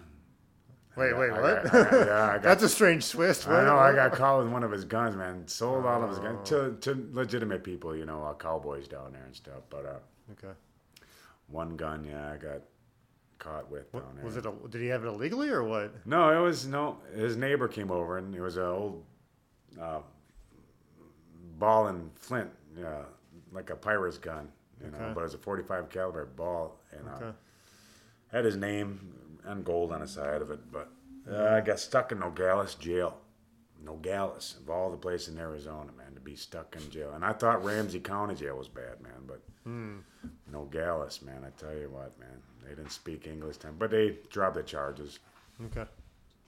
Wait, I wait, got- what? I got- yeah, I *laughs* got That's a strange twist. I know. I got caught with one of his guns, man. Sold all of his Oh. guns to, to legitimate people, you know, uh, cowboys down there and stuff. But uh, Okay. one gun, yeah, I got caught with What, down there. was it? A, did he have it illegally or what? No, it was no. His neighbor came over, and it was an old uh, ball and flint, uh, like a pirate's gun, you know, but it was a 45 caliber ball, and uh, Okay. had his name and gold on the side of it. But uh, I got stuck in Nogales jail. Nogales, of all the places in Arizona, man, to be stuck in jail. And I thought Ramsey County jail was bad, man, but Hmm. Nogales, man, I tell you what, man, they didn't speak English time, but they dropped the charges. Okay.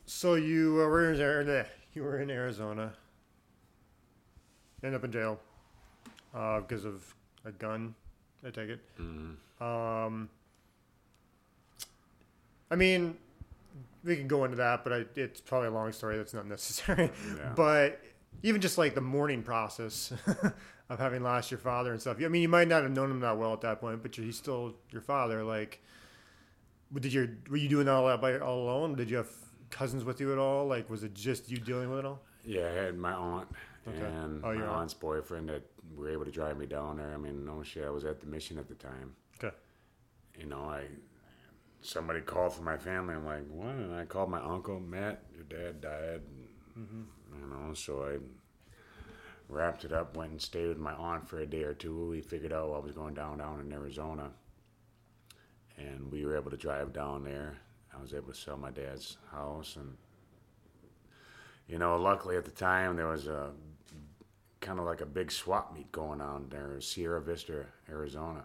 So you were in Arizona. You were in Arizona. End up in jail uh, because of a gun. I take it. Um, I mean, we can go into that, but I, it's probably a long story. That's not necessary. Yeah. *laughs* But even just like the mourning process *laughs* of having lost your father and stuff. I mean, you might not have known him that well at that point, but he's still your father. Like, did you were you doing all that by all alone? Did you have cousins with you at all? Like, was it just you dealing with it all? Yeah, I had my aunt Okay. and Oh, my aunt. aunt's boyfriend that were able to drive me down there. I mean, no shit, I was at the mission at the time. Okay. you know, I somebody called for my family. I'm like, what? And I called my uncle, Matt. Your dad died. And, You know, so I wrapped it up, went and stayed with my aunt for a day or two. We figured out I was going down down in Arizona, and we were able to drive down there. I was able to sell my dad's house, and you know, luckily at the time there was a kind of like a big swap meet going on there, in Sierra Vista, Arizona.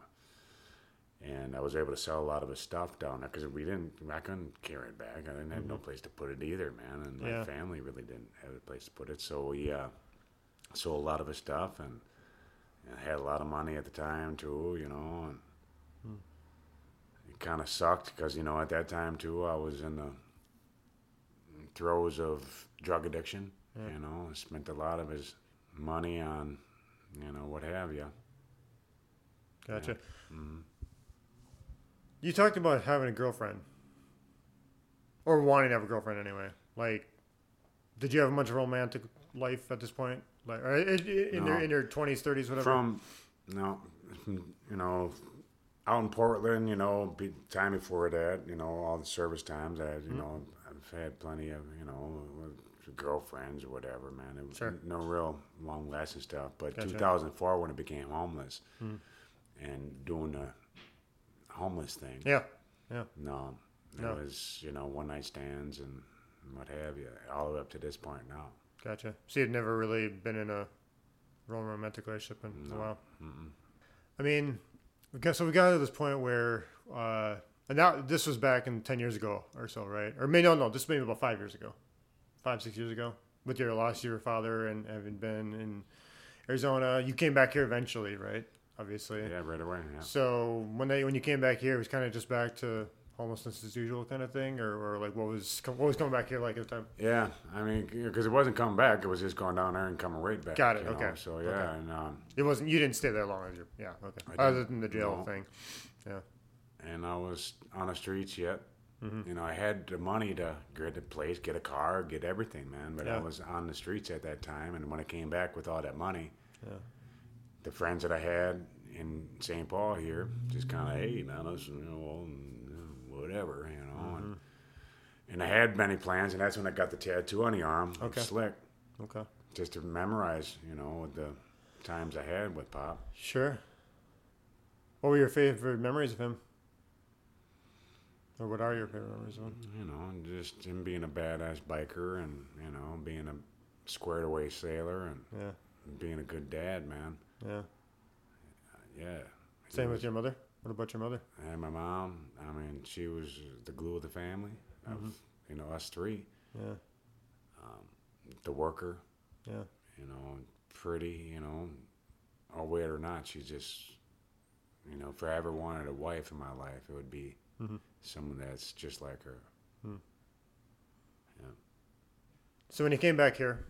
And I was able to sell a lot of his stuff down there because we didn't, I couldn't carry it back. I didn't have no place to put it either, man. And my Yeah. family really didn't have a place to put it. So we uh, sold a lot of his stuff and, and had a lot of money at the time too, you know. And it kind of sucked because, you know, at that time too, I was in the throes of drug addiction. You know, I spent a lot of his money on, you know, what have you. Gotcha. Mm-hmm. You talked about having a girlfriend, or wanting to have a girlfriend anyway. Like, did you have a much romantic life at this point? Like, or in, in, No. your in your twenties, thirties, whatever. From, no, you know, out in Portland, you know, be, time before that, you know, all the service times, I, Mm-hmm. you know, I've had plenty of, you know, girlfriends or whatever, man. It was Sure. no real long lasting stuff. But Gotcha. Hmm. 2004, when I became homeless and doing the homeless thing, yeah, yeah, no, it No. was, you know, one night stands and what have you, all the way up to this point now. gotcha. So you'd never really been in a real romantic relationship in a while. I mean, so we got to this point where, uh, and now this was back in ten years ago or so, right? Or maybe no, no, this maybe about five years ago, five six years ago, with your loss of your father and having been in Arizona. You came back here eventually, right? Obviously. Yeah, right away. Yeah. So when they when you came back here, it was kind of just back to homelessness as usual kind of thing, or, or like what was what was coming back here like at the time? Yeah, I mean, because it wasn't coming back; it was just going down there and coming right back. Got it, you know? okay, So yeah, okay. and um, It wasn't you didn't stay there long as you yeah okay other than the jail no. thing yeah and I was on the streets yet. Mm-hmm. You know, I had the money to get a place, get a car, get everything, man. But Yeah. I was on the streets at that time, and when I came back with all that money, Yeah. the friends that I had in St. Paul here just kind of, hey, man, let's, you know, whatever, you know. Mm-hmm. And, and I had many plans, and that's when I got the tattoo on the arm, Okay. slick, okay just to memorize, you know, with the times I had with Pop. sure. What were your favorite memories of him? Or what are your favorite memories of him? you know, just him being a badass biker and, you know, being a squared away sailor and Yeah, being a good dad, man. yeah. Yeah. Same with your mother. What about your mother? And my mom, I mean, she was the glue of the family, of, mm-hmm. you know, us three. Yeah, um, The worker, yeah, you know, pretty, you know, overweight or not, she just, you know, if I ever wanted a wife in my life, it would be Mhm. someone that's just like her. Hmm. So when you came back here,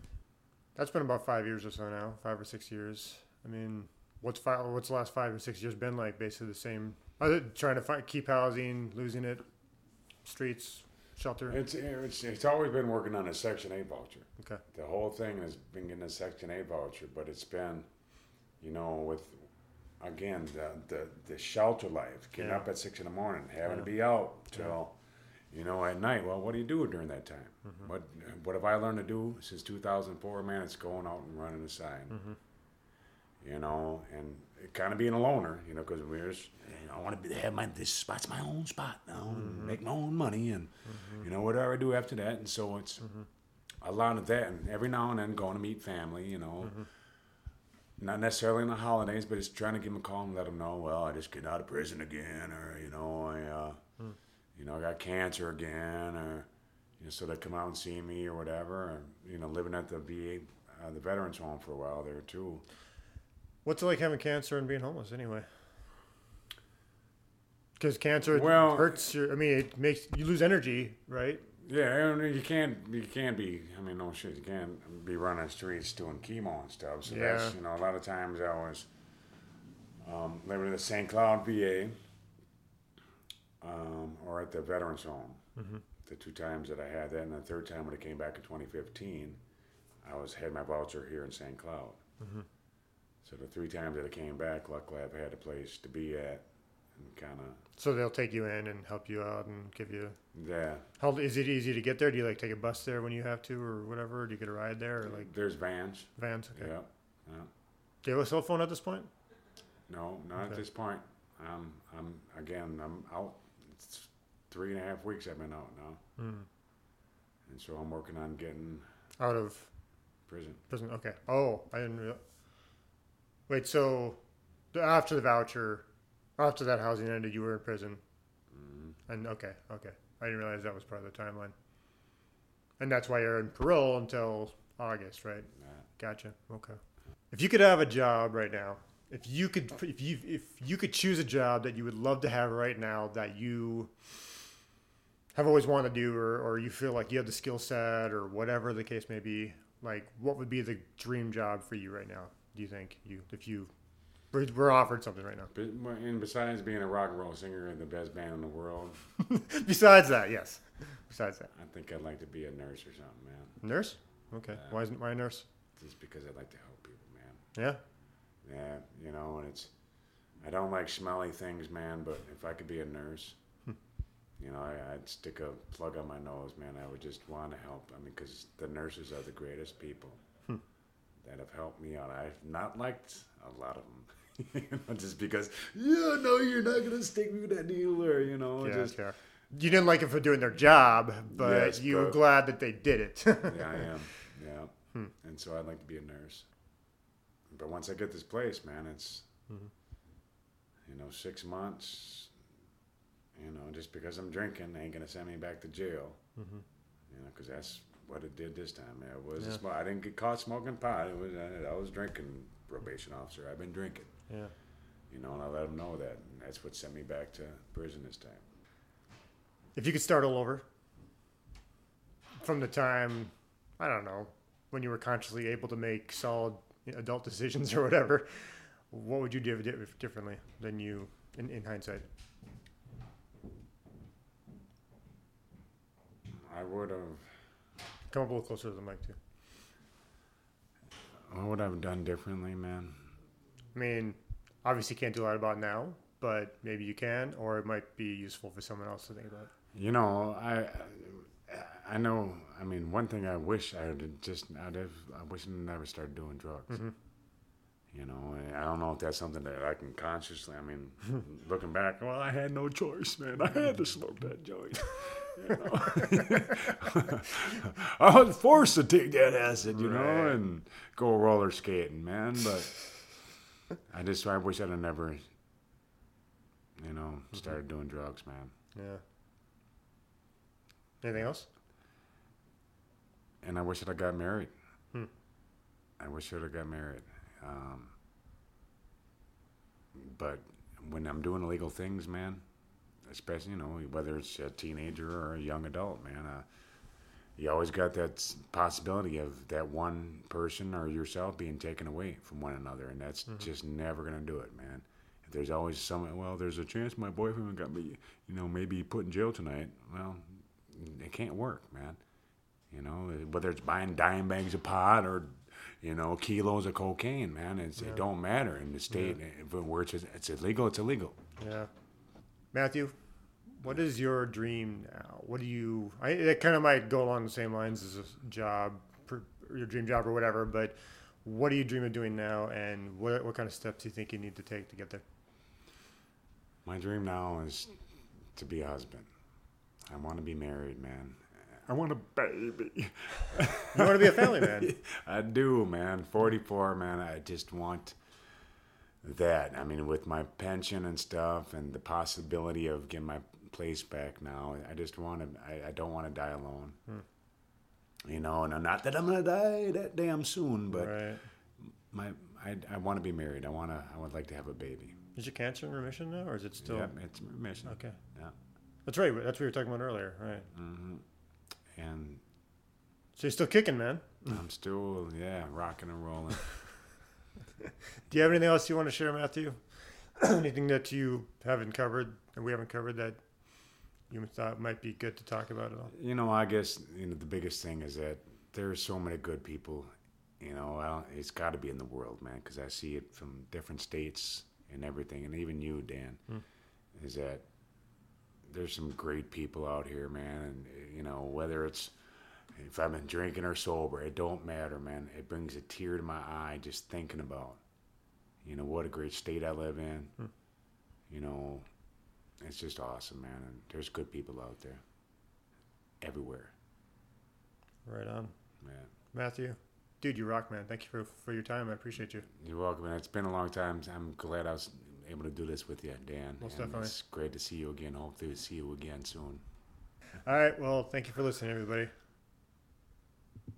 that's been about five years or so now, five or six years. I mean, what's five, what's the last five or six years been like? Basically the same. Other trying to find, keep housing, losing it, streets, shelter. It's, it's, it's always been working on a Section 8 voucher. Okay. The whole thing has been getting a Section 8 voucher, but it's been, you know, with, again, the, the, the shelter life, getting Yeah. up at 6 in the morning, having to be out till, you know, at night. Well, what do you do during that time? Mm-hmm. What, what have I learned to do since 2004? Man, it's going out and running a sign. Mm-hmm. You know, and kind of being a loner, you know, because we're just, you know, I want to have my, this spot's my own spot now, and mm-hmm. make my own money, and, you mm-hmm. know, whatever I do after that. And so it's, mm-hmm. a lot of that, and every now and then going to meet family, you know. Not necessarily on the holidays, but it's trying to give them a call and let them know, well, I just get out of prison again, or you know, I, uh, hmm. you know, I got cancer again, or you know, so they come out and see me or whatever, or you know, living at the VA, uh, the veterans home for a while there too. What's it like having cancer and being homeless anyway? Because cancer Well- hurts your. I mean, it makes you lose energy, right? Yeah, and you can't you can't be. I mean, no shit, you can't be running streets doing chemo and stuff. So that's you know a lot of times I was um, living at the St. Cloud VA um, or at the Veterans Home. The two times that I had that, and the third time when I came back in 2015, I was had my voucher here in St. Cloud. So the three times that I came back, luckily I've had a place to be at, and kind of So they'll take you in and help you out and give you. yeah. How is it easy to get there? Do you like take a bus there when you have to, or whatever? Do you get a ride there, or like There's vans. vans? Okay. Yeah. Yeah. Do you have a cell phone at this point? No, not Okay. at this point. Um, I'm again. I'm out. It's three and a half weeks I've been out now, Mm. and so I'm working on getting Out of prison. prison. Okay. Oh, I didn't. Real... Wait. So after the voucher, after that housing ended, you were in prison, hmm and okay, okay. I didn't realize that was part of the timeline. And that's why you're in parole until August, right? Yeah. Gotcha. Okay. If you could have a job right now, if you could, if you if you could choose a job that you would love to have right now that you have always wanted to do, or or you feel like you have the skill set, or whatever the case may be, like what would be the dream job for you right now? Do you think you if you were, offered something right now? And besides being a rock and roll singer in the best band in the world, *laughs* Besides that, yes. Besides that, I think I'd like to be a nurse or something, man. nurse. Okay. Why isn't why a nurse? Just because I'd like to help people, man. Yeah. Yeah, you know, and it's I don't like smelly things, man. But if I could be a nurse, hmm. you know, I, I'd stick a plug on my nose, man. I would just want to help. I mean, because the nurses are the greatest people that have helped me out. I've not liked a lot of them, *laughs* you know, just because. Yeah, no, you're not gonna stick me with that dealer, you know. Yeah. just yeah. You didn't like it for doing their job, but Yes, you were glad that they did it. yeah, I *laughs* am. Yeah, and so I'd like to be a nurse. But once I get this place, man, it's you know six months. You know, just because I'm drinking, they ain't gonna send me back to jail. Mhm. You know, because that's what it did this time. It was Yeah. a sm- I didn't get caught smoking pot. It was I, I was drinking. Probation officer, I've been drinking. yeah. You know, and I let them know that, and that's what sent me back to prison this time. If you could start all over from the time, I don't know, when you were consciously able to make solid adult decisions or whatever, what would you do differently than you in, in hindsight? I would have. Come up a little closer to the mic, too. What would I have done differently, man? I mean, obviously, you can't do a lot about now, but maybe you can, or it might be useful for someone else to think about. You know, I I know. I mean, one thing I wish I would just I'd have. I wish I never started doing drugs. Mhm. You know, I don't know if that's something that I can consciously. I mean, *laughs* looking back, well, I had no choice, man. I had to smoke that joint. You know? *laughs* I was forced to take that acid, you know, and go roller skating, man. But I just I wish I'd have never, you know, started doing drugs, man. Yeah. Anything else? and I wish that I got married. Hmm. I wish that I got married. Um, but when I'm doing illegal things, man, especially you know whether it's a teenager or a young adult, man, uh, you always got that possibility of that one person or yourself being taken away from one another, and that's just never gonna do it, man. If There's always some. Well, there's a chance my boyfriend got me, you know, maybe put in jail tonight. Well, it can't work, man. You know, whether it's buying dime bags of pot or, you know, kilos of cocaine, man, it's, Yeah. it don't matter in the state eh, it- where it's, it's illegal. It's illegal. Yeah. Matthew, what is your dream now? What do you? I it kind of might go along the same lines as a job, your dream job or whatever. But what do you dream of doing now, and what what kind of steps do you think you need to take to get there? My dream now is to be a husband. I want to be married, man. I want a baby. You want to be a family man. *laughs* I do, man. 44, man. I just want that. I mean, with my pension and stuff and the possibility of getting my place back now, I just want to, I, I don't want to die alone. You know, and not that I'm going to die that damn soon, but right. my, I, I want to be married. I want to, I would like to have a baby. Is your cancer in remission now, or is it still? yeah, it's remission. Okay. Yeah. That's right. That's what we were talking about earlier. Right. hmm And So you're still kicking, man. I'm still, yeah, rocking and rolling. *laughs* Do you have anything else you want to share, Matthew? *clears throat* anything that you haven't covered and we haven't covered that you thought might be good to talk about at all? You know, I guess you know the biggest thing is that there's so many good people. You know, it's got to be in the world, man, because I see it from different states and everything, and even you, Dan. Hmm. is that there's some great people out here, man. And you know, whether it's if I've been drinking or sober, it don't matter, man. It brings a tear to my eye just thinking about, you know, what a great state I live in. Hmm. You know, it's just awesome, man. And there's good people out there, everywhere, Right on, man. Matthew. Dude, you rock, man. Thank you for for your time. I appreciate you. You're welcome, man. It's been a long time. I'm glad I was able to do this with you, Dan. Most and definitely. It's great to see you again. Hopefully, see you again soon. All right. Well, thank you for listening, everybody.